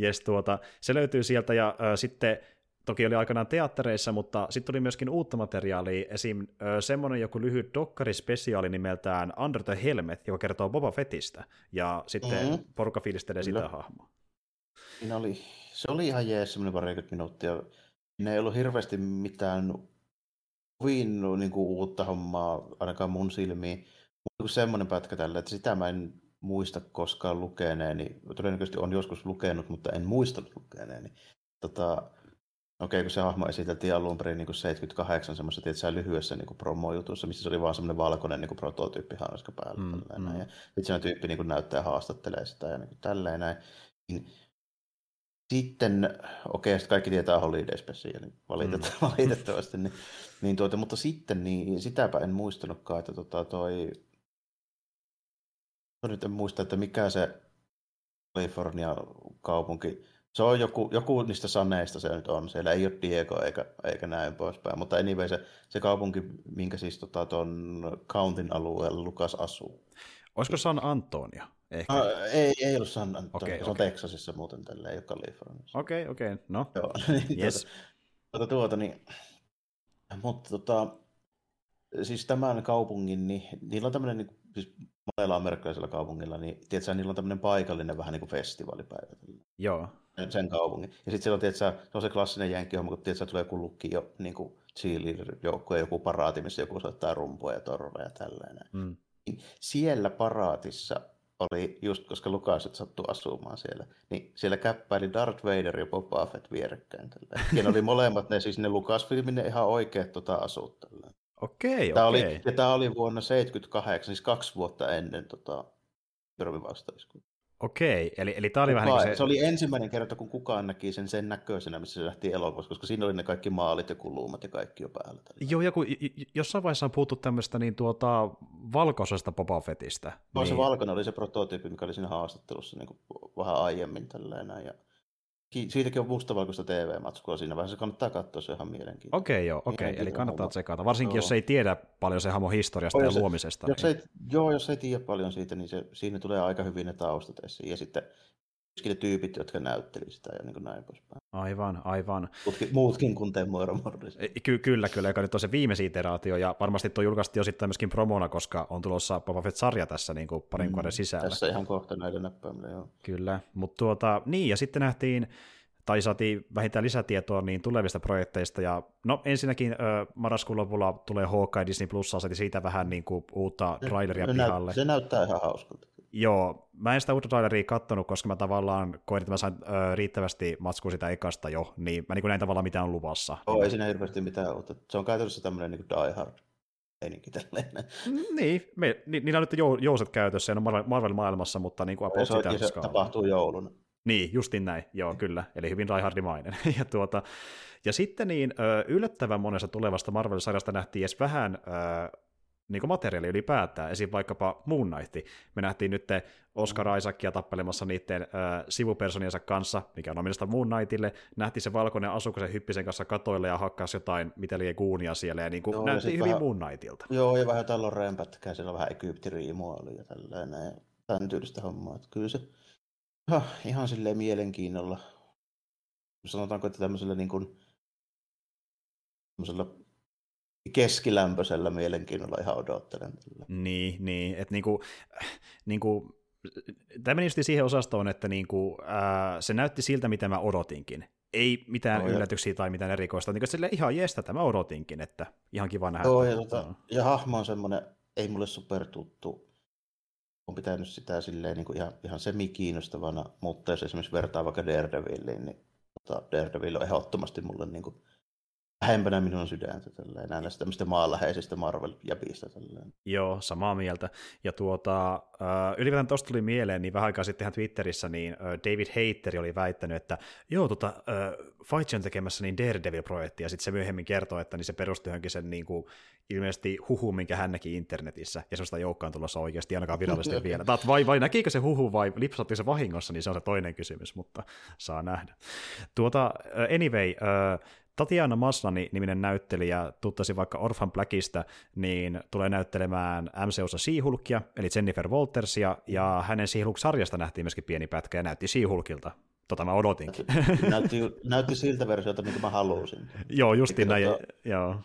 yes, tuota, se löytyy sieltä, ja äh, sitten toki oli aikanaan teattereissa, mutta sitten tuli myöskin uutta materiaalia, esim. Semmoinen joku lyhyt dokkarispesiaali nimeltään Under the Helmet, joka kertoo Boba Fettistä, ja sitten mm-hmm. porukka fiilistelee sitä hahmoa. Siinä oli se oli ihan jees semmoinen parikymmentä minuuttia. Ne ei ollut hirveästi mitään kovin niin kuin, uutta hommaa, ainakaan mun silmiin. Mutta semmoinen pätkä tällä, että sitä mä en muista koskaan lukeneeni. Todennäköisesti on joskus lukenut, mutta en muista lukeneeni. Tota, Okei, okay, kun se hahmo esiteltiin alun perin niin 78 semmoisessa tietysti lyhyessä niin promo-jutussa, missä se oli vaan semmoinen valkoinen niin prototyyppi hanska päällä. Mm, mm. Ja sitten se tyyppi niin näyttää haastattelee sitä ja niin tälleen näin. Niin sitten, okei, okay, kaikki tietää Holiday Specialin valitettavasti, mm. valitettavasti niin, niin tuota, mutta sitten niin sitäpä en muistanutkaan, että tota, toi, nyt en muista, että mikä se California kaupunki, se on joku, joku niistä saneista se nyt on, siellä ei ole Diego eikä, eikä näin poispäin, mutta anyway se, se kaupunki, minkä siis tota, ton Countin alueella Lukas asuu. Olisiko San Antonio? Ehkä. No, ei, ei ollut San Antonio, okay, se on okay. Texasissa muuten tällä, ei ole Kaliforniassa. Okei, okay, okei, okay. no. Joo, niin yes. tuota, tuota, tuota, niin, mutta tota, siis tämän kaupungin, niin niillä on tämmöinen, niin, siis monella amerikkalaisella kaupungilla, niin tiedätkö, niillä on tämmöinen paikallinen vähän niin kuin festivaalipäivä. Joo. Sen, kaupungin. Ja sitten siellä on, tiedätkö, se on se klassinen jänkkihomma, kun tiedätkö, tulee joku lukki jo niin kuin cheerleader-joukkue, joku paraati, missä joku soittaa rumpua ja torva ja tällainen. Mm. Niin siellä paraatissa oli, just koska Lukaset sattui asumaan siellä, niin siellä käppäili Darth Vader ja Boba Fett vierekkäin. Ja ne oli molemmat, ne siis ne Lucasfilmin ne ihan oikeat tota, asut. Okei, tämä okei. Oli, ja tämä oli vuonna 78, siis kaksi vuotta ennen tota, Termin vastaiskua. Okei, eli, eli tämä oli Kuka, vähän niin se... Se oli ensimmäinen kerta, kun kukaan näki sen sen näköisenä, missä se lähti elokuvassa, koska siinä oli ne kaikki maalit ja kulumat ja kaikki jo päällä. Joo, ja kun jossain vaiheessa on puhuttu tämmöistä niin tuota, valkoisesta Boba Fettistä. No, niin... se valkoinen oli se prototyyppi, mikä oli siinä haastattelussa niin kuin vähän aiemmin. Tällainen, ja siitäkin on mustavalkoista TV-matskua siinä vaiheessa, kannattaa katsoa, se on ihan mielenkiintoista. Okei, okay, joo, okei, okay. eli kannattaa tsekata, varsinkin joo. jos ei tiedä paljon se hahmon historiasta ja luomisesta. Jos niin. ei, joo, jos ei tiedä paljon siitä, niin se, siinä tulee aika hyvin ne taustat esiin, ja sitten tyypit, jotka näytteli sitä ja niin kuin näin poispäin. Aivan, aivan. Muutkin, muutkin kuin Morris. Ky- kyllä, kyllä, joka nyt on se viimeisin iteraatio, ja varmasti tuo julkaistiin osittain myöskin promona, koska on tulossa Boba Fett-sarja tässä niin kuin parin mm, kuuden sisällä. Tässä ihan kohta näiden näppäimillä, joo. Kyllä, mutta tuota, niin, ja sitten nähtiin tai saatiin vähintään lisätietoa niin tulevista projekteista, ja no ensinnäkin ö, marraskuun lopulla tulee Hawkeye Disney Plus, siitä vähän niin kuin uutta traileria se, pihalle. Se näyttää ihan hauskalta. Joo, mä en sitä uutta traileria kattonut, koska mä tavallaan koin, että mä sain ö, riittävästi matskua sitä ekasta jo, niin mä niin näin tavallaan mitä on luvassa. Joo, ei siinä hirveästi mitään uutta. Se on käytännössä tämmöinen niin Die Hard meininki tälleen. Niin, me, ni, niillä on nyt jou, jouset käytössä, ja on Marvel-maailmassa, mutta niin kuin se, se, se tapahtuu jouluna. Niin, justin näin, joo, kyllä, eli hyvin diehardimainen. ja, tuota, ja sitten niin yllättävän monesta tulevasta Marvel-sarjasta nähtiin edes vähän niin kuin materiaalia ylipäätään, esim. vaikkapa Moon Knight. Me nähtiin nyt Oscar Isaacia tappelemassa niiden äh, sivupersoniensa kanssa, mikä on omista Moon Knightille. Nähtiin se valkoinen asu, kun se hyppisen kanssa katoille ja hakkasi jotain, mitä liian kuunia siellä, ja niin kuin joo, nähtiin hyvin vähän, Moon Knightilta. Joo, ja vähän tallon rämpätkää, siellä vähän Egyptiriimua oli ja tällainen, ja tämän tyylistä hommaa. Että kyllä se ha, ihan silleen mielenkiinnolla. Sanotaanko, että tämmöisellä niin kuin, tämmöisellä keskilämpöisellä mielenkiinnolla ihan odottelen. Niin, niin että niinku, niinku, tämä meni just siihen osastoon, että niinku, ää, se näytti siltä, mitä mä odotinkin. Ei mitään no, yllätyksiä tai mitään erikoista. Niin sille ihan jees, tätä mä odotinkin, että ihan kiva nähdä. Joo, ja, tota, ja hahmo on semmoinen, ei mulle supertuttu. On pitänyt sitä silleen niin kuin ihan, ihan semi-kiinnostavana, mutta jos esimerkiksi vertaa vaikka Daredevilliin, niin tota, Daredevil on ehdottomasti mulle niin kuin lähempänä minun sydäntä tälleen, näistä tämmöistä maanläheisistä Marvel-jäpistä tälleen. Joo, samaa mieltä. Ja tuota, äh, ylipäätään tuosta tuli mieleen, niin vähän aikaa sitten Twitterissä, niin äh, David Hater oli väittänyt, että joo, tota, äh, Feige on tekemässä niin Daredevil-projekti, ja sitten se myöhemmin kertoo, että niin se perustui johonkin sen niin kuin, ilmeisesti huhu, minkä hän näki internetissä, ja sellaista joukkoa on tulossa oikeasti ainakaan virallisesti vielä. Tat, vai, vai näkikö se huhu vai lipsatti se vahingossa, niin se on se toinen kysymys, mutta saa nähdä. Tuota, anyway, uh, Tatiana Maslani niminen näyttelijä, tuttasi vaikka Orphan Blackista, niin tulee näyttelemään MCUssa Seahulkia, eli Jennifer Waltersia, ja hänen Seahulk-sarjasta nähtiin myöskin pieni pätkä, ja näytti Seahulkilta. Tota mä odotinkin. Näytti, näytti siltä versiolta, minkä mä halusin. joo, justiin näin, tota, joo.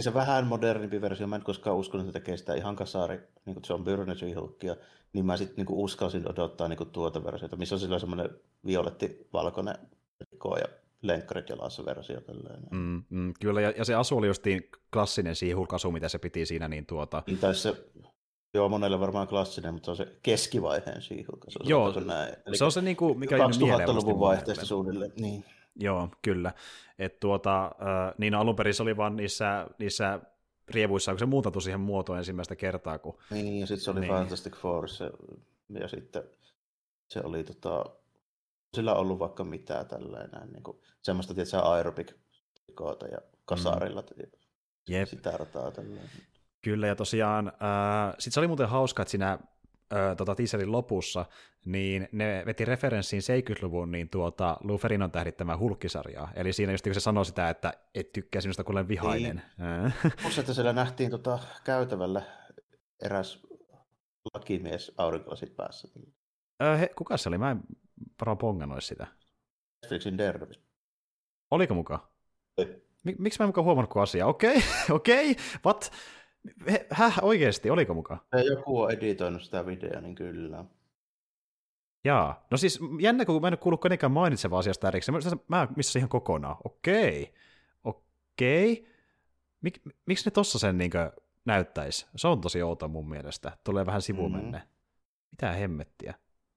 Se vähän modernimpi versio, mä en koskaan uskonut, että tekee sitä ihan kasari, niin kuin John Byrne Seahulkia, niin mä sitten niin uskalsin odottaa niin tuota versiota, missä on sillä semmoinen violetti-valkoinen rikko ja lenkkarit jalassa versio. Mm, mm, kyllä, ja, ja, se asu oli justiin klassinen siihulkasu, mitä se piti siinä. Niin tuota... Tai se, joo, monelle varmaan klassinen, mutta se on se keskivaiheen siihulkasu. Joo, se, näin. Eli se on se, niin kuin, mikä 2000-luvun vaihteesta suunnilleen. Niin. Joo, kyllä. Et tuota, niin alun perin se oli vaan niissä, niissä rievuissa, kun se muutattu siihen muotoon ensimmäistä kertaa. Kun... Niin, ja sitten se oli niin. Fantastic Four, se, ja sitten se oli tota, sillä ollut vaikka mitään tällainen, niin kuin, semmoista tietysti aerobic ja kasarilla mm. Jep. sitä rataa tällainen. Kyllä, ja tosiaan, äh, sitten se oli muuten hauska, että siinä äh, tota, teaserin lopussa, niin ne veti referenssiin 70-luvun niin tuota, Lou Ferinon tähdittämää hulkkisarjaa. Eli siinä just kun se sanoi sitä, että et tykkää sinusta, kun olen vihainen. Niin. Musta, että siellä nähtiin tota, käytävällä eräs lakimies aurinkolasit päässä. Äh, he, kuka se oli? Mä en varmaan ponganoisi sitä. Netflixin Daredevil. Oliko mukaan? Mik, miksi mä en mukaan huomannut asiaa? Okei, okay, okei, okay. what? Häh, oikeasti, oliko mukaan? Joku on editoinut sitä videoa, niin kyllä. Jaa, no siis jännä, kun mä en ole kuullut kenenkään mainitsevaa asiasta erikseen. Mä, missä ihan kokonaan. Okei, okei. Mik, miksi ne tossa sen niin näyttäisi? Se on tosi outo mun mielestä. Tulee vähän sivumenne. Mm-hmm. Mitä hemmettiä?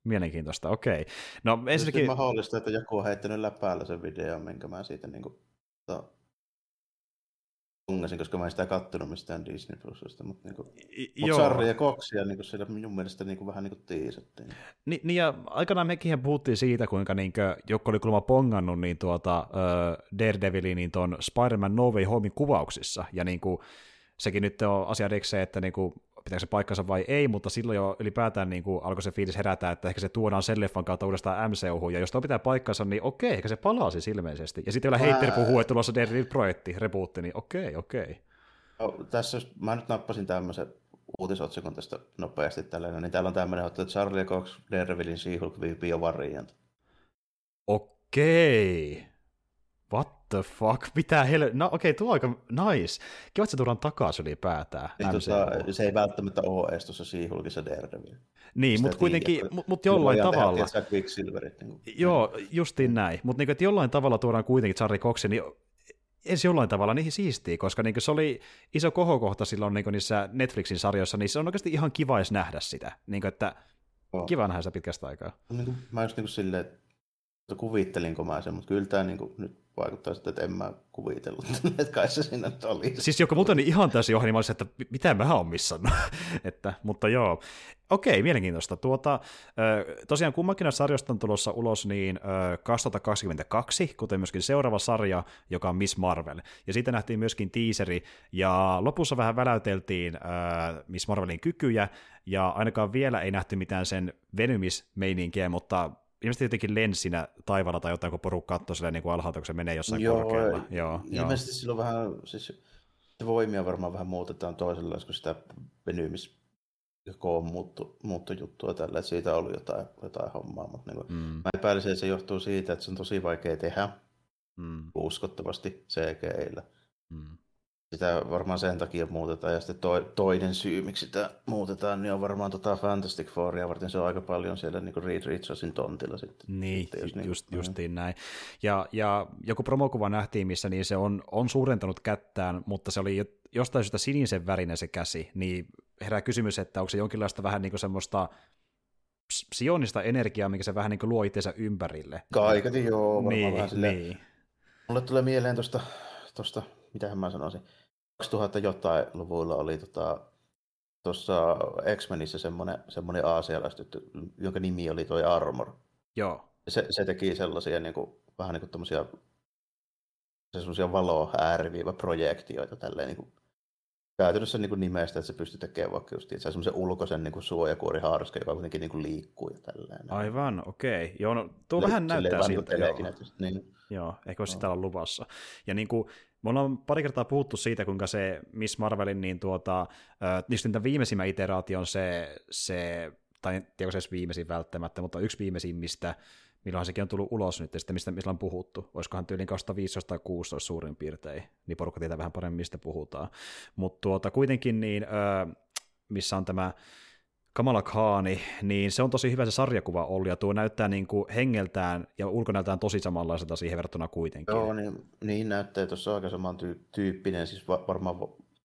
Mielenkiintoista, okei. Okay. No ensinnäkin... mahdollista, että joku on heittänyt läpäällä sen videon, minkä mä siitä niin kuin, to, tungasin, koska mä en sitä kattonut mistään Disney Plusista, mutta, niin kuin, mutta Sarri ja Koksia niin kuin siellä minun mielestä niin kuin, vähän niin kuin tiisattiin. Ni, niin ja aikanaan mekin puhuttiin siitä, kuinka niin kuin, joku oli kuulemma pongannut niin tuota, uh, Daredeviliin niin tuon Spider-Man No Way Homein kuvauksissa, ja niin kuin, sekin nyt on asia erikseen, että niin kuin, pitääkö se paikkansa vai ei, mutta silloin jo ylipäätään niin kuin alkoi se fiilis herätä, että ehkä se tuodaan sen leffan kautta uudestaan MCU, ja jos tuo pitää paikkansa, niin okei, ehkä se palaa siis ilmeisesti. Ja sitten vielä Heitter puhuu, että tulossa Daredevil-projekti, rebootti, niin okei, okei. No, tässä mä nyt nappasin tämmöisen uutisotsikon tästä nopeasti tällainen, niin täällä on tämmöinen, että Charlie Cox, Daredevilin She-Hulk variant. Okei. What the fuck? Mitä hel... No okei, okay, tuo aika nice. Kiva, että se tuodaan takaisin ylipäätään. Niin, tota, se ei välttämättä ole edes tuossa She-Hulkissa Daredevil. Niin, mutta kuitenkin, mutta mut jollain tavalla. Tehdä, Quicksilverit, niin. Joo, justiin näin. Mutta niin, jollain tavalla tuodaan kuitenkin Charlie Coxin, niin edes jollain tavalla niihin siistii, koska niin se oli iso kohokohta silloin niin niissä Netflixin sarjoissa, niin se on oikeasti ihan kiva edes nähdä sitä. Niin kuin, että oh. kiva nähdä sitä pitkästä aikaa. Niin kuin, mä just niin kuin silleen, että kuvittelinko mä sen, mutta kyllä tämä niin kuin, nyt vaikuttaa sitten, että en mä kuvitellut, että kai se siinä oli. Siis joku muuten niin ihan täysin ohi, niin mä olisin, että mitä mä oon missannut. että, mutta joo, okei, mielenkiintoista. Tuota, tosiaan kummankin sarjoista on tulossa ulos niin 2022, kuten myöskin seuraava sarja, joka on Miss Marvel. Ja siitä nähtiin myöskin teaseri, ja lopussa vähän väläyteltiin Miss Marvelin kykyjä, ja ainakaan vielä ei nähty mitään sen venymismeininkiä, mutta ilmeisesti jotenkin lensinä taivaalla tai jotain, kun porukka katsoo silleen niin kuin alhaalta, kun se menee jossain joo, korkealla. Joo, ilmeisesti joo. silloin vähän, siis voimia varmaan vähän muutetaan toisella, kun sitä venymis muuttu, muuttujuttua tällä, että siitä oli jotain, jotain hommaa, mutta niin kuin, mm. mä epäilisin, että se johtuu siitä, että se on tosi vaikea tehdä mm. uskottavasti CGI-llä. Mm sitä varmaan sen takia muutetaan. Ja sitten to, toinen syy, miksi sitä muutetaan, niin on varmaan tota Fantastic Fouria varten. Se on aika paljon siellä niin Reed Richardsin tontilla sitten. Niin, sitten, just, niin, justiin näin. Ja, ja joku promokuva nähtiin, missä niin se on, on suurentanut kättään, mutta se oli jostain syystä sinisen värinen se käsi, niin herää kysymys, että onko se jonkinlaista vähän niin kuin semmoista psionista energiaa, mikä se vähän niin kuin luo itseensä ympärille. Kaiketi joo, varmaan niin, vähän silleen. Niin. Mulle tulee mieleen tuosta, tosta, mitähän mä sanoisin, 2000 jotain luvuilla oli tota, tuossa X-Menissä semmoinen, semmoinen aasialaistyttö, jonka nimi oli toi Armor. Joo. Se, se teki sellaisia niin kuin, vähän niin kuin tommosia, semmoisia valo ääriviiva projektioita tälleen niin kuin, käytännössä niin kuin nimestä, että se pystyy tekemään vaikka just itse semmoisen ulkoisen niin suojakuorihaarska, joka kuitenkin niin kuin liikkuu ja tälleen. Aivan, okei. Okay. Joo, no, tuo vähän näyttää siltä. Joo. Niin. Joo, ehkä olisi no. sitä olla luvassa. Ja niin kuin, me ollaan pari kertaa puhuttu siitä, kuinka se Miss Marvelin, niin tuota, äh, viimeisimmä iteraatio on se, se tai en tiedä, se viimeisin välttämättä, mutta yksi viimeisimmistä, milloin sekin on tullut ulos nyt, ja sitten mistä, mistä on puhuttu. Olisikohan tyyliin 2015 tai 16 suurin piirtein, niin porukka tietää vähän paremmin, mistä puhutaan. Mutta tuota, kuitenkin, niin, missä on tämä Kamala Khaani, niin se on tosi hyvä se sarjakuva ollut, ja tuo näyttää niin kuin hengeltään ja ulkonäöltään tosi samanlaiselta siihen verrattuna kuitenkin. Joo, niin, niin näyttää tuossa aika saman tyyppinen, siis varmaan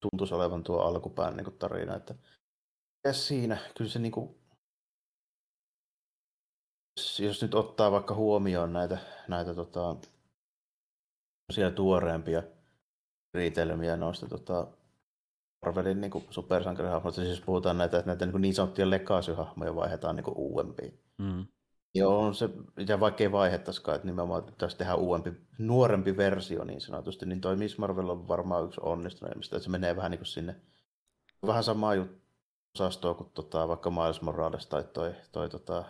tuntuisi olevan tuo alkupään niin kuin tarina, että ja siinä, kyllä se niin kuin, jos nyt ottaa vaikka huomioon näitä, näitä tota, tuoreempia riitelmiä noista tota, Marvelin niin supersankarihahmoista, siis puhutaan näitä, että näitä niin, niin sanottuja legacy-hahmoja vaihdetaan niin uudempiin. Mm. Joo, se, ja vaikka ei vaihettaisikaan, että nimenomaan pitäisi tehdä uudempi, nuorempi versio niin sanotusti, niin toi Miss Marvel on varmaan yksi onnistuneimmista, että se menee vähän niin kuin sinne, vähän samaa juttu osastoa kuin tota, vaikka Miles Morales tai toi, toi, tota,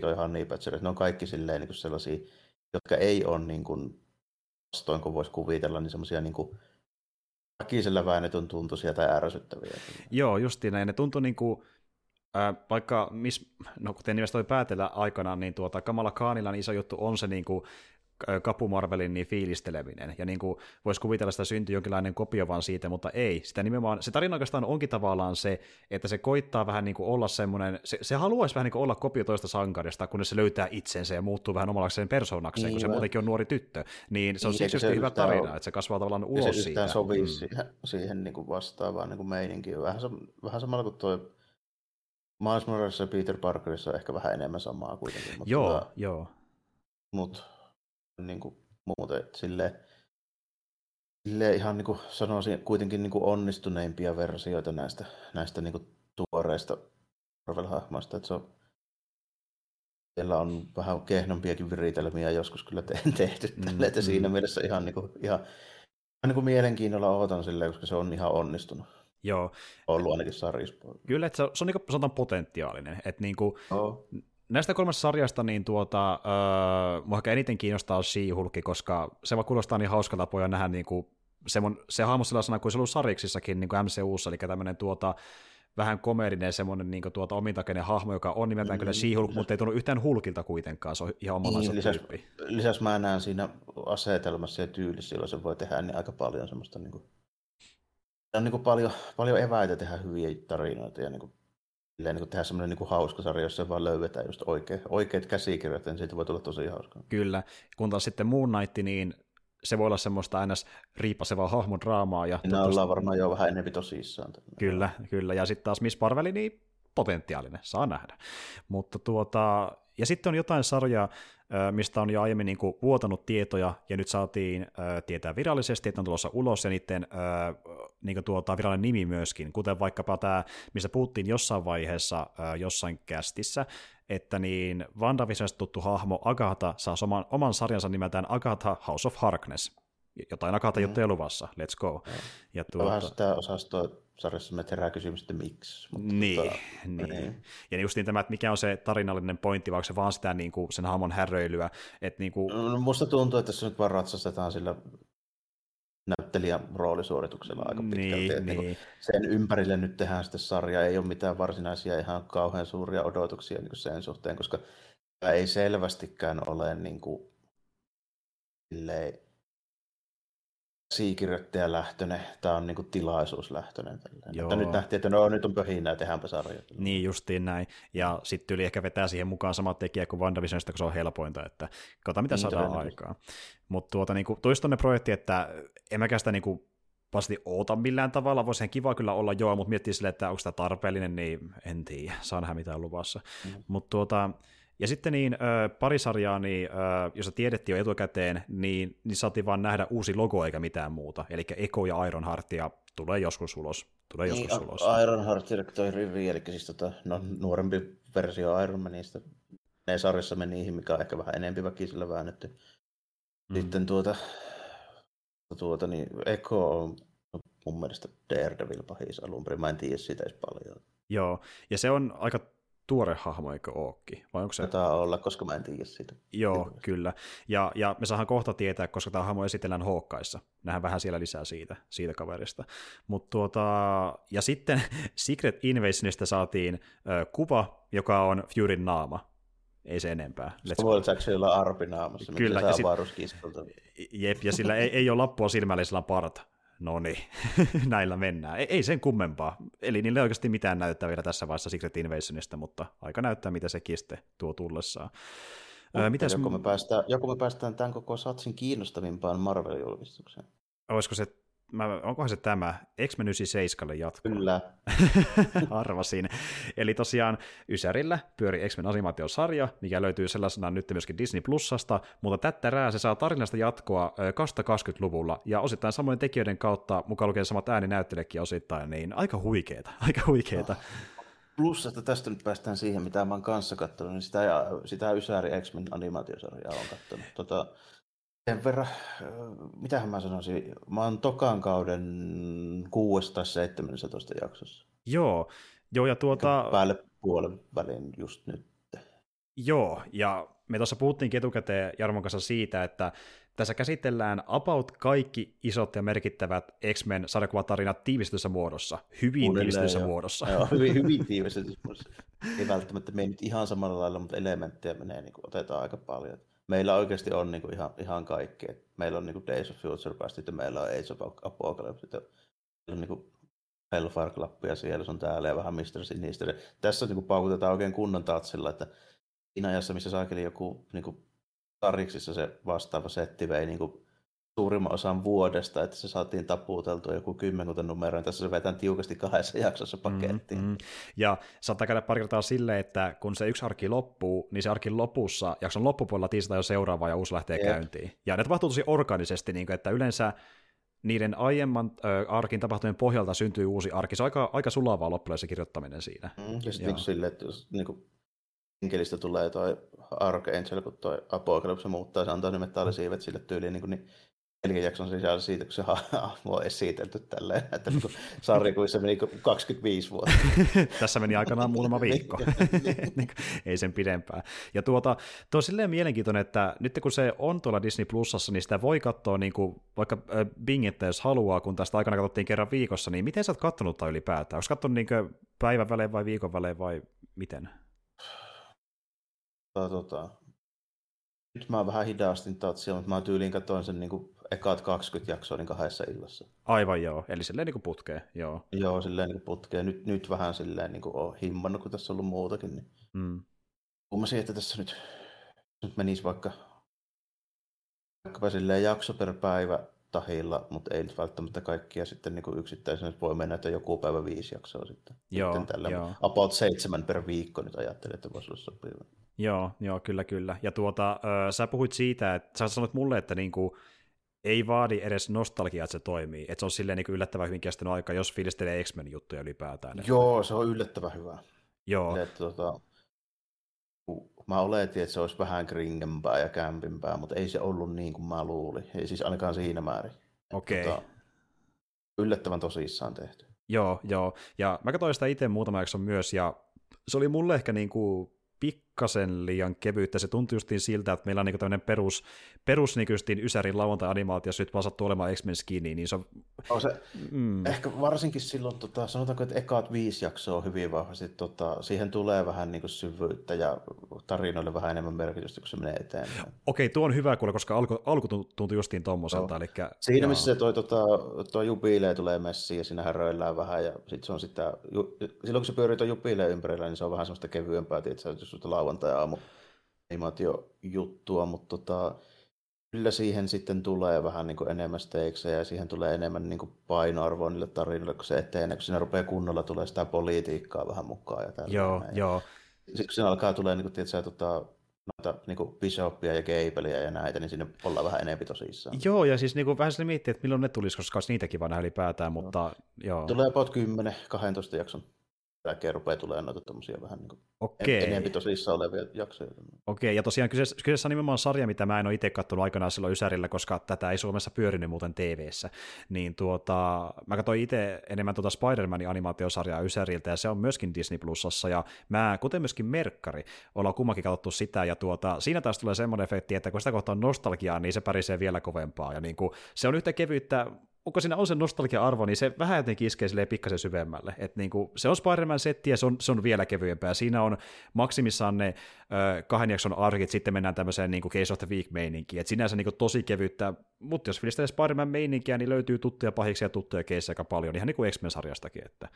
toi Honey Badger, ne on kaikki silleen niin kuin sellaisia, jotka ei ole niin kuin, vastoin kuin voisi kuvitella, niin semmoisia niin kuin, väkisellä väännetyn tuntuisia tai ärsyttäviä. Joo, justiin näin. Ne tuntui niin kuin, äh, vaikka, mis, no kuten nimestä voi päätellä aikanaan, niin tuota, Kamala Khanilla niin iso juttu on se niin kuin, Kapu Marvelin niin fiilisteleminen. Ja niin kuin voisi kuvitella, että syntyy jonkinlainen kopio vaan siitä, mutta ei. Sitä nimenomaan, se tarina oikeastaan onkin tavallaan se, että se koittaa vähän niin kuin olla semmoinen, se, se haluaisi vähän niin kuin olla kopio toista sankarista, kunnes se löytää itsensä ja muuttuu vähän omallakseen persoonakseen, niin, kun se muutenkin on nuori tyttö. Niin se on niin, siksi se hyvä tarina, on, että se kasvaa tavallaan ulos se siitä. Se sopii mm. siihen, siihen niin kuin vastaavaan niin kuin meininkiin. Vähän, vähän samalla kuin tuo Miles Morales ja Peter Parkerissa on ehkä vähän enemmän samaa kuitenkin. Mutta joo, tuo, joo. Mutta niin kuin muuten silleen, silleen ihan niin kuin sanoisin kuitenkin niin kuin onnistuneimpia versioita näistä, näistä niin kuin tuoreista Marvel-hahmoista, että se on siellä on vähän kehnompiakin viritelmiä joskus kyllä te- tehty mm, tälle, että mm. siinä mielessä ihan, niin kuin, ihan, ihan niin kuin mielenkiinnolla odotan silleen, koska se on ihan onnistunut. Joo. Ollut ainakin sarjissa. Kyllä, että se, se on niin sanotaan potentiaalinen. Että niin kuin, oh. Näistä kolmesta sarjasta niin tuota, öö, mua ehkä eniten kiinnostaa She-Hulk, koska se vaan kuulostaa niin hauskalta poja nähdä niin kuin, se, mun, se hahmo sellaisena kuin se on ollut sarjiksissakin niin kuin MCUssa, eli tämmöinen tuota, vähän komedinen semmoinen niin tuota, omintakeinen hahmo, joka on nimeltään mm, kyllä She-Hulk, mutta ei tunnu yhtään hulkilta kuitenkaan, se on ihan omanlaisen niin, lisäksi, tyyppi. Lisäksi mä näen siinä asetelmassa ja tyylissä, jolla se voi tehdä niin aika paljon semmoista niin kuin, on niin kuin paljon, paljon eväitä tehdä hyviä tarinoita ja niin kuin, niin kuin tehdä semmoinen niin kuin hauska sarja, jossa vaan löydetään just oikeat, oikeat käsikirjat, niin siitä voi tulla tosi hauskaa. Kyllä, kun taas sitten Moon Knight, niin se voi olla semmoista aina riippasevaa hahmodraamaa. Ja Minä ollaan varmaan jo vähän enemmän tosissaan. Kyllä, kyllä. Ja sitten taas Miss Marveli, niin potentiaalinen, saa nähdä. Mutta tuota, ja sitten on jotain sarjaa, mistä on jo aiemmin niin kuin vuotanut tietoja, ja nyt saatiin tietää virallisesti, että on tulossa ulos, ja niiden niin kuin tuota, virallinen nimi myöskin, kuten vaikkapa tämä, mistä puhuttiin jossain vaiheessa jossain kästissä, että niin WandaVisionista tuttu hahmo Agatha saa oman, oman sarjansa nimeltään Agatha House of Harkness. Jotain Agatha mm. juttuja luvassa, let's go. Mm. Ja tuota... Vähän sitä osastoa sarjassa me herää kysymys, että miksi. Mutta niin, tuota, niin. niin. Ja just niin tämä, että mikä on se tarinallinen pointti, vaikka se vaan sitä niin kuin, sen hahmon häröilyä. Että niin kuin... no, musta tuntuu, että se nyt vaan ratsastetaan sillä näyttelijän roolisuorituksella aika pitkälti. Niin, niin. Niin sen ympärille nyt tehdään sitten sarja, ei ole mitään varsinaisia ihan kauhean suuria odotuksia niin sen suhteen, koska ei selvästikään ole niin kuin, lähtöinen, tämä on niin kuin tilaisuuslähtöinen. Mutta nyt nähtiin, että no nyt on pöhinä ja tehdäänpä sarja. Niin justiin näin. Ja sitten yli ehkä vetää siihen mukaan sama tekijä kuin WandaVisionista, kun se on helpointa, että katsotaan mitä niin, saadaan aikaa. Mutta tuota, niin kuin, toista projekti, että en mäkään sitä niin kuin, vasti oota millään tavalla. Voisi ihan kiva kyllä olla joo, mutta miettii sille, että onko tämä tarpeellinen, niin en tiedä, saa nähdä mitä on luvassa. Mm. Mutta tuota, ja sitten niin, pari sarjaa, niin, jossa tiedettiin jo etukäteen, niin, niin saatiin vaan nähdä uusi logo eikä mitään muuta. Eli Eko ja Ironheart ja tulee joskus ulos. Tulee niin, joskus ulos. Ironheart toi rivi, eli siis tota, no, nuorempi versio Iron Manista. Ne sarjassa meni niihin, mikä on ehkä vähän enempi väkisellä väännetty. Mm. Sitten tuota, tuota niin, Eko on mun mielestä Daredevil pahis alun perin. Mä en tiedä siitä edes paljon. Joo, ja se on aika tuore hahmo, eikö ookin? Vai onko se... Taitaa olla, koska mä en tiedä siitä. Joo, Kyllä. kyllä. Ja, ja me saadaan kohta tietää, koska tämä hahmo esitellään Hawkeissa. Nähdään vähän siellä lisää siitä, siitä kaverista. Mut tuota, ja sitten Secret Invasionista saatiin äh, kuva, joka on Furyn naama. Ei se enempää. Samuel Jacksonilla arpi naamassa, Kyllä, saa sit... Jep, ja sillä ei, ei ole lappua silmällä, sillä on parta no niin, näillä mennään. Ei, ei sen kummempaa. Eli niille ei oikeasti mitään näyttää vielä tässä vaiheessa Secret Invasionista, mutta aika näyttää, mitä se kiste tuo tullessaan. Öö, mitäs... joko, me päästään, joko me päästään tämän koko satsin kiinnostavimpaan Marvel-julkistukseen? Olisiko se mä, onkohan se tämä X-Men 97 jatko? Kyllä. Arvasin. Eli tosiaan Ysärillä pyöri X-Men animaatiosarja, mikä löytyy sellaisena nyt myöskin Disney Plusasta, mutta tättärää se saa tarinasta jatkoa 2020-luvulla, ja osittain samoin tekijöiden kautta, mukaan lukien samat ääninäyttelijäkin osittain, niin aika huikeeta, aika huikeeta. Oh. Plus, että tästä nyt päästään siihen, mitä mä oon kanssa katsonut, niin sitä, sitä Ysäri X-Men animaatiosarjaa on katsonut. Tota, sen verran, mitähän mä sanoisin, mä oon tokan kauden 6 tai 17 jaksossa. Joo, joo ja tuota... Päälle puolen välin just nyt. Joo, ja me tuossa puhuttiin etukäteen Jarmon kanssa siitä, että tässä käsitellään about kaikki isot ja merkittävät X-Men sarjakuvatarinat tiivistetyssä muodossa, hyvin Uudelleen, tiivistetyssä jo. muodossa. Joo, hyvin, hyvin tiivistetyssä muodossa. Ei välttämättä mene nyt ihan samalla lailla, mutta elementtejä menee, niin kuin otetaan aika paljon meillä oikeasti on niin kuin ihan, ihan kaikki. meillä on niin kuin Days of Future Past, ja meillä on Age of Apocalypse, ja meillä on niin kuin Hellfire Clubia siellä, se on täällä ja vähän Mr. Sinister. Tässä niin kuin paukutetaan oikein kunnon tatsilla, että siinä ajassa, missä saakeli joku niin kuin Tariksissa se vastaava setti vei niin kuin suurimman osan vuodesta, että se saatiin taputeltua joku kymmenkunta numeroa. Tässä se vetään tiukasti kahdessa jaksossa pakettiin. Mm, mm. Ja saattaa käydä pari kertaa silleen, että kun se yksi arki loppuu, niin se arkin lopussa, jakson loppupuolella tiistaina jo seuraava ja uusi lähtee Jep. käyntiin. Ja ne tapahtuu tosi organisesti, niin kuin, että yleensä niiden aiemman äh, arkin tapahtumien pohjalta syntyy uusi arki. Se on aika, aika sulavaa loppujen se kirjoittaminen siinä. Mm, ja sitten niin silleen, että jos niin kuin, enkelistä tulee toi Archangel, kun toi Apocalypse muuttaa, se antaa ne metallisiivet sille tyyliin, niin, kuin, niin neljän jakson sisällä siitä, kun se hahmo on esitelty tälleen, että niin sarjakuvissa meni 25 vuotta. Tässä meni aikanaan muutama viikko, niin ei sen pidempään. Ja tuota, tuo on silleen mielenkiintoinen, että nyt kun se on tuolla Disney Plusassa, niin sitä voi katsoa niin kuin, vaikka Bingetta, jos haluaa, kun tästä aikana katsottiin kerran viikossa, niin miten sä oot kattonut tai ylipäätään? Onko katsonut niin päivän välein vai viikon välein vai miten? Tota, tota. Nyt mä vähän hidastin tatsia, mutta mä tyyliin katsoin sen niin kuin ekat 20 jaksoa niin kahdessa illassa. Aivan joo, eli silleen niin kuin putkeen, joo. Joo, silleen niin kuin putkeen. Nyt, nyt vähän silleen niin kuin on himmannut, kun tässä on ollut muutakin. Niin. Mm. Kummasin, että tässä nyt, nyt menisi vaikka vaikkapa silleen jakso per päivä tahilla, mutta ei nyt välttämättä kaikkia sitten niin kuin yksittäisenä voi mennä, että joku päivä viisi jaksoa sitten. Joo, sitten tällä joo. About seitsemän per viikko nyt ajattelin, että voisi olla sopiva. Joo, joo, kyllä, kyllä. Ja tuota, äh, sä puhuit siitä, että sä sanoit mulle, että niinku, ei vaadi edes nostalgiaa, että se toimii. Että se on silleen niin yllättävän hyvin kestänyt aika, jos fiilistelee X-Men juttuja ylipäätään. Joo, se on yllättävän hyvä. Joo. Että, tota, mä oletin, että se olisi vähän kringempää ja kämpimpää, mutta ei se ollut niin kuin mä luulin. Ei siis ainakaan siinä määrin. Okei. Okay. Tota, yllättävän tosissaan tehty. Joo, joo. Ja mä katsoin sitä itse muutama jakson myös, ja se oli mulle ehkä niin kuin pikkasen liian kevyyttä. Se tuntui justiin siltä, että meillä on niinku tämmöinen perus, perus niinku Ysärin lauantai-animaatio, jos nyt vaan sattuu olemaan X-Men skinny, niin se on... on se, mm. Ehkä varsinkin silloin, tota, sanotaanko, että ekaat viisi jaksoa on hyvin vahvasti, tota, siihen tulee vähän niinku syvyyttä ja tarinoille vähän enemmän merkitystä, kun se menee eteenpäin. Okei, tuo on hyvä kuule, koska alku, alku tuntui justiin tommoselta. No. Eli, Siinä jaa. missä se toi, tota, toi jubilee tulee messiin ja siinä häröillään vähän ja sit se on sitä, ju, silloin kun se pyörii tuon jubileen ympärillä, niin se on vähän semmoista kevyempää, tietysti, semmoista lauantai-aamu juttua, mutta tota, kyllä siihen sitten tulee vähän niin kuin enemmän steiksejä ja siihen tulee enemmän niin kuin painoarvoa niille tarinoille, kun se etenee, kun siinä rupeaa kunnolla tulee sitä politiikkaa vähän mukaan. Ja joo, ja joo. Sitten kun siinä alkaa tulee niin kuin, tietysti, tota, noita niin kuin Bishopia ja Gableia ja näitä, niin sinne ollaan vähän enemmän tosissaan. Joo, ja siis niin kuin, vähän sille miettiä, että milloin ne tulisi, koska niitäkin vaan ylipäätään, mutta joo. joo. Tulee about 10-12 jakson jälkeen rupeaa tulee noita tommosia vähän niin Okei. enemmän tosissaan olevia jaksoja. Okei, ja tosiaan kyseessä, kyseessä on nimenomaan sarja, mitä mä en ole itse katsonut aikanaan silloin Ysärillä, koska tätä ei Suomessa pyörinyt muuten tv Niin tuota, mä katsoin itse enemmän tuota Spider-Manin animaatiosarjaa Ysäriltä, ja se on myöskin Disney Plusassa, ja mä, kuten myöskin Merkkari, ollaan kummakin katsottu sitä, ja tuota, siinä taas tulee semmoinen efekti, että kun sitä kohtaa on nostalgiaa, niin se pärisee vielä kovempaa, ja niin kuin, se on yhtä kevyyttä kun siinä on se nostalgia-arvo, niin se vähän jotenkin iskee silleen pikkasen syvemmälle. Et niin kuin, se on Spider-Man-setti ja se on, se on vielä kevyempää. Siinä on maksimissaan ne ö, kahden jakson arkit, sitten mennään tämmöiseen niin kuin Case of the Week-meininkiin. Et sinänsä niin kuin, tosi kevyttä, mutta jos filistelee Spider-Man-meininkiä, niin löytyy tuttuja pahiksi ja tuttuja keissejä aika paljon, ihan niin kuin X-Men-sarjastakin, että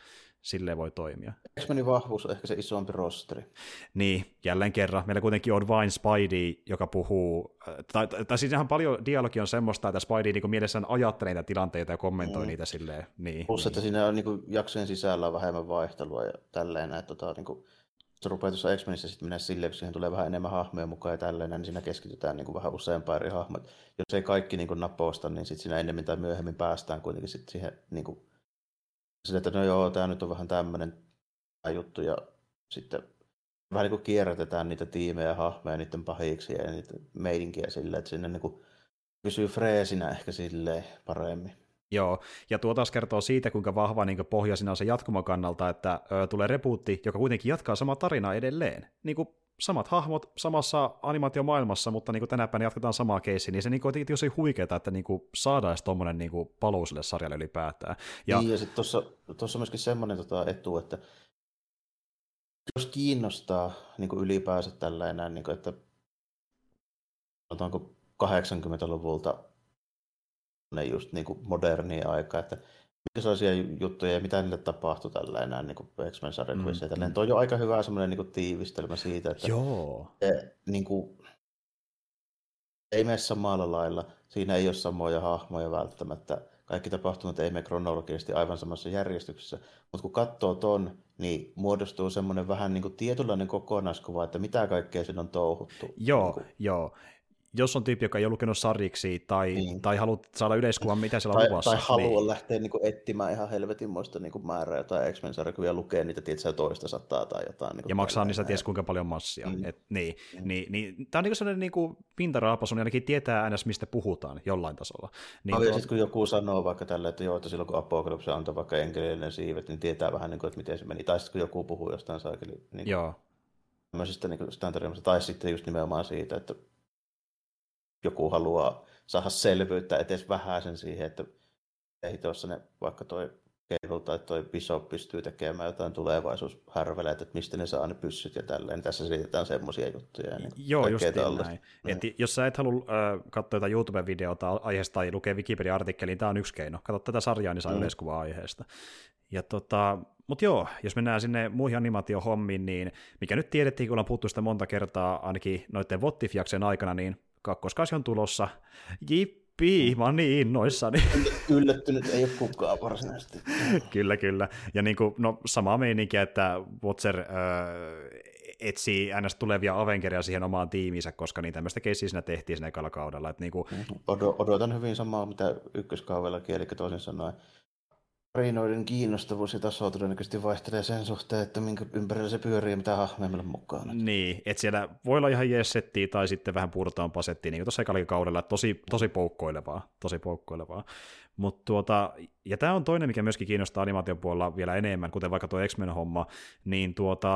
silleen voi toimia. X-Menin vahvuus on ehkä se isompi rosteri. Niin, jälleen kerran. Meillä kuitenkin on vain Spidey, joka puhuu, tai, tai, tai siis ihan paljon dialogi on semmoista, että Spidey niin kuin mielessään ajattelee niitä tilanteita ja kommentoi mm. niitä silleen. Niin, Plus, niin. että siinä on niin kuin, jaksojen sisällä on vähemmän vaihtelua ja tälleen, että tota, niin kuin, se rupeaa tuossa X-Menissä sitten mennä silleen, kun siihen tulee vähän enemmän hahmoja mukaan ja tälleen, niin siinä keskitytään niin kuin vähän useampaan eri hahmoja. Jos ei kaikki niin kuin naposta, niin sitten siinä ennemmin tai myöhemmin päästään kuitenkin sitten siihen niin kuin, sille, että no joo, tämä nyt on vähän tämmöinen juttu ja sitten vähän niin kuin kierrätetään niitä tiimejä ja hahmoja niiden pahiksi ja niitä meidinkiä silleen, että sinne niin kuin pysyy freesinä ehkä silleen paremmin. Joo, ja tuo taas kertoo siitä, kuinka vahva niin pohja siinä on se jatkumon kannalta, että ö, tulee repuutti, joka kuitenkin jatkaa samaa tarinaa edelleen. Niin kuin samat hahmot samassa animaatiomaailmassa, mutta niin kuin tänä päivänä jatketaan samaa keissiä, niin se niin kuin, on tosi huikeaa, että niin kuin saadaan tuommoinen niin paluu sille sarjalle ylipäätään. Ja, niin, ja sitten tuossa on myöskin semmoinen tota, etu, että jos kiinnostaa niin kuin ylipäänsä tällainen, niin kuin, että sanotaanko 80-luvulta ne just niin kuin modernia aika, että mikä sellaisia juttuja ja mitä niille tapahtui tällä enää niin X-Men sarjakuvissa. Mm, mm. Tuo on jo aika hyvä semmoinen niin tiivistelmä siitä, että Joo. Se, niin kuin, ei mene samalla lailla. Siinä ei ole samoja hahmoja välttämättä. Kaikki tapahtumat ei mene kronologisesti aivan samassa järjestyksessä. Mutta kun katsoo ton, niin muodostuu semmoinen vähän niin kuin tietynlainen kokonaiskuva, että mitä kaikkea siinä on touhuttu. Joo, niin kuin. joo. Jos on tyyppi, joka ei ole lukenut sarjiksi tai, niin. tai haluat saada yleiskuvan, mitä siellä on tai, luvassa. Tai haluaa niin. lähteä niin kuin, etsimään ihan helvetinmoista niin kuin määrää jotain X-Men-sarjakuvia, lukee niitä tietysti toista sataa tai jotain. Niin ja maksaa niistä ties kuinka paljon massia. Mm. Et, niin, mm. niin, niin, tämä on niin sellainen niin kuin pintaraapasu, niin ainakin tietää aina, mistä puhutaan jollain tasolla. Niin, tuo... sitten kun joku sanoo vaikka tällä, että joo, että silloin kun Apokalypse antoi vaikka enkelinen siivet, niin tietää vähän, niin kuin, että miten se meni. Tai sitten kun joku puhuu jostain saakeli. Niin joo. Tämmöisistä niin tai sitten just nimenomaan siitä, että joku haluaa saada selvyyttä edes vähäisen siihen, että ei tuossa ne, vaikka toi Cable tai toi Bishop pystyy tekemään jotain tulevaisuushärveleitä, että mistä ne saa ne pyssyt ja tälleen. Tässä selitetään semmoisia juttuja. Niin Joo, just näin. Niin. Et jos sä et halua äh, katsoa jotain YouTube-videota aiheesta tai lukea Wikipedia-artikkelin, tämä on yksi keino. Katso tätä sarjaa, niin saa mm. yleiskuva aiheesta. Ja tota, mutta joo, jos mennään sinne muihin animaatiohommiin, niin mikä nyt tiedettiin, kun ollaan puhuttu sitä monta kertaa ainakin noiden Vottif-jaksojen aikana, niin kakkoskausi on tulossa. Jippi, mä oon niin innoissani. Yllättynyt ei ole kukaan varsinaisesti. kyllä, kyllä. Ja niin kuin, no, samaa meininkiä, että Watcher äh, etsii ns. tulevia Avengeria siihen omaan tiimiinsä, koska niin tämmöistä keissiä siinä tehtiin siinä ekalla kaudella. Että niin kuin... Odotan hyvin samaa, mitä ykköskaudellakin, eli toisin sanoen tarinoiden kiinnostavuus ja taso todennäköisesti vaihtelee sen suhteen, että minkä ympärillä se pyörii ja mitä hahmoja meillä on mukaan. Niin, että siellä voi olla ihan jessettiä tai sitten vähän puudutaan pasettia, niin kuin tuossa kaudella, tosi, tosi poukkoilevaa, tosi poukkoilevaa. Mut tuota, ja tämä on toinen, mikä myöskin kiinnostaa animaation puolella vielä enemmän, kuten vaikka tuo X-Men-homma, niin tuota,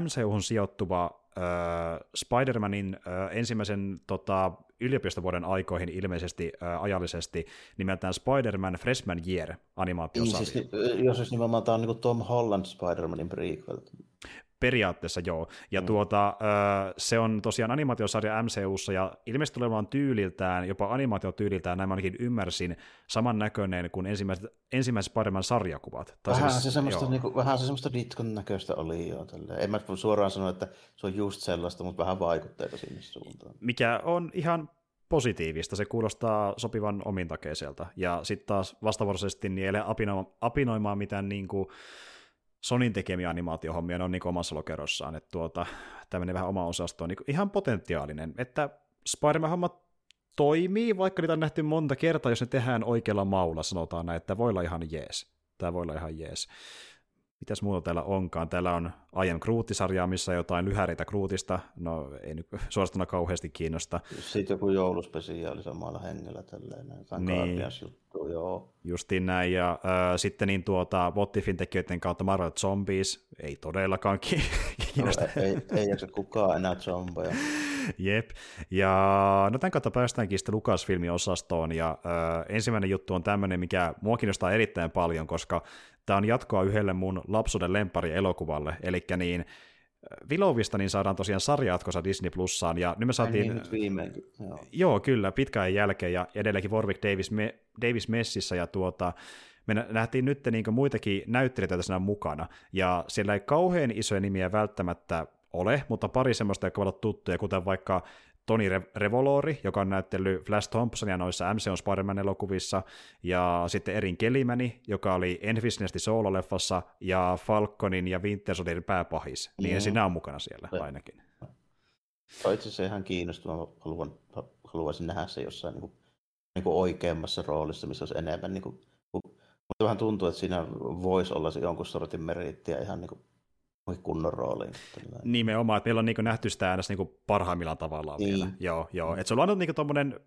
MCUhun sijoittuva äh, Spider-Manin äh, ensimmäisen tota, yliopistovuoden aikoihin ilmeisesti äh, ajallisesti nimeltään Spider-Man Freshman Year animaatiosarja. Siis, jos siis nimenomaan tämä on niin Tom Holland Spider-Manin prequel. Periaatteessa joo. Ja mm. tuota, se on tosiaan animaatiosarja MCUssa ja ilmeisesti olemaan tyyliltään, jopa animaatiotyyliltään, näin ainakin ymmärsin, samannäköinen kuin ensimmäiset, ensimmäiset Spider-Man sarjakuvat. Tai vähän, siis, se semmoista, niin kuin, vähän se semmoista ditkon näköistä oli jo. Tälleen. En mä suoraan sano, että se on just sellaista, mutta vähän vaikutteita sinne suuntaan. Mikä on ihan positiivista, se kuulostaa sopivan omintakeiselta. Ja sitten taas vastavuoroisesti niin ei apino, apinoimaan mitään niin kuin, Sonin tekemiä animaatiohommia, ne on niin omassa lokerossaan, että tuota, tämmöinen vähän oma osasto on niin ihan potentiaalinen, että Spider-Man-hommat toimii, vaikka niitä on nähty monta kertaa, jos ne tehdään oikealla maulla, sanotaan näin, että voi olla ihan jees. Tämä voi olla ihan jees. Mitäs muuta täällä onkaan? Täällä on I am Groot-sarjaa, missä on jotain lyhäreitä Grootista. No ei nyt suorastuna kauheasti kiinnosta. Sitten joku jouluspesiaali samalla hengellä tälleen. Niin. juttu, joo. Justiin näin. Ja äh, sitten niin tuota, Bottifin tekijöiden kautta Marvel Zombies. Ei todellakaan kiinnosta. No, ei, ei jaksa kukaan enää zombeja. Jep. Ja no tämän kautta päästäänkin sitten Lucasfilmin osastoon. Ja äh, ensimmäinen juttu on tämmöinen, mikä mua kiinnostaa erittäin paljon, koska Tämä on jatkoa yhdelle mun lapsuuden lempari elokuvalle, eli niin Vilovista niin saadaan tosiaan sarjatkossa Disney Plussaan, ja nyt me saatiin... Niin, nyt viimeinkin, joo. joo. kyllä, pitkään jälkeen, ja edelleenkin Warwick Davis, me, Davis messissä, ja tuota, me nähtiin nyt niin muitakin näyttelijöitä tässä mukana, ja siellä ei kauhean isoja nimiä välttämättä ole, mutta pari semmoista, jotka ovat tuttuja, kuten vaikka Toni Revolori, joka on näytellyt Flash Thompsonia noissa MCU Spider-Man-elokuvissa, ja sitten Erin Kelimäni, joka oli Enfisinesti Solo-leffassa, ja Falconin ja Winter Soldierin pääpahis, niin mm. sinä on mukana siellä ainakin. On itse asiassa ihan kiinnostava, haluan, haluaisin nähdä se jossain niin kuin, niin kuin oikeammassa roolissa, missä olisi enemmän, niin kuin, mutta vähän tuntuu, että siinä voisi olla se jonkun sortin merittiä ihan niin kuin kunnon rooliin. Nimenomaan, että meillä on niin nähty sitä äänessä niin parhaimmillaan tavallaan niin. vielä. Joo, joo. Että se on aina niin tommonen,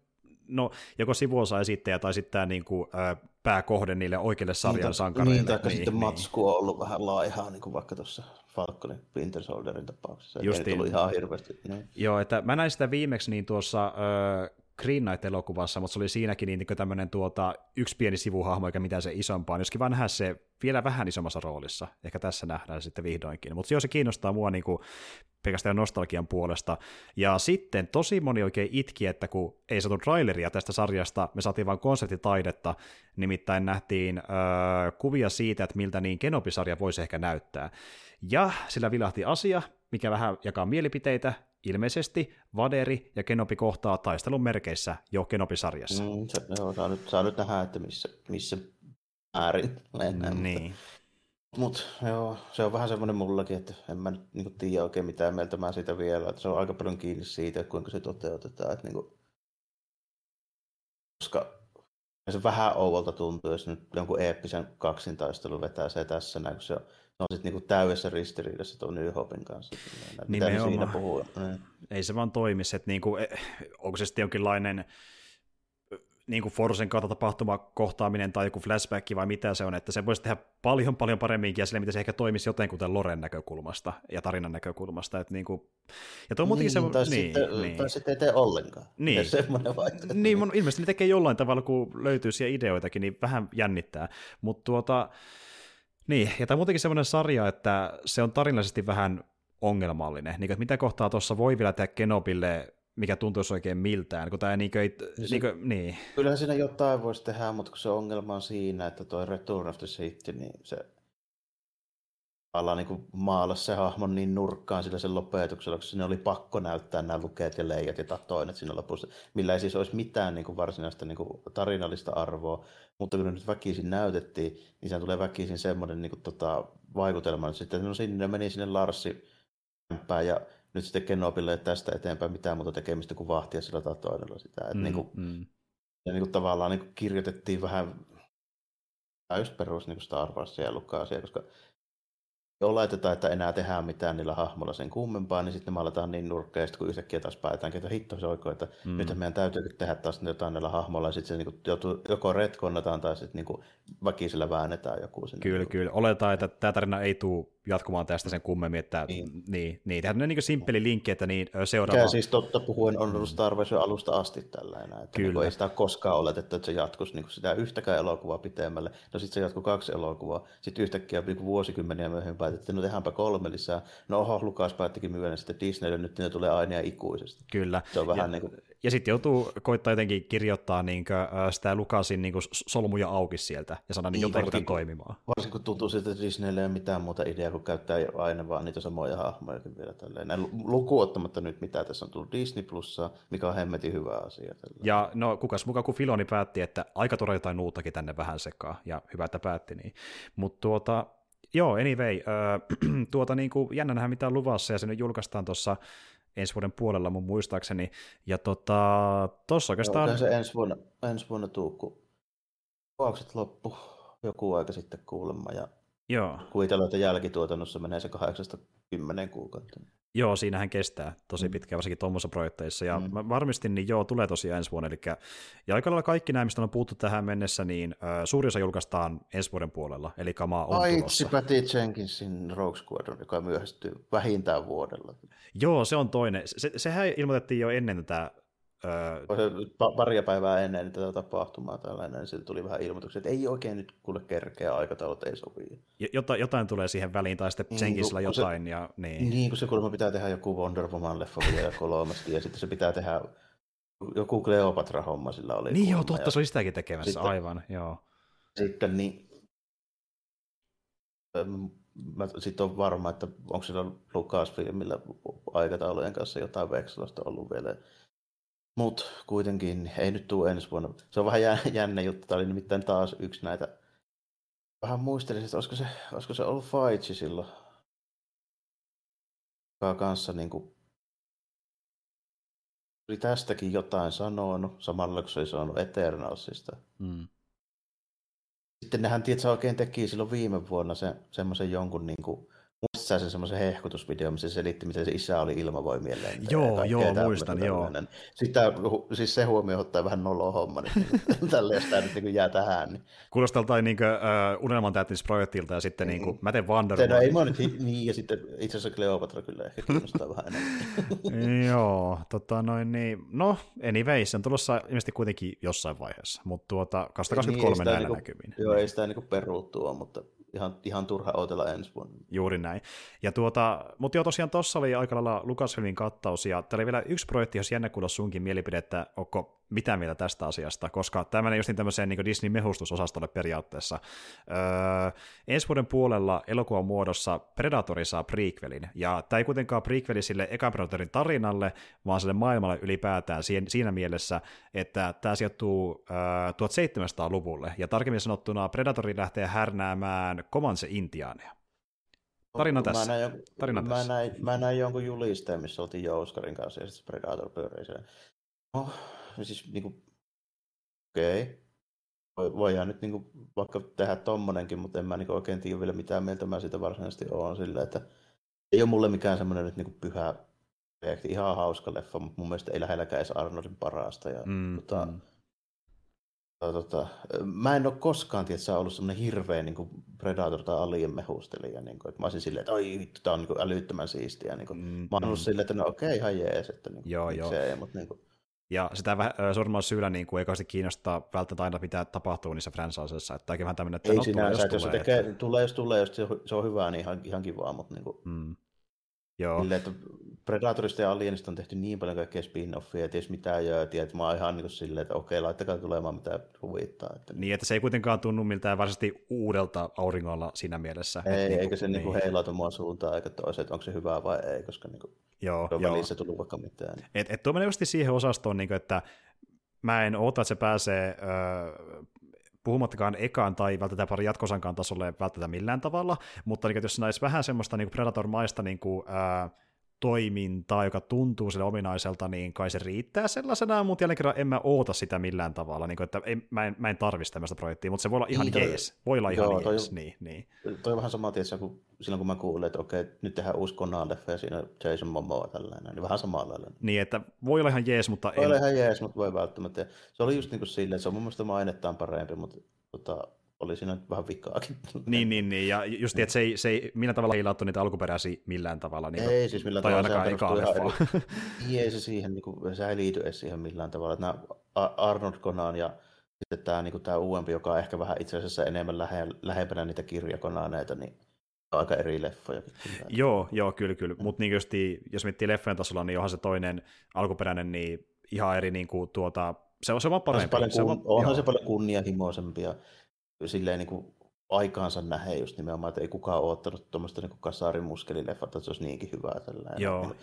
no, joko sivuosa esittäjä tai sitten tämä niin kuin, ä, pääkohde niille oikeille sarjan niin, sankareille. Niin, tai niin, sitten niin. matsku on ollut vähän laihaa, niin kuin vaikka tuossa Falconin Winter Soldierin tapauksessa. Justiin. Ei tullut ihan hirveästi. Niin. Joo, että mä näin sitä viimeksi niin tuossa äh, Green Knight-elokuvassa, mutta se oli siinäkin niin, niin tämmöinen tuota, yksi pieni sivuhahmo, eikä mitään se isompaa. Niin joskin vaan nähdä se vielä vähän isommassa roolissa. Ehkä tässä nähdään sitten vihdoinkin. Mutta joo, se kiinnostaa mua niin kuin, pelkästään nostalgian puolesta. Ja sitten tosi moni oikein itki, että kun ei saatu traileria tästä sarjasta, me saatiin vain konseptitaidetta, nimittäin nähtiin öö, kuvia siitä, että miltä niin Kenobi-sarja voisi ehkä näyttää. Ja sillä vilahti asia, mikä vähän jakaa mielipiteitä, ilmeisesti Vaderi ja Kenobi kohtaa taistelun merkeissä jo Kenobi-sarjassa. Mm, se, joo, saa, nyt, saa nyt nähdä, että missä, missä äärin mennään. Niin. Mutta joo, se on vähän semmoinen mullakin, että en mä nyt niin tiedä oikein mitään mieltä mä siitä vielä. Että se on aika paljon kiinni siitä, että kuinka se toteutetaan. Että niin kuin, koska se vähän ouvolta tuntuu, jos nyt jonkun eeppisen kaksintaistelun vetää se tässä näin, kun se on, on sitten niinku täydessä ristiriidassa tuon New Hopin kanssa. Mitä siinä puhuu? Niin. Ei se vaan toimisi, että niinku, e, onko se sitten jonkinlainen niin kuin Forsen kautta tapahtuma kohtaaminen tai joku flashback vai mitä se on, että se voisi tehdä paljon paljon paremminkin ja sille, miten se ehkä toimisi jotenkuten Loren näkökulmasta ja tarinan näkökulmasta. Että niin kuin, ja tuo niin, se, tai, niin, sitten, niin. tai sitten ei tee ollenkaan. Niin, niin mun, ilmeisesti ne tekee jollain tavalla, kun löytyy siellä ideoitakin, niin vähän jännittää. Mutta tuota, niin, ja tämä on muutenkin semmoinen sarja, että se on tarinallisesti vähän ongelmallinen. Niin, että mitä kohtaa tuossa voi vielä tehdä Kenobille mikä tuntuisi oikein miltään, kun tämä niin kuin, se, niin, kuin, niin. Kyllähän siinä jotain voisi tehdä, mutta kun se ongelma on siinä, että tuo Return of the City, niin se alla niin maalasi se hahmon niin nurkkaan sillä sen lopetuksella, koska sinne oli pakko näyttää nämä lukeet ja leijat ja tatoinet siinä lopussa, millä ei siis olisi mitään niin kuin varsinaista niin kuin tarinallista arvoa, mutta kun ne nyt väkisin näytettiin, niin se tulee väkisin semmoinen niin kuin, tota, vaikutelma, että sitten no sinne meni sinne Larsi ja nyt sitten Kenobille ei tästä eteenpäin mitään muuta tekemistä kuin vahtia sillä tatoinnilla sitä. Että mm, niin kuin, mm. Ja niin kuin tavallaan niin kuin kirjoitettiin vähän täysperus niin Star Warsia ja Lucasia, koska oletetaan, että enää tehdään mitään niillä hahmoilla sen kummempaa, niin sitten me aletaan niin nurkkeja, kun yhtäkkiä taas päätetään, että hitto se oikein, että mm. nyt meidän täytyy tehdä taas jotain niillä hahmoilla, ja sitten se niin joutuu, joko retkonnataan tai sitten niin väkisellä väännetään joku sinne. Kyllä, kyllä. Oletaan, että tämä tarina ei tule jatkumaan tästä sen kummemmin, että niin, niin, niin tehdään niin simppeli linkki, että niin seuraava... Mikä siis totta puhuen on ollut Star Wars alusta asti tällainen, että Kyllä. Niin ei sitä koskaan oletettu, että se jatkuisi niin sitä yhtäkään elokuvaa pitemmälle. No sitten se jatkuu kaksi elokuvaa, sitten yhtäkkiä niin vuosikymmeniä myöhemmin päätettiin, no tehdäänpä kolme lisää. No oho, Lukas päättikin myydä sitten Disneylle, nyt ne tulee aina ikuisesti. Kyllä. Se on vähän ja, niin kuin... ja sitten joutuu koittaa jotenkin kirjoittaa niin kuin, sitä Lukasin niin kuin solmuja auki sieltä ja saada niin, jotenkin toimimaan. Varsinkin kun tuntuu siltä, että Disneylle ei ole mitään muuta ideaa kun käyttää aina vaan niitä samoja hahmoja vielä tälleen. Näin lukuottamatta nyt mitä tässä on tullut Disney Plussaa, mikä on hemmetin hyvä asia. Tälleen. Ja no kukas mukaan kun Filoni päätti, että aika tuoda jotain uuttakin tänne vähän sekaan, ja hyvä, että päätti niin. Mutta tuota, joo, anyway, äh, tuota niin kuin, jännä nähdä mitä on luvassa, ja se nyt julkaistaan tuossa ensi vuoden puolella mun muistaakseni, ja tota, tossa oikeastaan... Joo, se ensi vuonna, ensi vuonna tuu, kun kuvaukset loppu joku aika sitten kuulemma, ja Joo. Kuvitellaan, että jälkituotannossa menee se 8-10 kuukautta. Joo, siinähän kestää tosi mm. pitkään, varsinkin tuommoisissa projekteissa. Ja mm. mä varmistin, niin joo, tulee tosiaan ensi vuonna. Eli, ja aika lailla kaikki nämä, mistä on puhuttu tähän mennessä, niin äh, suuri osa julkaistaan ensi vuoden puolella. Eli kamaa on Ai, tulossa. Patty Jenkinsin Rogue Squadron, joka myöhästyy vähintään vuodella. Joo, se on toinen. Se, sehän ilmoitettiin jo ennen tätä Öö, paria päivää ennen tätä tapahtumaa tällainen, niin tuli vähän ilmoituksia, että ei oikein nyt kuule kerkeä, aikataulut ei sovi. Jotain, jotain tulee siihen väliin, tai sitten niin, Jenkisillä jotain. Se, ja, niin. niin, kun se kuulemma pitää tehdä joku Wonder Woman-leffa vielä kolmesti, ja sitten se pitää tehdä joku Cleopatra-homma sillä oli. Niin joo, totta, ja... se oli sitäkin tekemässä, sitten, aivan, joo. Sitten niin, mä sitten on varma, että onko sillä Lucasfilmillä aikataulujen kanssa jotain vekselasta ollut vielä mutta kuitenkin ei nyt tule ensi vuonna. Se on vähän jännä juttu. Tämä oli nimittäin taas yksi näitä. Vähän muistelin, että olisiko se, olisiko se ollut Faitsi silloin. Joka kanssa niin kuin, oli tästäkin jotain sanonut, samalla kun se ei sanonut Eternalsista. Mm. Sitten nehän tietysti oikein teki silloin viime vuonna se, semmoisen jonkun niin kuin, Muistatko sen semmoisen hehkutusvideo, missä se selitti, miten se isä oli ilmavoimien lentäjä? Joo, joo, muistan, joo. Sitten siis se huomio ottaa vähän noloa homma, niin tälle, jos tämä nyt niin jää tähän. Niin. Kuulostaa jotain niin uh, unelman projektilta ja sitten niin kuin, mä teen Wonder No, ei mä nyt, niin, ja sitten itse asiassa Cleopatra kyllä ehkä kiinnostaa vähän enemmän. joo, tota noin niin, no anyway, se on tulossa ilmeisesti kuitenkin jossain vaiheessa, mutta tuota 2023 niin, näillä niinku, näkymin. Joo, ei sitä niin peruuttua, mutta ihan, ihan turha odotella ensi vuonna. Juuri näin. Ja tuota, mutta joo, tosiaan tuossa oli aika lailla Lucasfilmin kattaus, ja täällä oli vielä yksi projekti, jos jännä kuulla sunkin mielipidettä, onko mitä mieltä tästä asiasta, koska tämä menee just niin tämmöiseen niin Disney-mehustusosastolle periaatteessa. Öö, ensi vuoden puolella elokuvan muodossa Predatori saa prequelin, ja tämä ei kuitenkaan prequeli sille ekan Predatorin tarinalle, vaan sille maailmalle ylipäätään siinä mielessä, että tämä sijoittuu öö, 1700-luvulle, ja tarkemmin sanottuna Predatori lähtee härnäämään Comanche-intiaaneja. Tarina tässä. Mä näin, Tarina mä, tässä. Näin, mä näin jonkun julisteen, missä oltiin Jouskarin kanssa ja sitten Predator pyörii siellä. No, siis niinku, okei. Okay. Voi, voidaan nyt niinku vaikka tehdä tommonenkin, mutta en mä niinku oikein tiedä vielä mitään mieltä mä siitä varsinaisesti oon sillä, että ei ole mulle mikään semmoinen nyt niinku pyhä projekti. Ihan hauska leffa, mutta mun mielestä ei lähelläkään edes Arnoldin parasta. Ja, mm, tota, mm. Tota, mä en ole koskaan tietysti ollut semmoinen hirveä niin kuin Predator tai Alien mehustelija. Niin kuin, että mä olisin silleen, että oi vittu, tää on niin kuin älyttömän siistiä. Niin kuin, mm, mä oon ollut mm. silleen, että no okei, okay, ihan jees. Että, niin kuin, joo, joo. Ei, mutta, niin kuin... Ja sitä suurimman syyllä niin kuin, ei kiinnostaa välttämättä aina, mitä tapahtuu niissä franchiseissa. Että vähän tämmöinen, että ei no, sinänsä, tulee, jos, jos tulee, tekee, että... tulee, jos tulee, jos se on hyvää, niin ihan, ihan kivaa, mutta niin kuin... mm. Joo. Sille, että Predatorista ja Alienista on tehty niin paljon kaikkea spin-offia, että jos mitään jöötiä, että mä oon ihan niin silleen, että okei, laittakaa tulemaan mitä huvittaa. Että... Niin, että se ei kuitenkaan tunnu miltään varsinaisesti uudelta auringolla siinä mielessä. Ei, että, eikä se niin. Niin heilautu mua suuntaan eikä toiseen, että onko se hyvää vai ei, koska niin kuin, joo, on joo. välissä tullut vaikka mitään. Niin. Et, et tuo menee just siihen osastoon, niin kuin, että mä en ota, että se pääsee öö, puhumattakaan ekaan tai välttämättä pari jatkosankaan tasolle välttämättä millään tavalla, mutta niin, jos näis vähän semmoista niin Predator-maista niin kuin, ää, toimintaa, joka tuntuu sille ominaiselta, niin kai se riittää sellaisena, mutta jälleen kerran en mä oota sitä millään tavalla, niin kuin, että ei, mä, en, mä en tarvitse tämmöistä projektia, mutta se voi olla ihan niin, jees, voi olla ihan joo, jees, toi, niin, niin. Toi on vähän sama tietysti, kun silloin kun mä kuulin, että okei, nyt tehdään uusi Conan-leffa ja siinä Jason Momoa tällainen, niin vähän samalla lailla. Niin, että voi olla ihan jees, mutta voi en... Voi olla ihan jees, mutta voi välttämättä. Se oli just niin kuin silleen, että se on mun mielestä mainettaan parempi, mutta tota, oli siinä vähän vikaakin. Niin, niin, niin. ja just että se ei, se ei millä tavalla heilauttu niitä alkuperäisiä millään tavalla. Niin ei siis millään tai tavalla. Tai ainakaan eka Niin ei se siihen, niin kuin, se ei liity edes siihen millään tavalla. Että nämä Arnold Conan ja sitten tämä, niin kuin, tämä uudempi, joka on ehkä vähän itse asiassa enemmän lähe, lähempänä niitä kirjakonaneita, niin aika eri leffoja. Joo, joo, kyllä, kyllä. Mm. Mutta niin jos miettii leffojen tasolla, niin onhan se toinen alkuperäinen niin ihan eri niin kuin, tuota, se on, se on parempi. Se, paljon, kun, se on, onhan joo. se paljon kunnianhimoisempia silleen niin kuin aikaansa nähe just nimenomaan, että ei kukaan ole ottanut tuommoista niin kasarimuskelileffaa, että se olisi niinkin hyvää. Tällainen. Joo. Niin,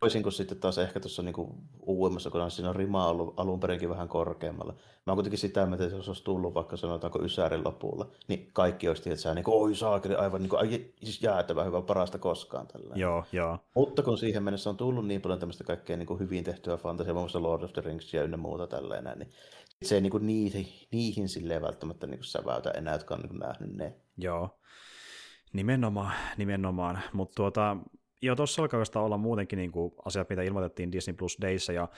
toisin kuin sitten taas ehkä tuossa niin uudemmassa, kun on siinä rima ollut alun perinkin vähän korkeammalla. Mä oon kuitenkin sitä että jos olisi tullut vaikka sanotaanko Ysärin lopulla, niin kaikki olisi tietysti niin kuin, oi saakeli, aivan niin kuin, ai, siis jäätävä hyvä, parasta koskaan. Tällainen. Joo, joo. Mutta kun siihen mennessä on tullut niin paljon tämmöistä kaikkea niin kuin hyvin tehtyä fantasiaa, muun muassa Lord of the Rings ja ynnä muuta tällainen, niin se ei niin kuin niihin, niihin silleen välttämättä niin kuin säväytä enää, jotka on niin kuin nähnyt ne. Joo, nimenomaan, nimenomaan. Mutta tuota, jo tuossa alkaa olla muutenkin niin kuin asiat, mitä ilmoitettiin Disney Plus Dayssa, ja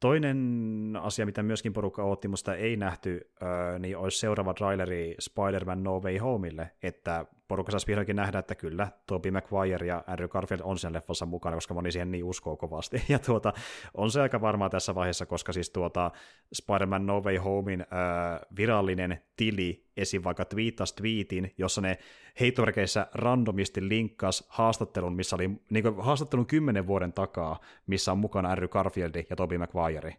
Toinen asia, mitä myöskin porukka otti, mutta ei nähty, niin olisi seuraava traileri Spider-Man No Way Homeille, että porukka saisi vihdoinkin nähdä, että kyllä, Tobey Maguire ja Andrew Garfield on sen leffassa mukana, koska moni siihen niin uskoo kovasti. Ja tuota, on se aika varmaa tässä vaiheessa, koska siis tuota, Spider-Man No Way Homein äh, virallinen tili esim. vaikka twiittasi tweetin, jossa ne heittomerkeissä randomisti linkkas haastattelun, missä oli niin kuin, haastattelun kymmenen vuoden takaa, missä on mukana Andrew Garfield ja Tobey Maguire.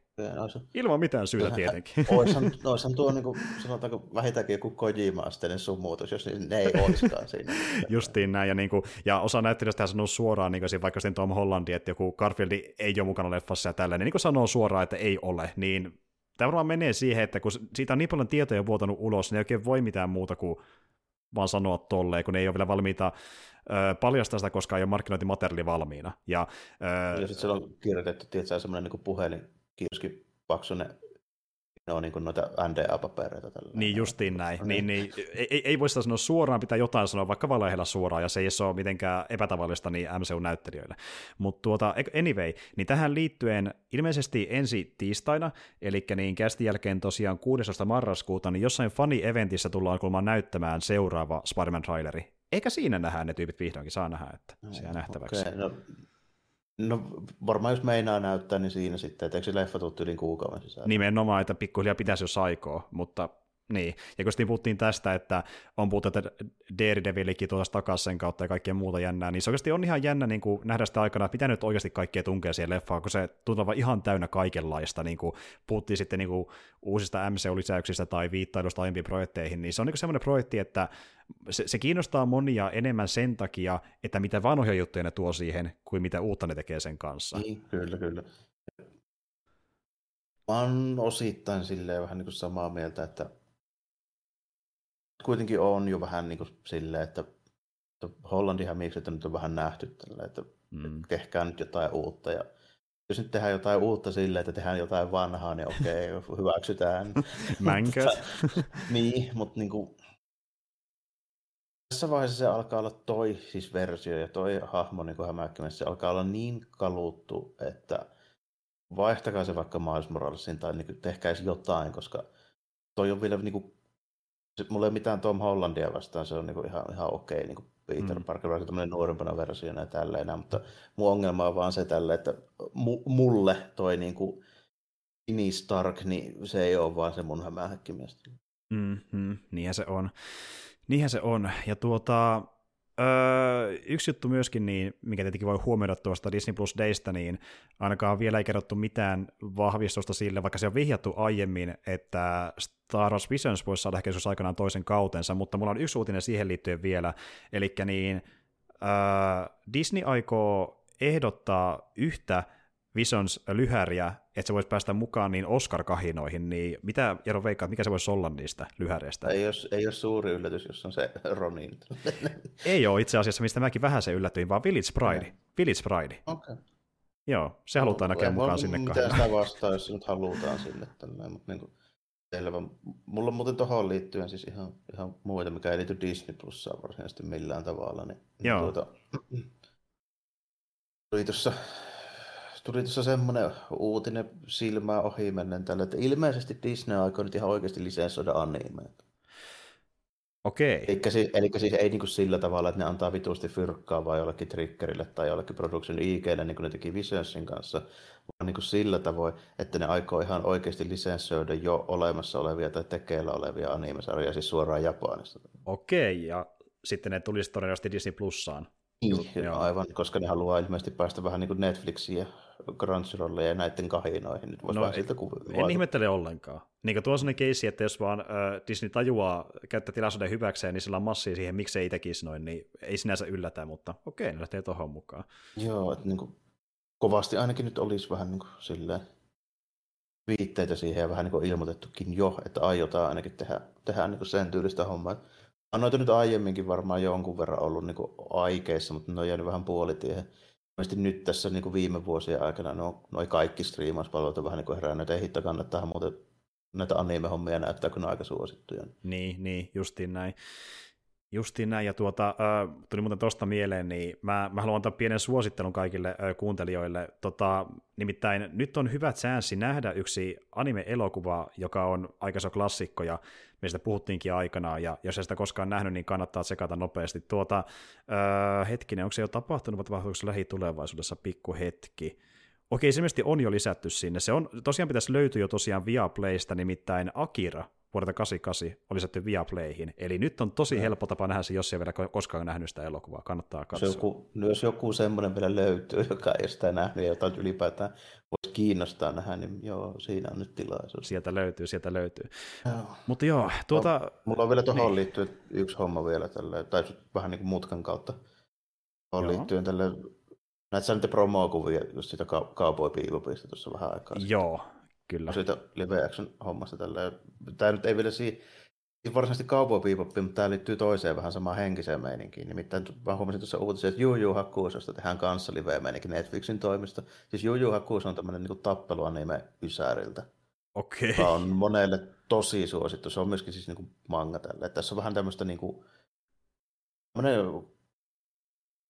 Ilman mitään syytä tietenkin. Oishan, oishan tuo, niin kuin, sanotaanko, vähintäänkin joku Kojima-asteinen sumuutus, jos ne ei olisikaan siinä. Justiin näin, ja, niin kuin, ja osa näyttelijöistä sanoo suoraan, niin kuin, vaikka sitten Tom Hollandi, että joku Garfield ei ole mukana leffassa ja tällainen, niin kuin sanoo suoraan, että ei ole, niin tämä varmaan menee siihen, että kun siitä on niin paljon tietoja vuotanut ulos, niin ei oikein voi mitään muuta kuin vaan sanoa tolleen, kun ne ei ole vielä valmiita ö, paljastaa sitä, koska ei ole markkinointimateriaali valmiina. Ja, ö, ja sitten siellä on kirjoitettu, tietysti semmoinen niin puhelin, kioski paksunen ne on niin kuin noita NDA-papereita. Tällä niin justiin näin. No, niin. Niin, niin, ei, ei voi sitä sanoa suoraan, pitää jotain sanoa, vaikka valehella suoraan, ja se ei ole mitenkään epätavallista niin MCU-näyttelijöille. Mutta tuota, anyway, niin tähän liittyen ilmeisesti ensi tiistaina, eli niin kästin jälkeen tosiaan 16. marraskuuta, niin jossain fani-eventissä tullaan kulmaan näyttämään seuraava Spider-Man-traileri. Eikä siinä nähdä ne tyypit vihdoinkin, saa nähdä, että se jää nähtäväksi. Okay, no No varmaan jos meinaa näyttää, niin siinä sitten, että eikö se leffa tullut yli kuukauden sisään? Nimenomaan, että pikkuhiljaa pitäisi jo saikoa, mutta Niin, ja kun sitten puhuttiin tästä, että on puhuttu, että Daredevilikin tuossa takaisin sen kautta ja kaikkea muuta jännää, niin se oikeasti on ihan jännä niin kuin nähdä sitä aikana, että mitä nyt oikeasti kaikkea tunkee siihen leffaan, kun se tuntuu ihan täynnä kaikenlaista, niin kuin puhuttiin sitten niin kuin uusista MCU-lisäyksistä tai viittailusta aiempiin projekteihin, niin se on niin semmoinen projekti, että se, se kiinnostaa monia enemmän sen takia, että mitä vanhoja juttuja ne tuo siihen, kuin mitä uutta ne tekee sen kanssa. Niin, kyllä, kyllä. Mä oon osittain silleen vähän niin kuin samaa mieltä, että kuitenkin on jo vähän niin kuin silleen, että, että Hollandihan miksi, että nyt on vähän nähty tällä, että mm. tehkää nyt jotain uutta ja jos nyt tehdään jotain uutta silleen, että tehdään jotain vanhaa, niin okei, hyväksytään. Mänkö? niin, mutta niin kuin, tässä vaiheessa se alkaa olla toi siis versio ja toi hahmo niin kuin se alkaa olla niin kaluttu, että vaihtakaa se vaikka Miles Moralesin tai niin kuin, tehkää jotain, koska toi on vielä niin kuin, mulla ei ole mitään Tom Hollandia vastaan, se on niin kuin ihan, ihan okei, okay, niin kuin Peter mm. Parker, vaikka tämmöinen nuorempana versiona ja tälleen, mutta mun ongelma on vaan se tälle, että mu, mulle toi niin kuin Tiny Stark, niin se ei ole vaan se mun hämähäkkimies. Mm-hmm, niinhän se on. Niinhän se on. Ja tuota, Öö, yksi juttu myöskin, niin, mikä tietenkin voi huomioida tuosta Disney Plus Daysta, niin ainakaan vielä ei kerrottu mitään vahvistusta sille, vaikka se on vihjattu aiemmin, että Star Wars Visions voisi saada ehkä aikanaan toisen kautensa, mutta mulla on yksi uutinen siihen liittyen vielä, eli niin, öö, Disney aikoo ehdottaa yhtä Visions-lyhäriä, että se voisi päästä mukaan niin Oscar-kahinoihin, niin mitä Jaro veikkaa, mikä se voisi olla niistä lyhäreistä? Ei ole, ei ole suuri yllätys, jos on se Ronin. ei ole itse asiassa, mistä mäkin vähän se yllätyin, vaan Village Pride. Okay. Village Pride. Okay. Joo, se halutaan no, näkeä mukaan sinne kahinoihin. Mitä sitä vastaa, jos se nyt halutaan sinne. Tällainen, mutta niin kuin, selvä. Mulla on muuten tuohon liittyen siis ihan, ihan muita, mikä ei liity Disney Plussaan varsinaisesti millään tavalla. Niin, Joo. Tuota, tuli tuossa tuli tuossa semmoinen uutinen silmää ohi mennen tällä, että ilmeisesti Disney aikoo nyt ihan oikeasti lisensoida animeita. Okei. Eli, siis, eli siis ei niin kuin sillä tavalla, että ne antaa vitusti fyrkkaa vai jollekin triggerille tai jollekin production IGlle, niin kuin ne teki Visionsin kanssa, vaan niin kuin sillä tavoin, että ne aikoo ihan oikeasti lisensoida jo olemassa olevia tai tekeillä olevia animesarjoja, siis suoraan Japanista. Okei, ja sitten ne tulisi todennäköisesti Disney Plussaan. Niin, aivan, koska ne haluaa ilmeisesti päästä vähän niin kuin Netflixiä Crunchyrolleja ja näiden kahinoihin. Nyt voisi no, siltä kuv- en ihmettele ollenkaan. Niin tuo on sellainen keissi, että jos vaan äh, Disney tajuaa käyttää tilaisuuden hyväkseen, niin sillä on massia siihen, miksei ei tekisi noin, niin ei sinänsä yllätä, mutta okei, ne lähtee tuohon mukaan. Joo, että niin kuin, kovasti ainakin nyt olisi vähän niin kuin silleen viitteitä siihen ja vähän niin kuin ilmoitettukin jo, että aiotaan ainakin tehdä, tehdä niin kuin sen tyylistä hommaa. On noita nyt aiemminkin varmaan jonkun verran ollut niin kuin aikeissa, mutta ne on jäänyt vähän puolitiehen nyt tässä niin kuin viime vuosien aikana no, noi kaikki striimauspalvelut on vähän niin kuin herännyt, ei hitto kannattaa muuten näitä anime-hommia näyttää, kun ne on aika suosittuja. Niin, niin, justiin näin. Justiin näin, ja tuota, tuli muuten tuosta mieleen, niin mä, mä haluan antaa pienen suosittelun kaikille kuuntelijoille. Tota, nimittäin nyt on hyvä chanssi nähdä yksi anime-elokuva, joka on aika iso klassikko, ja mistä puhuttiinkin aikanaan, ja jos ei sitä koskaan nähnyt, niin kannattaa sekata nopeasti. Tuota, äh, hetkinen, onko se jo tapahtunut, vai tapahtuuko se lähitulevaisuudessa pikku hetki? Okei, se on jo lisätty sinne. Se on, tosiaan pitäisi löytyä jo tosiaan Viaplaysta, nimittäin Akira vuodelta 88 oli lisätty Viaplayhin. Eli nyt on tosi helppo tapa nähdä se, jos ei vielä koskaan nähnyt sitä elokuvaa. Kannattaa katsoa. Se joku, jos joku semmoinen vielä löytyy, joka ei sitä nähnyt ja jota ylipäätään voisi kiinnostaa nähdä, niin joo, siinä on nyt tilaisuus. Sieltä löytyy, sieltä löytyy. Mutta joo, tuota... No, mulla on vielä tuohon niin. liittyen yksi homma vielä, tälle, tai vähän niin kuin mutkan kautta. Tuohon liittyen tälle Näet sä niitä promokuvia just Cowboy Bebopista tuossa vähän aikaa Joo, Kyllä. Siitä live action hommasta tällä. Tämä nyt ei vielä si- varsinaisesti Cowboy Bebop, mutta tämä liittyy toiseen vähän samaan henkiseen meininkiin. Nimittäin mä huomasin tuossa uutisessa, että Juju josta tehdään kanssa live meininki Netflixin toimista. Siis Juju Hakuus on tämmöinen niin tappeluanime Ysäriltä. Okei. Okay. on monelle tosi suosittu. Se on myöskin siis niin kuin manga tälle. Tässä on vähän tämmöistä niin kuin,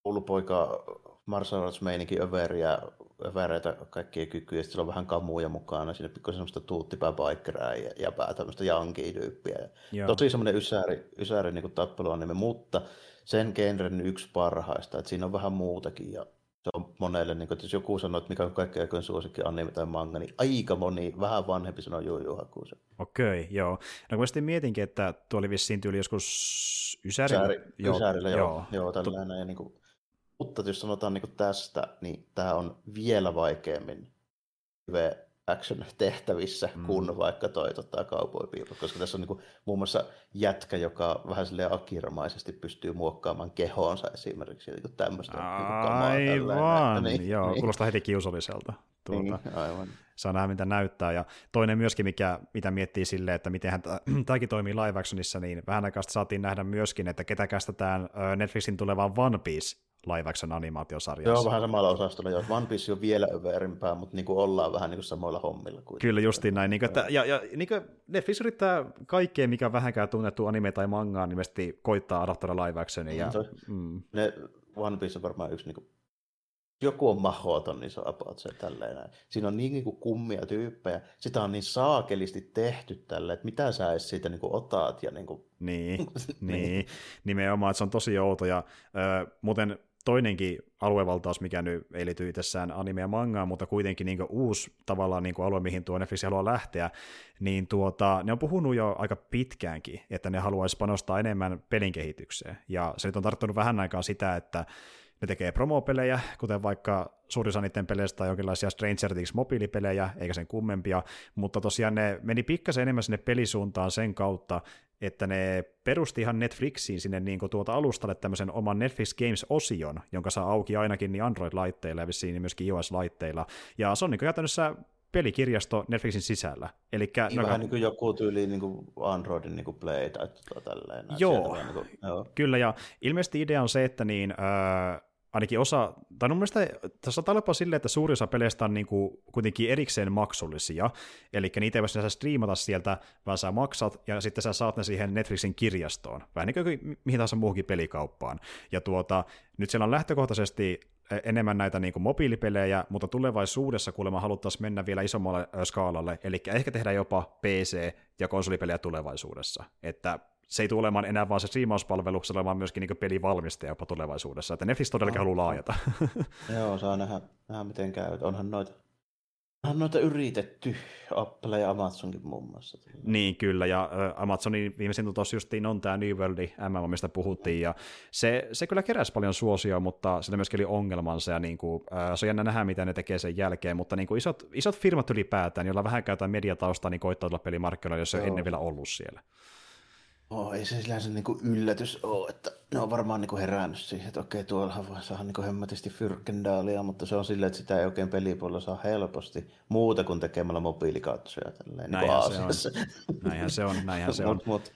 koulupoika martial arts meininki överiä, övereitä kaikkia kykyjä, sitten on vähän kamuja mukana, siinä pikkusen semmoista tuuttipääpaikkerää ja, ja pää tämmöistä jankia tyyppiä. Tosi semmoinen ysäri, ysäri niin tappeluanime, mutta sen genren yksi parhaista, että siinä on vähän muutakin ja se on monelle, niin kuin, että jos joku sanoo, että mikä on kaikkein aikojen suosikki anime tai manga, niin aika moni, vähän vanhempi sanoo Yu Hakusho. Okei, okay, joo. No kun sitten mietinkin, että tuo oli vissiin tyyli joskus Ysäri. Ysäri, joo, Ysärillä, joo, joo, joo tällainen, ja niin kuin, mutta jos sanotaan niin kuin tästä, niin tämä on vielä vaikeammin live action tehtävissä mm. kuin vaikka toi tota, Cowboy Bebop, koska tässä on niin kuin, muun muassa jätkä, joka vähän silleen akiramaisesti pystyy muokkaamaan kehoonsa esimerkiksi niin tämmöistä niin Aivan, niin, joo, niin. kuulostaa heti kiusalliselta. Tuota. Niin, aivan. Saa nähdä, mitä näyttää. Ja toinen myöskin, mikä, mitä miettii silleen, että miten tämäkin toimii live actionissa, niin vähän aikaa saatiin nähdä myöskin, että ketä kästetään Netflixin tulevaan One Piece live action animaatiosarjassa. Joo, vähän samalla osastolla. Joo. One Piece on vielä överimpää, mutta niin kuin ollaan vähän niin kuin samoilla hommilla. Kuin Kyllä, justiin näin. Niin kuin, että, ja, ja niin kuin Netflix yrittää kaikkea, mikä vähänkään tunnettu anime tai manga, niin ilmeisesti koittaa adaptoida live actionia. Ja, mm. ne, One Piece on varmaan yksi niin kuin joku on mahoton, niin se on about se tälleen. Siinä on niin, niin kuin kummia tyyppejä. Sitä on niin saakelisti tehty tälle, että mitä sä edes siitä niin kuin otat. Ja niin, kuin... niin, niin, nimenomaan, että se on tosi outo. Ja, äh, muuten toinenkin aluevaltaus, mikä nyt ei liity itsessään anime ja mangaan, mutta kuitenkin niin uusi tavallaan niin alue, mihin tuo Netflix haluaa lähteä, niin tuota, ne on puhunut jo aika pitkäänkin, että ne haluaisi panostaa enemmän pelin kehitykseen. Ja se nyt on tarttunut vähän aikaa sitä, että ne tekee promopelejä, kuten vaikka suurin osa niiden peleistä tai jonkinlaisia Stranger Things mobiilipelejä, eikä sen kummempia, mutta tosiaan ne meni pikkasen enemmän sinne pelisuuntaan sen kautta, että ne perusti ihan Netflixiin sinne niin kuin tuota alustalle tämmöisen oman Netflix Games-osion, jonka saa auki ainakin niin Android-laitteilla ja vissiin myöskin iOS-laitteilla. Ja se on niin käytännössä pelikirjasto Netflixin sisällä. Elikkä, niin no, vähän niin kuin joku tyyli niin kuin Androidin niin kuin Play tai tälleen. Joo, niin kuin, joo, kyllä, ja ilmeisesti idea on se, että niin, äh, ainakin osa, tai mun mielestä tässä on jopa silleen, että suuri osa peleistä on niin kuin kuitenkin erikseen maksullisia, eli niitä ei voi sinänsä striimata sieltä, vaan sä maksat, ja sitten sä saat ne siihen Netflixin kirjastoon, vähän niin kuin mihin tahansa muuhunkin pelikauppaan. Ja tuota, nyt siellä on lähtökohtaisesti enemmän näitä niin kuin mobiilipelejä, mutta tulevaisuudessa kuulemma haluttaisiin mennä vielä isommalle skaalalle, eli ehkä tehdään jopa PC- ja konsolipelejä tulevaisuudessa, että se ei tule olemaan enää vaan se striimauspalvelu, se vaan myöskin niin pelivalmistaja jopa tulevaisuudessa. Että Netflix todellakin haluaa laajata. Joo, saa nähdä, nähdä miten käy. Onhan noita, onhan noita yritetty, Apple ja Amazonkin muun muassa. Niin, kyllä, ja Amazonin viimeisin tutos justiin on tämä New World MMO, mistä puhuttiin, ja se, se kyllä keräsi paljon suosioa, mutta sillä myöskin oli ongelmansa, ja niin kuin, se on jännä nähdä, mitä ne tekee sen jälkeen, mutta niin kuin isot, isot firmat ylipäätään, joilla vähän käytetään mediataustaa, niin koittaa tulla pelimarkkinoilla, jos se on ennen vielä ollut siellä. Oh, ei se sillänsä niinku yllätys ole, että ne on varmaan niinku herännyt siihen, että okei, tuolla voi saada niinku hemmätisti fyrkendaalia, mutta se on silleen, että sitä ei oikein pelipuolella saa helposti muuta kuin tekemällä mobiilikatsoja. Tälleen, niinku näinhän, se on. näinhän se on, näinhän se on. mut, mut,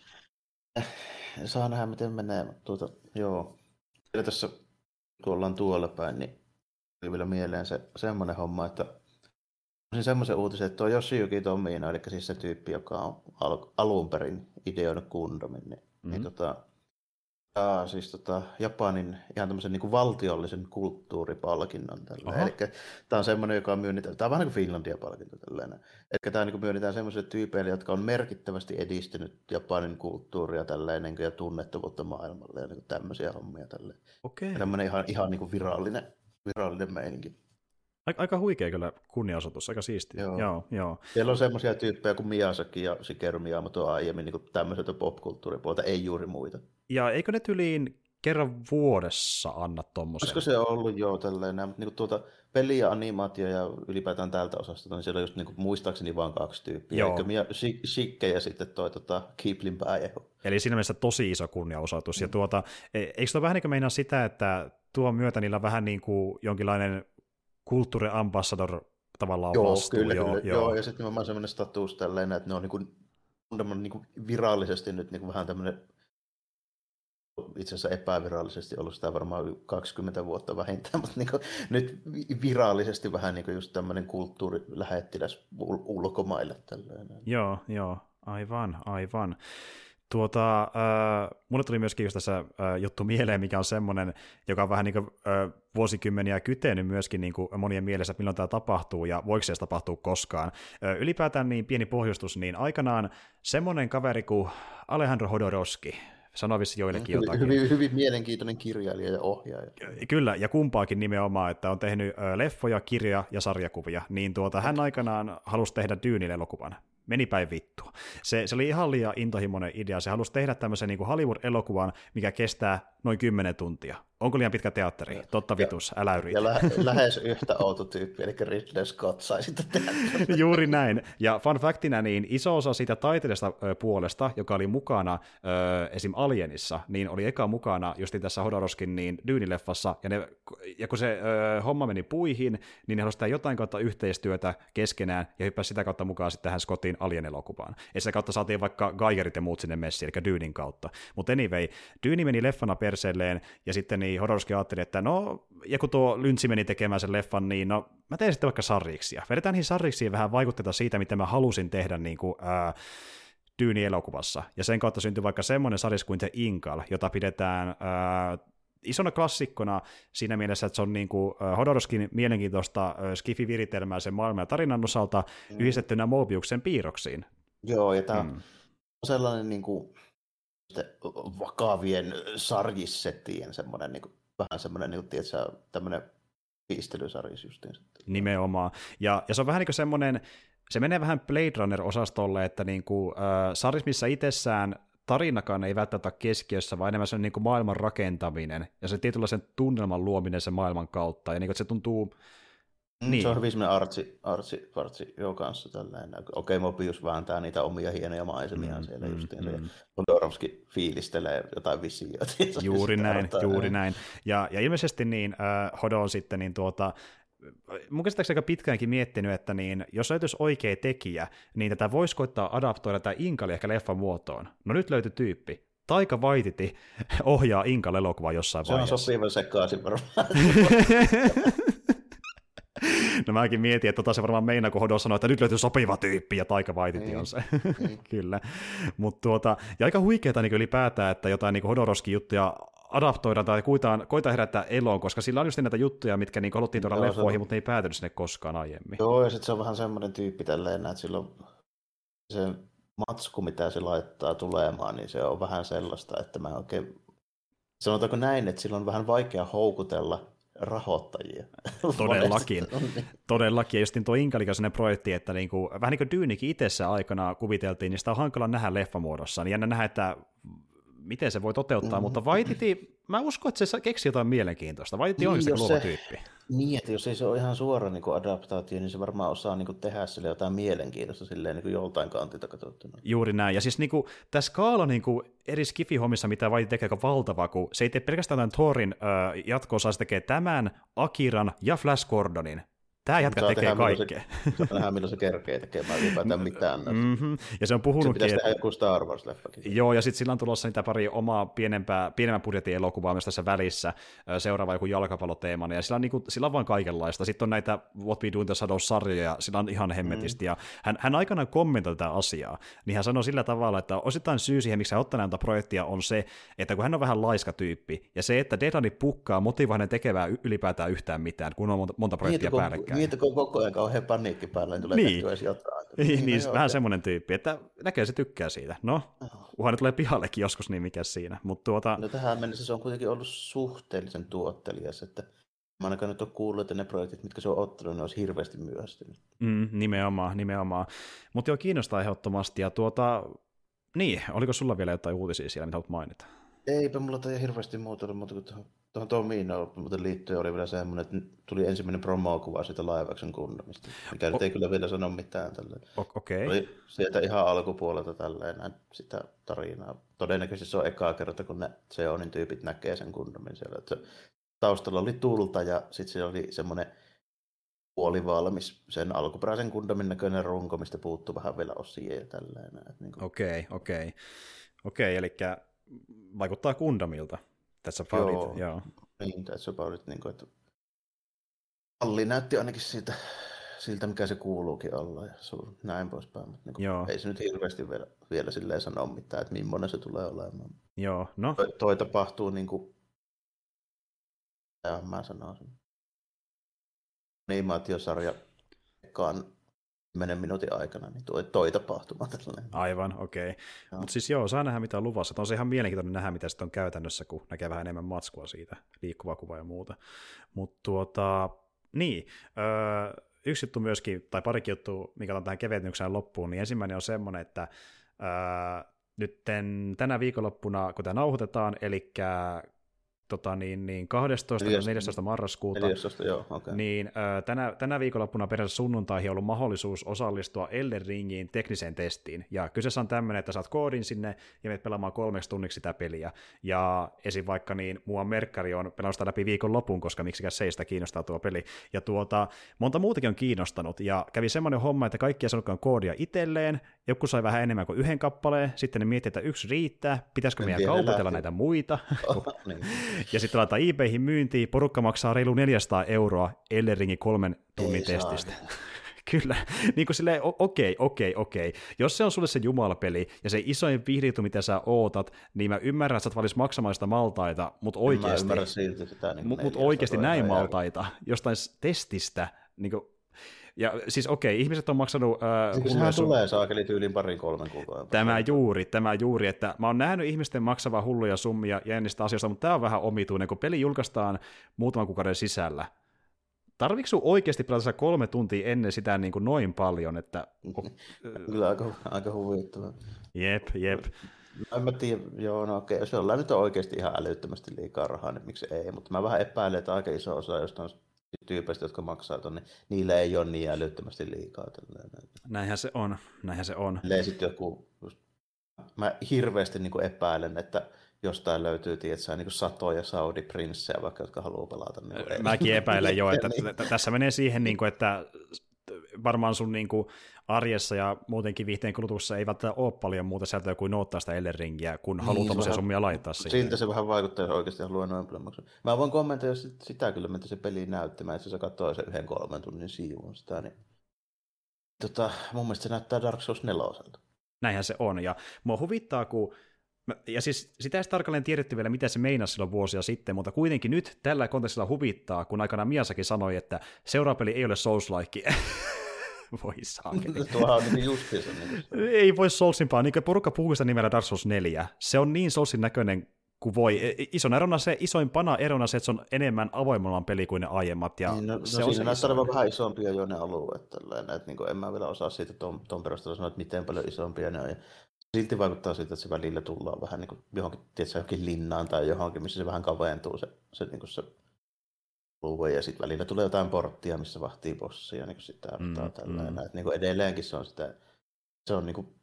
saa nähdä, miten menee. Tuota, joo. Ja tässä, kun ollaan tuolla päin, niin tuli vielä mieleen se semmoinen homma, että Olisin semmoisen uutisen, että tuo Yoshiyuki Tomino, eli siis se tyyppi, joka on al- alun perin ideoinut Kundomin, niin, mm-hmm. niin tota, ja siis tota, Japanin ihan tämmöisen niin kuin valtiollisen kulttuuripalkinnon. Eli tämä on semmoinen, joka on myönnetään, tämä on vähän niin kuin Finlandia-palkinto. Tällainen. Eli tämä niin kuin myönnetään semmoisille tyypeille, jotka on merkittävästi edistynyt Japanin kulttuuria tällainen, ja tunnettavuutta maailmalle ja niin kuin tämmöisiä hommia. Tälleen. Okay. tämmöinen ihan, ihan niin kuin virallinen, virallinen meininki. Aika huikea kyllä kunniaosoitus, aika siisti. Joo. Joo, joo. Siellä on semmoisia tyyppejä kuin Miyazaki ja Shigeru Miyamoto aiemmin niin tämmöiseltä popkulttuuripuolta, ei juuri muita. Ja eikö ne tyliin kerran vuodessa anna tuommoisen? Olisiko se ollut jo tällainen, mutta niin tuota, peli ja animaatio ja ylipäätään tältä osasta, niin siellä on just niin kuin, muistaakseni vain kaksi tyyppiä. Joo. Eikö Shikke ja sitten toi tota, Kiplin pääjehu. Eli siinä mielessä tosi iso kunniaosoitus. Mm. Ja tuota, e, eikö se vähän niin kuin meinaa sitä, että tuon myötä niillä on vähän niin kuin jonkinlainen kulttuuriambassador tavallaan joo, vastuu. Kyllä, joo, kyllä. joo. joo, ja sitten nimenomaan sellainen status tälleen, että ne on niin kuin, niin kuin virallisesti nyt niin kuin vähän tämmöinen itse asiassa epävirallisesti ollut sitä varmaan 20 vuotta vähintään, mutta niin kuin, nyt virallisesti vähän niin kuin just tämmöinen kulttuurilähettiläs ulkomaille. Tälleen. Joo, joo, aivan, aivan. Tuota, äh, mulle tuli myöskin just tässä äh, juttu mieleen, mikä on semmoinen, joka on vähän niin kuin, äh, vuosikymmeniä kytenyt myöskin niin kuin monien mielessä, että milloin tämä tapahtuu ja voiko se tapahtua koskaan. Äh, ylipäätään niin pieni pohjustus, niin aikanaan semmoinen kaveri kuin Alejandro Hodoroski, Sanoi vissi joillekin hyvin, jotakin. hyvin, hyvin mielenkiintoinen kirjailija ja ohjaaja. Kyllä, ja kumpaakin nimenomaan, että on tehnyt leffoja, kirja ja sarjakuvia, niin tuota, hän aikanaan halusi tehdä Dyynille elokuvan meni päin vittua. Se, se oli ihan liian intohimoinen idea. Se halusi tehdä tämmöisen niin Hollywood-elokuvan, mikä kestää noin 10 tuntia. Onko liian pitkä teatteri? Ja, Totta vitus, älä yritä. Ja lä- lähes yhtä outo tyyppi, eli Ridley Scott sai sitä tehdä. Juuri näin. Ja fun factina, niin iso osa siitä taiteellisesta puolesta, joka oli mukana ö, esim. Alienissa, niin oli eka mukana just tässä Hodoroskin niin Dyynileffassa, ja, ne, ja kun se ö, homma meni puihin, niin ne halusivat jotain kautta yhteistyötä keskenään, ja hyppäsi sitä kautta mukaan sitten tähän Scottin Alien-elokuvaan. Ja sitä kautta saatiin vaikka Geigerit ja muut sinne messiin, eli Dyynin kautta. Mutta anyway, Dyyni meni leffana perseelleen, ja sitten niin Hodorowski ajatteli, että no, ja kun tuo Lyntsi meni tekemään sen leffan, niin no, mä teen sitten vaikka sarriksia. Vedetään niihin sarriksiin vähän vaikutteita siitä, mitä mä halusin tehdä niin kuin, ää, Dyyni-elokuvassa. Ja sen kautta syntyi vaikka semmoinen sarjis kuin The Inkal, jota pidetään ää, isona klassikkona siinä mielessä, että se on niin kuin Hodorowskin mielenkiintoista skifi-viritelmää sen maailman ja tarinan osalta mm. yhdistettynä Mobiuksen piirroksiin. Joo, ja tämä mm. on sellainen niin kuin, vakavien sarjissettien semmoinen, niin kuin, vähän semmoinen, niin kuin, tiedätkö, tämmöinen piistelysarjis justiin. Nimenomaan. Ja, ja se on vähän niin kuin semmoinen, se menee vähän Blade Runner-osastolle, että niin kuin, äh, sarjis, missä itsessään tarinakaan ei välttämättä ole keskiössä, vaan enemmän se on niin kuin maailman rakentaminen ja se tietynlaisen tunnelman luominen sen maailman kautta. Ja niin kuin, että se tuntuu... Niin. Se on hyvin semmoinen artsi, artsi, artsi jo kanssa tällainen. Okei, okay, Mobius vääntää niitä omia hienoja maisemia mm, siellä mm, justiin. Mm. Bondorovski fiilistelee jotain visioita. Juuri näin, juuri näin. Ja, ja ilmeisesti niin äh, Hodo on sitten niin tuota, mun käsittääkseni aika pitkäänkin miettinyt, että niin, jos löytyisi oikea tekijä, niin tätä voisi koittaa adaptoida tätä Inkali ehkä leffan muotoon. No nyt löytyi tyyppi. Taika Vaititi ohjaa Inkal elokuvaa jossain se vaiheessa. Se on sopiva sekaisin varmaan. No mäkin mietin, että tota se varmaan meinaa, kun Hodo sanoi, että nyt löytyy sopiva tyyppi, ja Taika Waititi niin, on se. Niin. Kyllä. Mut tuota, ja aika huikeeta niin ylipäätään, että jotain niin Hodoroskin juttuja adaptoidaan tai koitaan, koitaan herättää eloon, koska sillä on just näitä juttuja, mitkä niin haluttiin tuoda leffoihin, mutta ne ei päätynyt sinne koskaan aiemmin. Joo, ja sitten se on vähän semmoinen tyyppi tälleen, että silloin se matsku, mitä se laittaa tulemaan, niin se on vähän sellaista, että mä oikein, sanotaanko näin, että silloin on vähän vaikea houkutella rahoittajia. Todellakin. Todellakin. Ja just tuo Inkalikan sellainen projekti, että niinku, vähän niin kuin Dyynikin itsessä aikana kuviteltiin, niin sitä on hankala nähdä leffamuodossa. Niin jännä nähdä, että miten se voi toteuttaa, mm-hmm. mutta Vaititi, mä uskon, että se keksi jotain mielenkiintoista. Vaititi niin, on se luova tyyppi. Niin, että jos ei se ole ihan suora niin kuin adaptaatio, niin se varmaan osaa niin kuin, tehdä sille jotain mielenkiintoista silleen niin kuin joltain kantilta katsottuna. Juuri näin. Ja siis niin kuin, tämä skaala niin kuin, eri skifi-hommissa, mitä Vaititi tekee, aika valtava, kun se ei tee pelkästään tämän Thorin äh, jatko-osaa, se tekee tämän, Akiran ja Flash Gordonin. Tämä jätkä tekee kaikkea. Se, nähdään, milloin se kerkee tekemään ylipäätään mitään. Mm-hmm. Ja se on puhunut... Se pitäisi tehdä joku Star Wars-leffakin. Joo, ja sitten sillä on tulossa niitä pari omaa pienempää, pienemmän budjetin elokuvaa myös tässä välissä, seuraava joku jalkapalloteemana, ja sillä on, niinku, sillä on vaan kaikenlaista. Sitten on näitä What We Do in the Shadows-sarjoja, sillä on ihan hemmetisti, mm. ja hän, hän aikanaan kommentoi tätä asiaa, niin hän sanoi sillä tavalla, että osittain syy siihen, miksi hän ottaa näitä projektia, on se, että kun hän on vähän laiska tyyppi, ja se, että Dedani pukkaa motivoi hänen tekevää ylipäätään yhtään mitään, kun on monta, monta projektia niin, päällekkäin. Niin, kun koko ajan kauhean paniikki päällä, niin tulee niin. edes jotain. Niin, niin no, vähän semmoinen tyyppi, että näkee se tykkää siitä. No, uhan tulee pihallekin joskus, niin mikä siinä. Mut tuota... No tähän mennessä se on kuitenkin ollut suhteellisen tuottelias, että Mä ainakaan nyt ole kuullut, että ne projektit, mitkä se on ottanut, ne olisi hirveästi myöhästynyt. Mm, nimenomaan, nimenomaan. Mutta joo, kiinnostaa ehdottomasti. Ja tuota, niin, oliko sulla vielä jotain uutisia siellä, mitä haluat mainita? Eipä mulla tai hirveästi muuta mutta tuohon, tuohon Tominoon muuten liittyen oli vielä semmoinen, että tuli ensimmäinen promo-kuva siitä laivaksen kunnomista, mikä o- nyt ei kyllä vielä sano mitään. Tälleen. Okei. Okay. Oli sieltä ihan alkupuolelta tälleen näin sitä tarinaa. Todennäköisesti se on ekaa kerta, kun ne Seonin tyypit näkee sen kunnomin siellä. Että taustalla oli tulta ja sitten siellä oli semmoinen puoli valmis sen alkuperäisen kundomin näköinen runko, mistä puuttuu vähän vielä osia ja tälleen. Niin kuin... Okei, okei. Okei, eli vaikuttaa Gundamilta. Tässä about Joo, it. Joo. Niin, tässä about it, niin kuin, että Alli näytti ainakin siitä, siltä, mikä se kuuluukin olla ja sun, näin poispäin. Mutta niin kuin, Joo. ei se nyt hirveästi vielä, vielä silleen sano mitään, että millainen se tulee olemaan. Joo, no. Toi, toi tapahtuu niin kuin, ja mä sanoisin, animaatiosarja ekaan 10 minuutin aikana, niin toi, toi tapahtuma tällainen. Aivan, okei. Okay. Mutta siis joo, saa nähdä mitä on luvassa. On se ihan mielenkiintoinen nähdä, mitä sitten on käytännössä, kun näkee vähän enemmän matskua siitä, liikkuvaa kuvaa ja muuta. Mutta tuota, niin, öö, yksi juttu myöskin, tai parikin juttu, mikä on tähän kevennykseen loppuun, niin ensimmäinen on semmoinen, että öö, nyt tänä viikonloppuna, kun tämä nauhoitetaan, eli tota, niin, niin 12. 14. marraskuuta, 14, joo, okay. niin ö, tänä, tänä viikonloppuna periaatteessa sunnuntaihin on ollut mahdollisuus osallistua Elden Ringiin tekniseen testiin. Ja kyseessä on tämmöinen, että saat koodin sinne ja menet pelaamaan kolmeksi tunniksi sitä peliä. Ja esim. vaikka niin, mua merkkari on pelannut sitä läpi viikon lopun, koska miksikäs seistä kiinnostaa tuo peli. Ja tuota, monta muutakin on kiinnostanut. Ja kävi semmoinen homma, että kaikki ei saanutkaan koodia itselleen. Joku sai vähän enemmän kuin yhden kappaleen. Sitten ne miettii, että yksi riittää. Pitäisikö meidän kaupatella näitä muita? Oh, niin. Ja sitten laitetaan eBayhin myyntiin, porukka maksaa reilu 400 euroa Elleringin kolmen tunnin Ei testistä. Kyllä, niin kuin silleen, okei, okei, okei. Jos se on sulle se jumalapeli ja se isoin viihdytty, mitä sä ootat, niin mä ymmärrän, että sä et maksamaan sitä maltaita, mutta oikeasti, sitä, niin mut, mut oikeasti näin maltaita jostain testistä, niin kuin, ja siis okei, okay, ihmiset on maksanut... Äh, siis sehän sun... tulee saakeli tyyliin parin kolmen kuukauden. Tämä juuri, tämä juuri, että mä oon nähnyt ihmisten maksavaa hulluja summia jännistä asioista, mutta tämä on vähän omituinen, kun peli julkaistaan muutaman kuukauden sisällä. Tarvitsetko sun oikeasti pelata kolme tuntia ennen sitä niin kuin noin paljon, että... Kyllä aika, aika huvittavaa. Jep, jep. En mä tiedä, joo, no okei, jos jollain nyt on oikeasti ihan älyttömästi liikaa rahaa, niin miksi ei, mutta mä vähän epäilen, että aika iso osa jostain tyypeistä, jotka maksaa tuonne, niillä ei ole niin älyttömästi liikaa. Tällainen. Näinhän se on, näinhän se on. sitten joku, mä hirveästi niin kuin epäilen, että jostain löytyy tietsä, niin satoja Saudi-prinssejä, vaikka jotka haluaa pelata. Niin Mäkin epäilen jo, että niin. tässä menee siihen, niin kuin, että varmaan sun niin kuin, arjessa ja muutenkin viihteen kulutuksessa ei välttämättä ole paljon muuta sieltä kuin noottaa sitä Elden Ringiä, kun niin, haluaa tuommoisia summia laittaa siihen. Siltä se vähän vaikuttaa, jos oikeasti haluaa noin paljon maksaa. Mä voin kommentoida sitä kyllä, mitä se peli näyttämään, että se katsoo sen yhden kolmen tunnin siivun sitä, niin tota, mun mielestä se näyttää Dark Souls 4 Näinhän se on, ja mua huvittaa, kun ja siis sitä ei tarkalleen tiedetty vielä, mitä se meinasi silloin vuosia sitten, mutta kuitenkin nyt tällä kontekstilla huvittaa, kun aikana Miasakin sanoi, että seuraava peli ei ole Souls-like. voi saakeli. Tuohan on niin justiinsa. Niin ei voi Soulsimpaa, niin porukka puhuu sitä nimellä Dark Souls 4. Se on niin Soulsin näköinen kuin voi. E, ison erona se, isoimpana erona se, että se on enemmän avoimemman peli kuin ne aiemmat. Ja niin, no, no se no, on siinä näyttää olevan vähän isompia jo ne alueet. Tällainen, että niin kuin, en mä vielä osaa siitä ton, ton perusteella sanoa, että miten paljon isompia ne on. Ja silti vaikuttaa siltä, että se välillä tullaan vähän niin kuin johonkin, tiedätkö, johonkin linnaan tai johonkin, missä se vähän kaventuu se, se, niin kuin se luvun, ja sitten välillä tulee jotain porttia, missä vahtii bossia, niin kuin sitä mm, tällainen. Mm. niin kuin edelleenkin se on sitä, se on niin kuin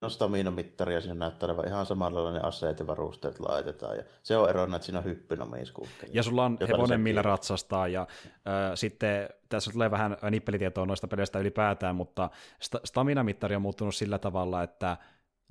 no stamina-mittari ja siinä näyttää olevan ihan samanlainen aseet ja varusteet laitetaan. Ja se on erona, että siinä on hyppynomiiskuukkeja. Ja sulla on hevonen, millä ratsastaa. Ja äh, sitten tässä tulee vähän nippelitietoa noista peleistä ylipäätään, mutta sta- stamina-mittari on muuttunut sillä tavalla, että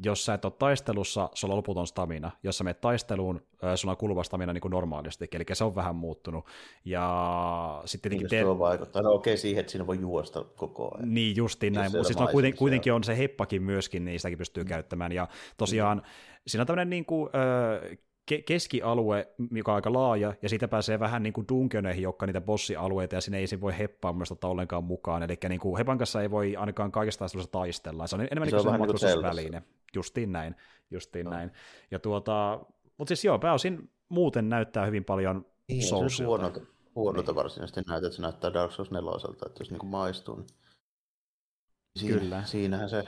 jos sä et ole taistelussa, sulla on loputon stamina. Jos sä menet taisteluun, sulla on kuluva stamina niin kuin normaalisti, eli se on vähän muuttunut. Ja sitten tietenkin... Te... Se vaikuttaa. No okei okay, siihen, että siinä voi juosta koko ajan. Niin, justiin näin. Mutta siis no, kuitenkin, kuitenkin on se heppakin myöskin, niin sitäkin pystyy mm. käyttämään. Ja tosiaan mm. siinä on tämmöinen niin kuin, äh, ke- keskialue, joka on aika laaja, ja siitä pääsee vähän niin kuin dungeoneihin, jotka niitä bossialueita, ja sinne ei se voi heppaa ottaa ollenkaan mukaan. Eli niin kuin hepan kanssa ei voi ainakaan kaikista taistelussa taistella. Se on enemmän se niin kuin se matkustusväline. Niin justiin näin, justiin no. näin. Ja tuota, mutta siis joo, pääosin muuten näyttää hyvin paljon niin, Soulsilta. Se huonolta, huonolta niin. varsinaisesti näyttää, että se näyttää Dark Souls 4, että jos niin kuin maistuu, niin siinä, Kyllä. siinähän se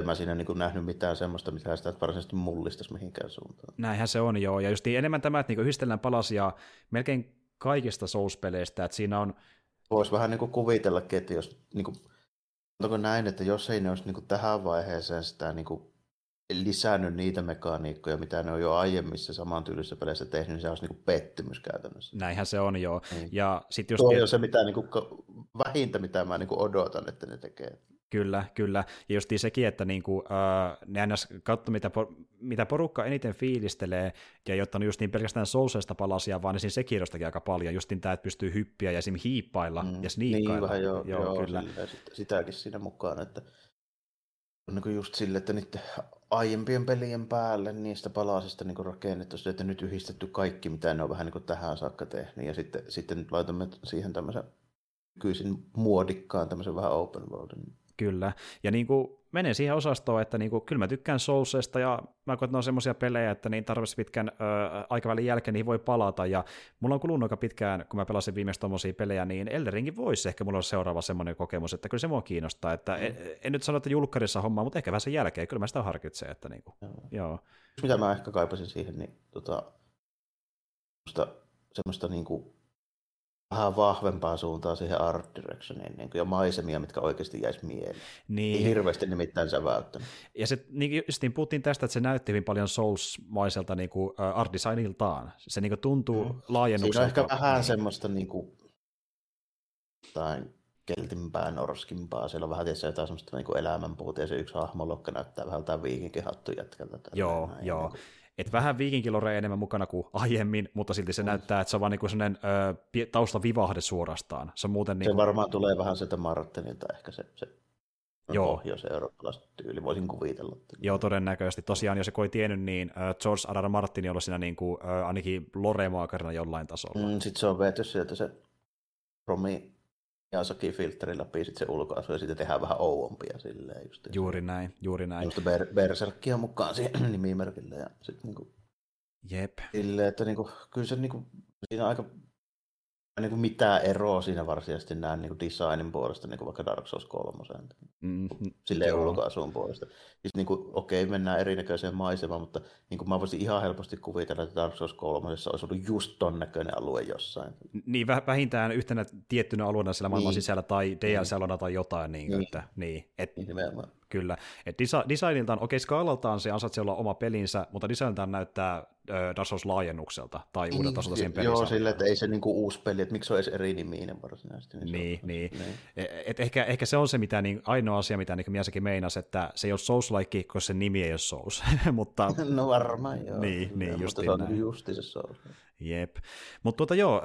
en mä siinä niin nähnyt mitään semmoista, mitä sitä varsinaisesti mullistaisi mihinkään suuntaan. Näinhän se on joo, ja just enemmän tämä, että niin yhdistellään palasia melkein kaikista Souls-peleistä, että siinä on... Voisi vähän niin kuvitellakin, että jos, niin kuin, onko näin, että jos ei ne olisi niin kuin tähän vaiheeseen sitä niin kuin lisännyt niitä mekaniikkoja, mitä ne on jo aiemmissa samantyyllisissä peleissä tehnyt, niin se olisi niin kuin pettymys käytännössä. Näinhän se on, joo. Niin. Ja sit just... Tuo on se mitä, niin kuin, vähintä, mitä mä niin kuin odotan, että ne tekee. Kyllä, kyllä. Ja just sekin, että niinku, äh, ne aina katso, mitä, por- mitä porukka eniten fiilistelee, ja ei ottanut just niin pelkästään Soulsesta palasia, vaan siinä sekirrostakin aika paljon, just niin tämä, että pystyy hyppiä ja esimerkiksi hiippailla mm, ja sniikkailla. Niin vähän joo, joo, joo kyllä. Sillä, sitäkin siinä mukaan, että on niin just sille, että niiden aiempien pelien päälle niistä palasista niin rakennettu se, että nyt yhdistetty kaikki, mitä ne on vähän niin tähän saakka tehnyt, ja sitten, sitten laitamme siihen tämmöisen nykyisin muodikkaan tämmöisen vähän open worldin. Kyllä, ja niin kuin menen siihen osastoon, että niin kuin, kyllä mä tykkään Soulsesta, ja mä koen, että ne on semmoisia pelejä, että niin tarvitsisi pitkän ö, aikavälin jälkeen niihin voi palata, ja mulla on kulunut aika pitkään, kun mä pelasin viimeistä tommosia pelejä, niin Elderinkin voisi ehkä mulla olla seuraava semmoinen kokemus, että kyllä se mua kiinnostaa, että mm. en, en, nyt sano, että julkkarissa hommaa, mutta ehkä vähän sen jälkeen, kyllä mä sitä harkitsen, että niin kuin, joo. joo. Mitä mä ehkä kaipasin siihen, niin tota, semmoista, semmoista niin kuin vähän vahvempaa suuntaa siihen art directioniin niin ja maisemia, mitkä oikeasti jäisi mieleen. Niin. Ei hirveästi nimittäin sä välttänyt. Ja se, niin, just niin puhuttiin tästä, että se näytti hyvin paljon Souls-maiselta niin kuin, uh, art designiltaan. Se niin kuin, tuntuu mm. laajennukselta. Siinä on ehkä vähän semmoista niin kuin, tai keltimpää, norskimpaa. Siellä on vähän tietysti jotain semmoista niin elämänpuuta, ja se yksi hahmolokka näyttää vähän jotain viikinkihattu jätkältä. Joo, näin, joo. Niin kuin että vähän viikinkiloreja enemmän mukana kuin aiemmin, mutta silti se mm. näyttää, että se on vaan niinku sellainen ö, taustavivahde suorastaan. Se, on muuten niinku... se varmaan tulee vähän sieltä Martinilta ehkä se, se Joo. pohjois-eurooppalaista tyyli, voisin kuvitella. Joo, todennäköisesti. Tosiaan, jos joku ei tiennyt, niin George R. R. Martin on ollut siinä niin kuin, ainakin lore jollain tasolla. Mm, sitten se on veety sieltä se Romi Miyazaki-filtteri läpi sit se ulkoasu ja sitten tehdään vähän ouompia silleen. Just, juuri näin, juuri näin. Just ber- Berserkia mukaan siihen nimimerkille ja sitten niinku, Jep. Silleen, että niinku, kyllä se niinku, siinä aika niin kuin mitään eroa siinä varsinaisesti näen niin kuin designin puolesta, niin kuin vaikka Dark Souls 3. Mm, silleen ulkoasun puolesta. Siis niin kuin, okei, mennään erinäköiseen maisemaan, mutta niin kuin mä voisin ihan helposti kuvitella, että Dark Souls 3 olisi ollut just ton näköinen alue jossain. Niin, vähintään yhtenä tiettynä alueena siellä maailman niin. sisällä tai DLC-alueena tai jotain. Niin, niin. Että, niin, et, niin nimenomaan. Kyllä. Et desi- designiltaan, okei, okay, skaalaltaan se ansaitsee olla oma pelinsä, mutta designiltaan näyttää Dark Souls laajennukselta tai niin, uudelta tasolta siihen pelissä. Joo, sille, että ei se niinku uusi peli, että miksi se on edes eri niminen varsinaisesti. Niin, niin. niin. niin. Et ehkä, ehkä, se on se mitä, niin, ainoa asia, mitä niin Miasakin meinasi, että se ei ole Souls-like, koska se nimi ei ole Souls. mutta... no varmaan joo. Niin, niin just mutta se on justi se Souls. Jep. Mutta tuota joo,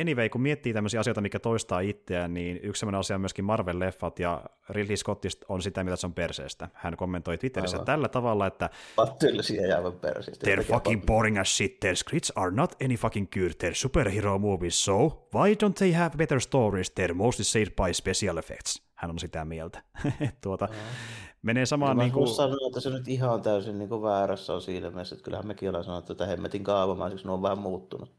anyway, kun miettii tämmöisiä asioita, mikä toistaa itseään, niin yksi sellainen asia on myöskin Marvel-leffat, ja Ridley Scottista on sitä, mitä se on perseestä. Hän kommentoi Twitterissä Aivan. tällä tavalla, että Pattylisiä jäävän perseestä. They're fucking boring as shit, their scripts are not any fucking good, they're superhero movies, so why don't they have better stories, they're mostly saved by special effects. Hän on sitä mieltä. tuota, menee samaan... Niin kuin... sanoa, että se nyt ihan täysin niin kuin väärässä on siinä mielessä, että kyllähän mekin ollaan sanottu, että hemmetin kaavamaiseksi ne on vähän muuttunut.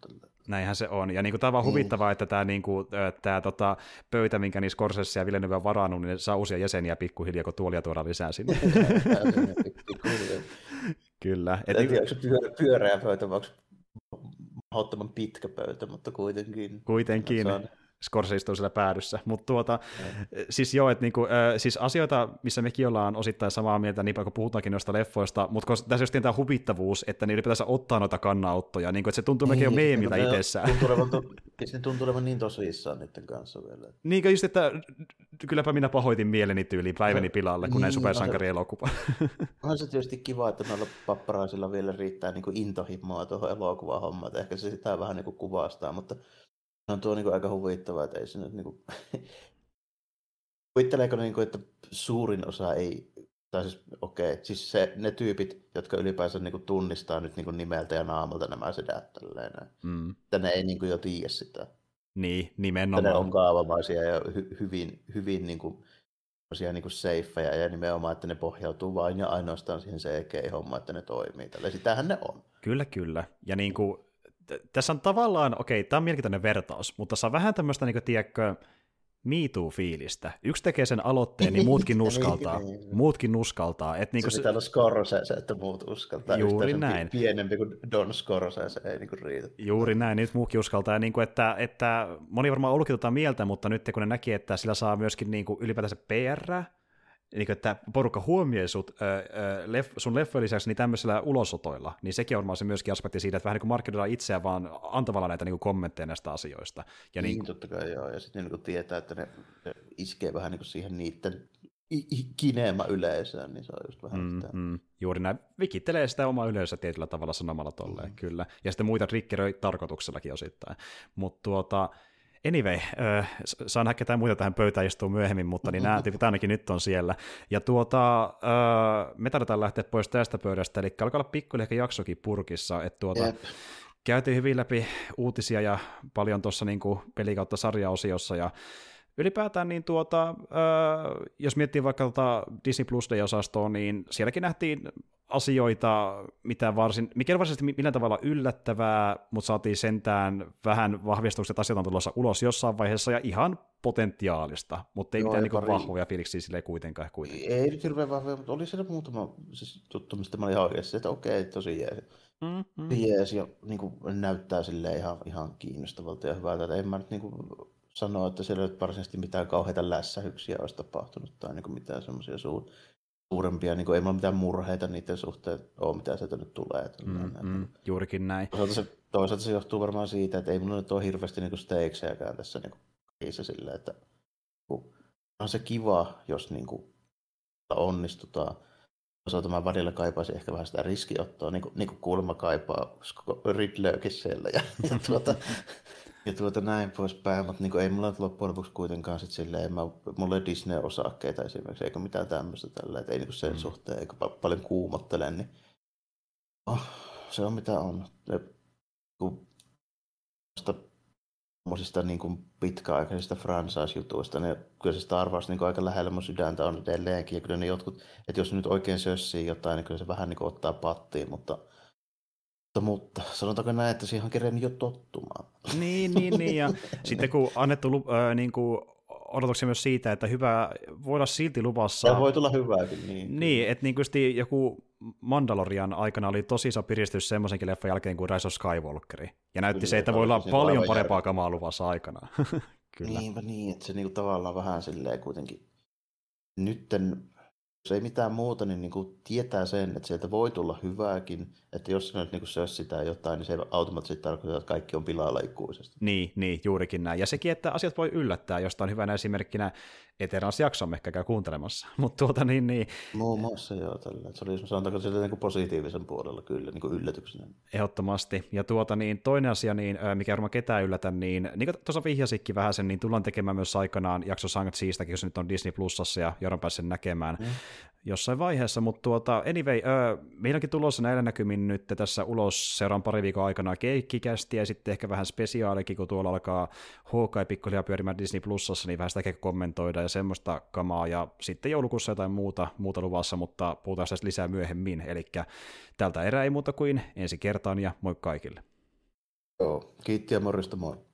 Näinhän se on. Ja niin kuin, tämä on vaan mm. huvittavaa, että tämä, niin kuin, tämä tota, pöytä, minkä niin Scorsese ja Villeneuve on varannut, niin saa uusia jäseniä pikkuhiljaa, kun tuolia tuodaan lisää sinne. Kyllä. Et, en tiedä, onko se pyörä, pyöreä pöytä vai onko mahdottoman pitkä pöytä, mutta kuitenkin. Kuitenkin. Se on, Scorsese istuu siellä päädyssä. Mutta tuota, mm. siis joo, että niinku, äh, siis asioita, missä mekin ollaan osittain samaa mieltä, niin kun puhutaankin noista leffoista, mutta tässä just tämä huvittavuus, että niille pitäisi ottaa noita kannanottoja, niin kuin, että se tuntuu niin, jo meemiltä niin, itsessään. Tuntuu olevan, to, se tuntuu olevan niin tosissaan niiden kanssa vielä. Niin just, että kylläpä minä pahoitin mieleni tyyliin päiväni pilalle, kun niin, näin supersankarielokuva. On se tietysti kiva, että noilla papparaisilla vielä riittää niin intohimoa tuohon elokuvahommaan, ehkä se sitä vähän niin kuin kuvastaa, mutta on tuo niin aika huvittavaa, että ei se nyt niin kuin... Kuvitteleeko niin kuin, että suurin osa ei, tai siis okei, okay, siis se, ne tyypit, jotka ylipäänsä niin kuin tunnistaa nyt niin kuin nimeltä ja naamalta nämä sedät tälleen, mm. että ne ei niin kuin jo tiedä sitä. Niin, nimenomaan. Että ne on kaavamaisia ja hy- hyvin, hyvin niin kuin, niin kuin safeja ja nimenomaan, että ne pohjautuu vain ja ainoastaan siihen CG-hommaan, että ne toimii. Tällä sitähän ne on. Kyllä, kyllä. Ja niin kuin, tässä on tavallaan, okei, tämä on mielenkiintoinen vertaus, mutta tässä on vähän tämmöistä, niin kuin, tiedätkö, MeToo-fiilistä. Yksi tekee sen aloitteen, niin muutkin nuskaltaa. Niin, niin. muutkin nuskaltaa. Et niinku se pitää olla Scorsese, että muut uskaltaa. Juuri näin. Pienempi kuin Don Scorsese ei niinku riitä. Juuri näin, nyt muukin uskaltaa. Ja niinku, että, että moni varmaan ollutkin tota mieltä, mutta nyt kun ne näki, että sillä saa myöskin niinku ylipäätänsä PR, niin kuin, että porukka huomioi sut, ö, ö, leff, sun leffojen lisäksi niin tämmöisillä ulosotoilla, niin sekin on se myöskin aspekti siitä, että vähän niin kuin markkinoidaan itseään vaan antamalla näitä niin kuin kommentteja näistä asioista. Ja niin, niin totta kai joo, ja sitten niin tietää, että ne iskee vähän niin kuin siihen niiden kineema yleisöön, niin se on just vähän mm, sitä. Mm, juuri näin. Vikittelee sitä omaa yleisöä tietyllä tavalla sanomalla tolleen, mm. kyllä. Ja sitten muita triggeröi tarkoituksellakin osittain. Mutta tuota, Anyway, äh, saan ketään muita tähän pöytään istua myöhemmin, mutta niin nämä tyypit ainakin nyt on siellä. Ja tuota, äh, me tarvitaan lähteä pois tästä pöydästä, eli alkaa olla pikkuhiljaa ehkä jaksokin purkissa, että tuota, yep. käytiin hyvin läpi uutisia ja paljon tuossa niin pelikautta sarjaosiossa, ja ylipäätään niin tuota, äh, jos miettii vaikka tuota Disney Plus Day-osastoa, niin sielläkin nähtiin asioita, mitä varsin, mikä varsinaisesti millään tavalla yllättävää, mutta saatiin sentään vähän vahvistukset, että asiat on tulossa ulos jossain vaiheessa ja ihan potentiaalista, mutta ei Joo, mitään niin vahvoja fiiliksiä sille kuitenkaan. kuitenkaan. Ei nyt hirveän vahvoja, mutta oli siellä muutama siis tuttu, mistä mä olin ihan oikeassa, että okei, tosi jees. Mm, mm. jees ja niin kuin, näyttää sille ihan, ihan kiinnostavalta ja hyvältä. Että en mä nyt niin kuin, sanoa, että siellä ei ole varsinaisesti mitään kauheita lässähyksiä olisi tapahtunut tai niin kuin mitään semmoisia suur, suurempia, niin kuin, ei mulla mitään murheita niiden suhteen ole, mitä sieltä nyt tulee. Mm, mm, juurikin näin. Toisaalta se, toisaalta se johtuu varmaan siitä, että ei mulla nyt ole hirveästi niin stakesejäkään tässä niin kuin, silleen, että on se kiva, jos niin kuin, onnistutaan. Osalta mä välillä kaipaisin ehkä vähän sitä riskiottoa, niin kuin, niin kuin kuulemma kaipaa Ridleykin siellä. Ja, ja tuota, ja tuota näin poispäin, mutta niin ei mulla loppujen lopuksi kuitenkaan sit silleen, mä, mulla ei Disney-osakkeita esimerkiksi, eikä mitään tämmöistä tällä, että ei niin sen mm. suhteen, eikä paljon kuumottele, niin oh, se on mitä on. Ja, kun tuommoisista niin kuin pitkäaikaisista franchise-jutuista, niin kyllä se Star Wars niin kuin aika lähellä mun sydäntä on edelleenkin, ja kyllä ne jotkut, että jos nyt oikein sössii jotain, niin kyllä se vähän niin kuin ottaa pattiin, mutta mutta sanotaanko näin, että siihen on kerennyt jo tottumaan. Niin, niin, niin. Ja sitten kun annettu äh, niin kuin odotuksia myös siitä, että hyvä voi olla silti luvassa. Ja voi tulla hyvääkin. Niin, niin että niin kuin joku Mandalorian aikana oli tosi iso piristys semmoisenkin leffan jälkeen kuin Rise of Skywalkeri. Ja näytti Kyllä, se, että voi olla paljon parempaa järkeä. kamaa luvassa aikana. Kyllä. Niinpä niin, että se niinku tavallaan vähän silleen kuitenkin nytten jos ei mitään muuta, niin, niin kuin tietää sen, että sieltä voi tulla hyvääkin, että jos se nyt niin sössitään jotain, niin se automaattisesti tarkoita, että kaikki on pilalla ikuisesti. Niin, niin, juurikin näin. Ja sekin, että asiat voi yllättää, josta on hyvänä esimerkkinä Eternals-jakson ehkä käy kuuntelemassa. Mutta tuota niin, niin... Muun muassa joo, tällä. Se oli sanotaanko sieltä niin kuin positiivisen puolella kyllä, niin kuin yllätyksenä. Ehdottomasti. Ja tuota niin, toinen asia, niin, mikä varmaan ketään yllätä, niin niin kuin tuossa vihjasikin vähän sen, niin tullaan tekemään myös aikanaan jakso Sankt Siistäkin, jos nyt on Disney Plusassa ja Joron pääsee näkemään. Mm jossain vaiheessa, mutta tuota, anyway, öö, meilläkin tulossa näillä näkymin nyt tässä ulos seuraan pari viikon aikana keikkikästi ja sitten ehkä vähän spesiaalikin, kun tuolla alkaa Hawkeye pikkuhiljaa pyörimään Disney Plusassa, niin vähän sitä kommentoida ja semmoista kamaa, ja sitten joulukuussa jotain muuta, muuta luvassa, mutta puhutaan tästä lisää myöhemmin, eli tältä erää ei muuta kuin ensi kertaan ja moi kaikille. Joo, kiitti ja morjesta moi.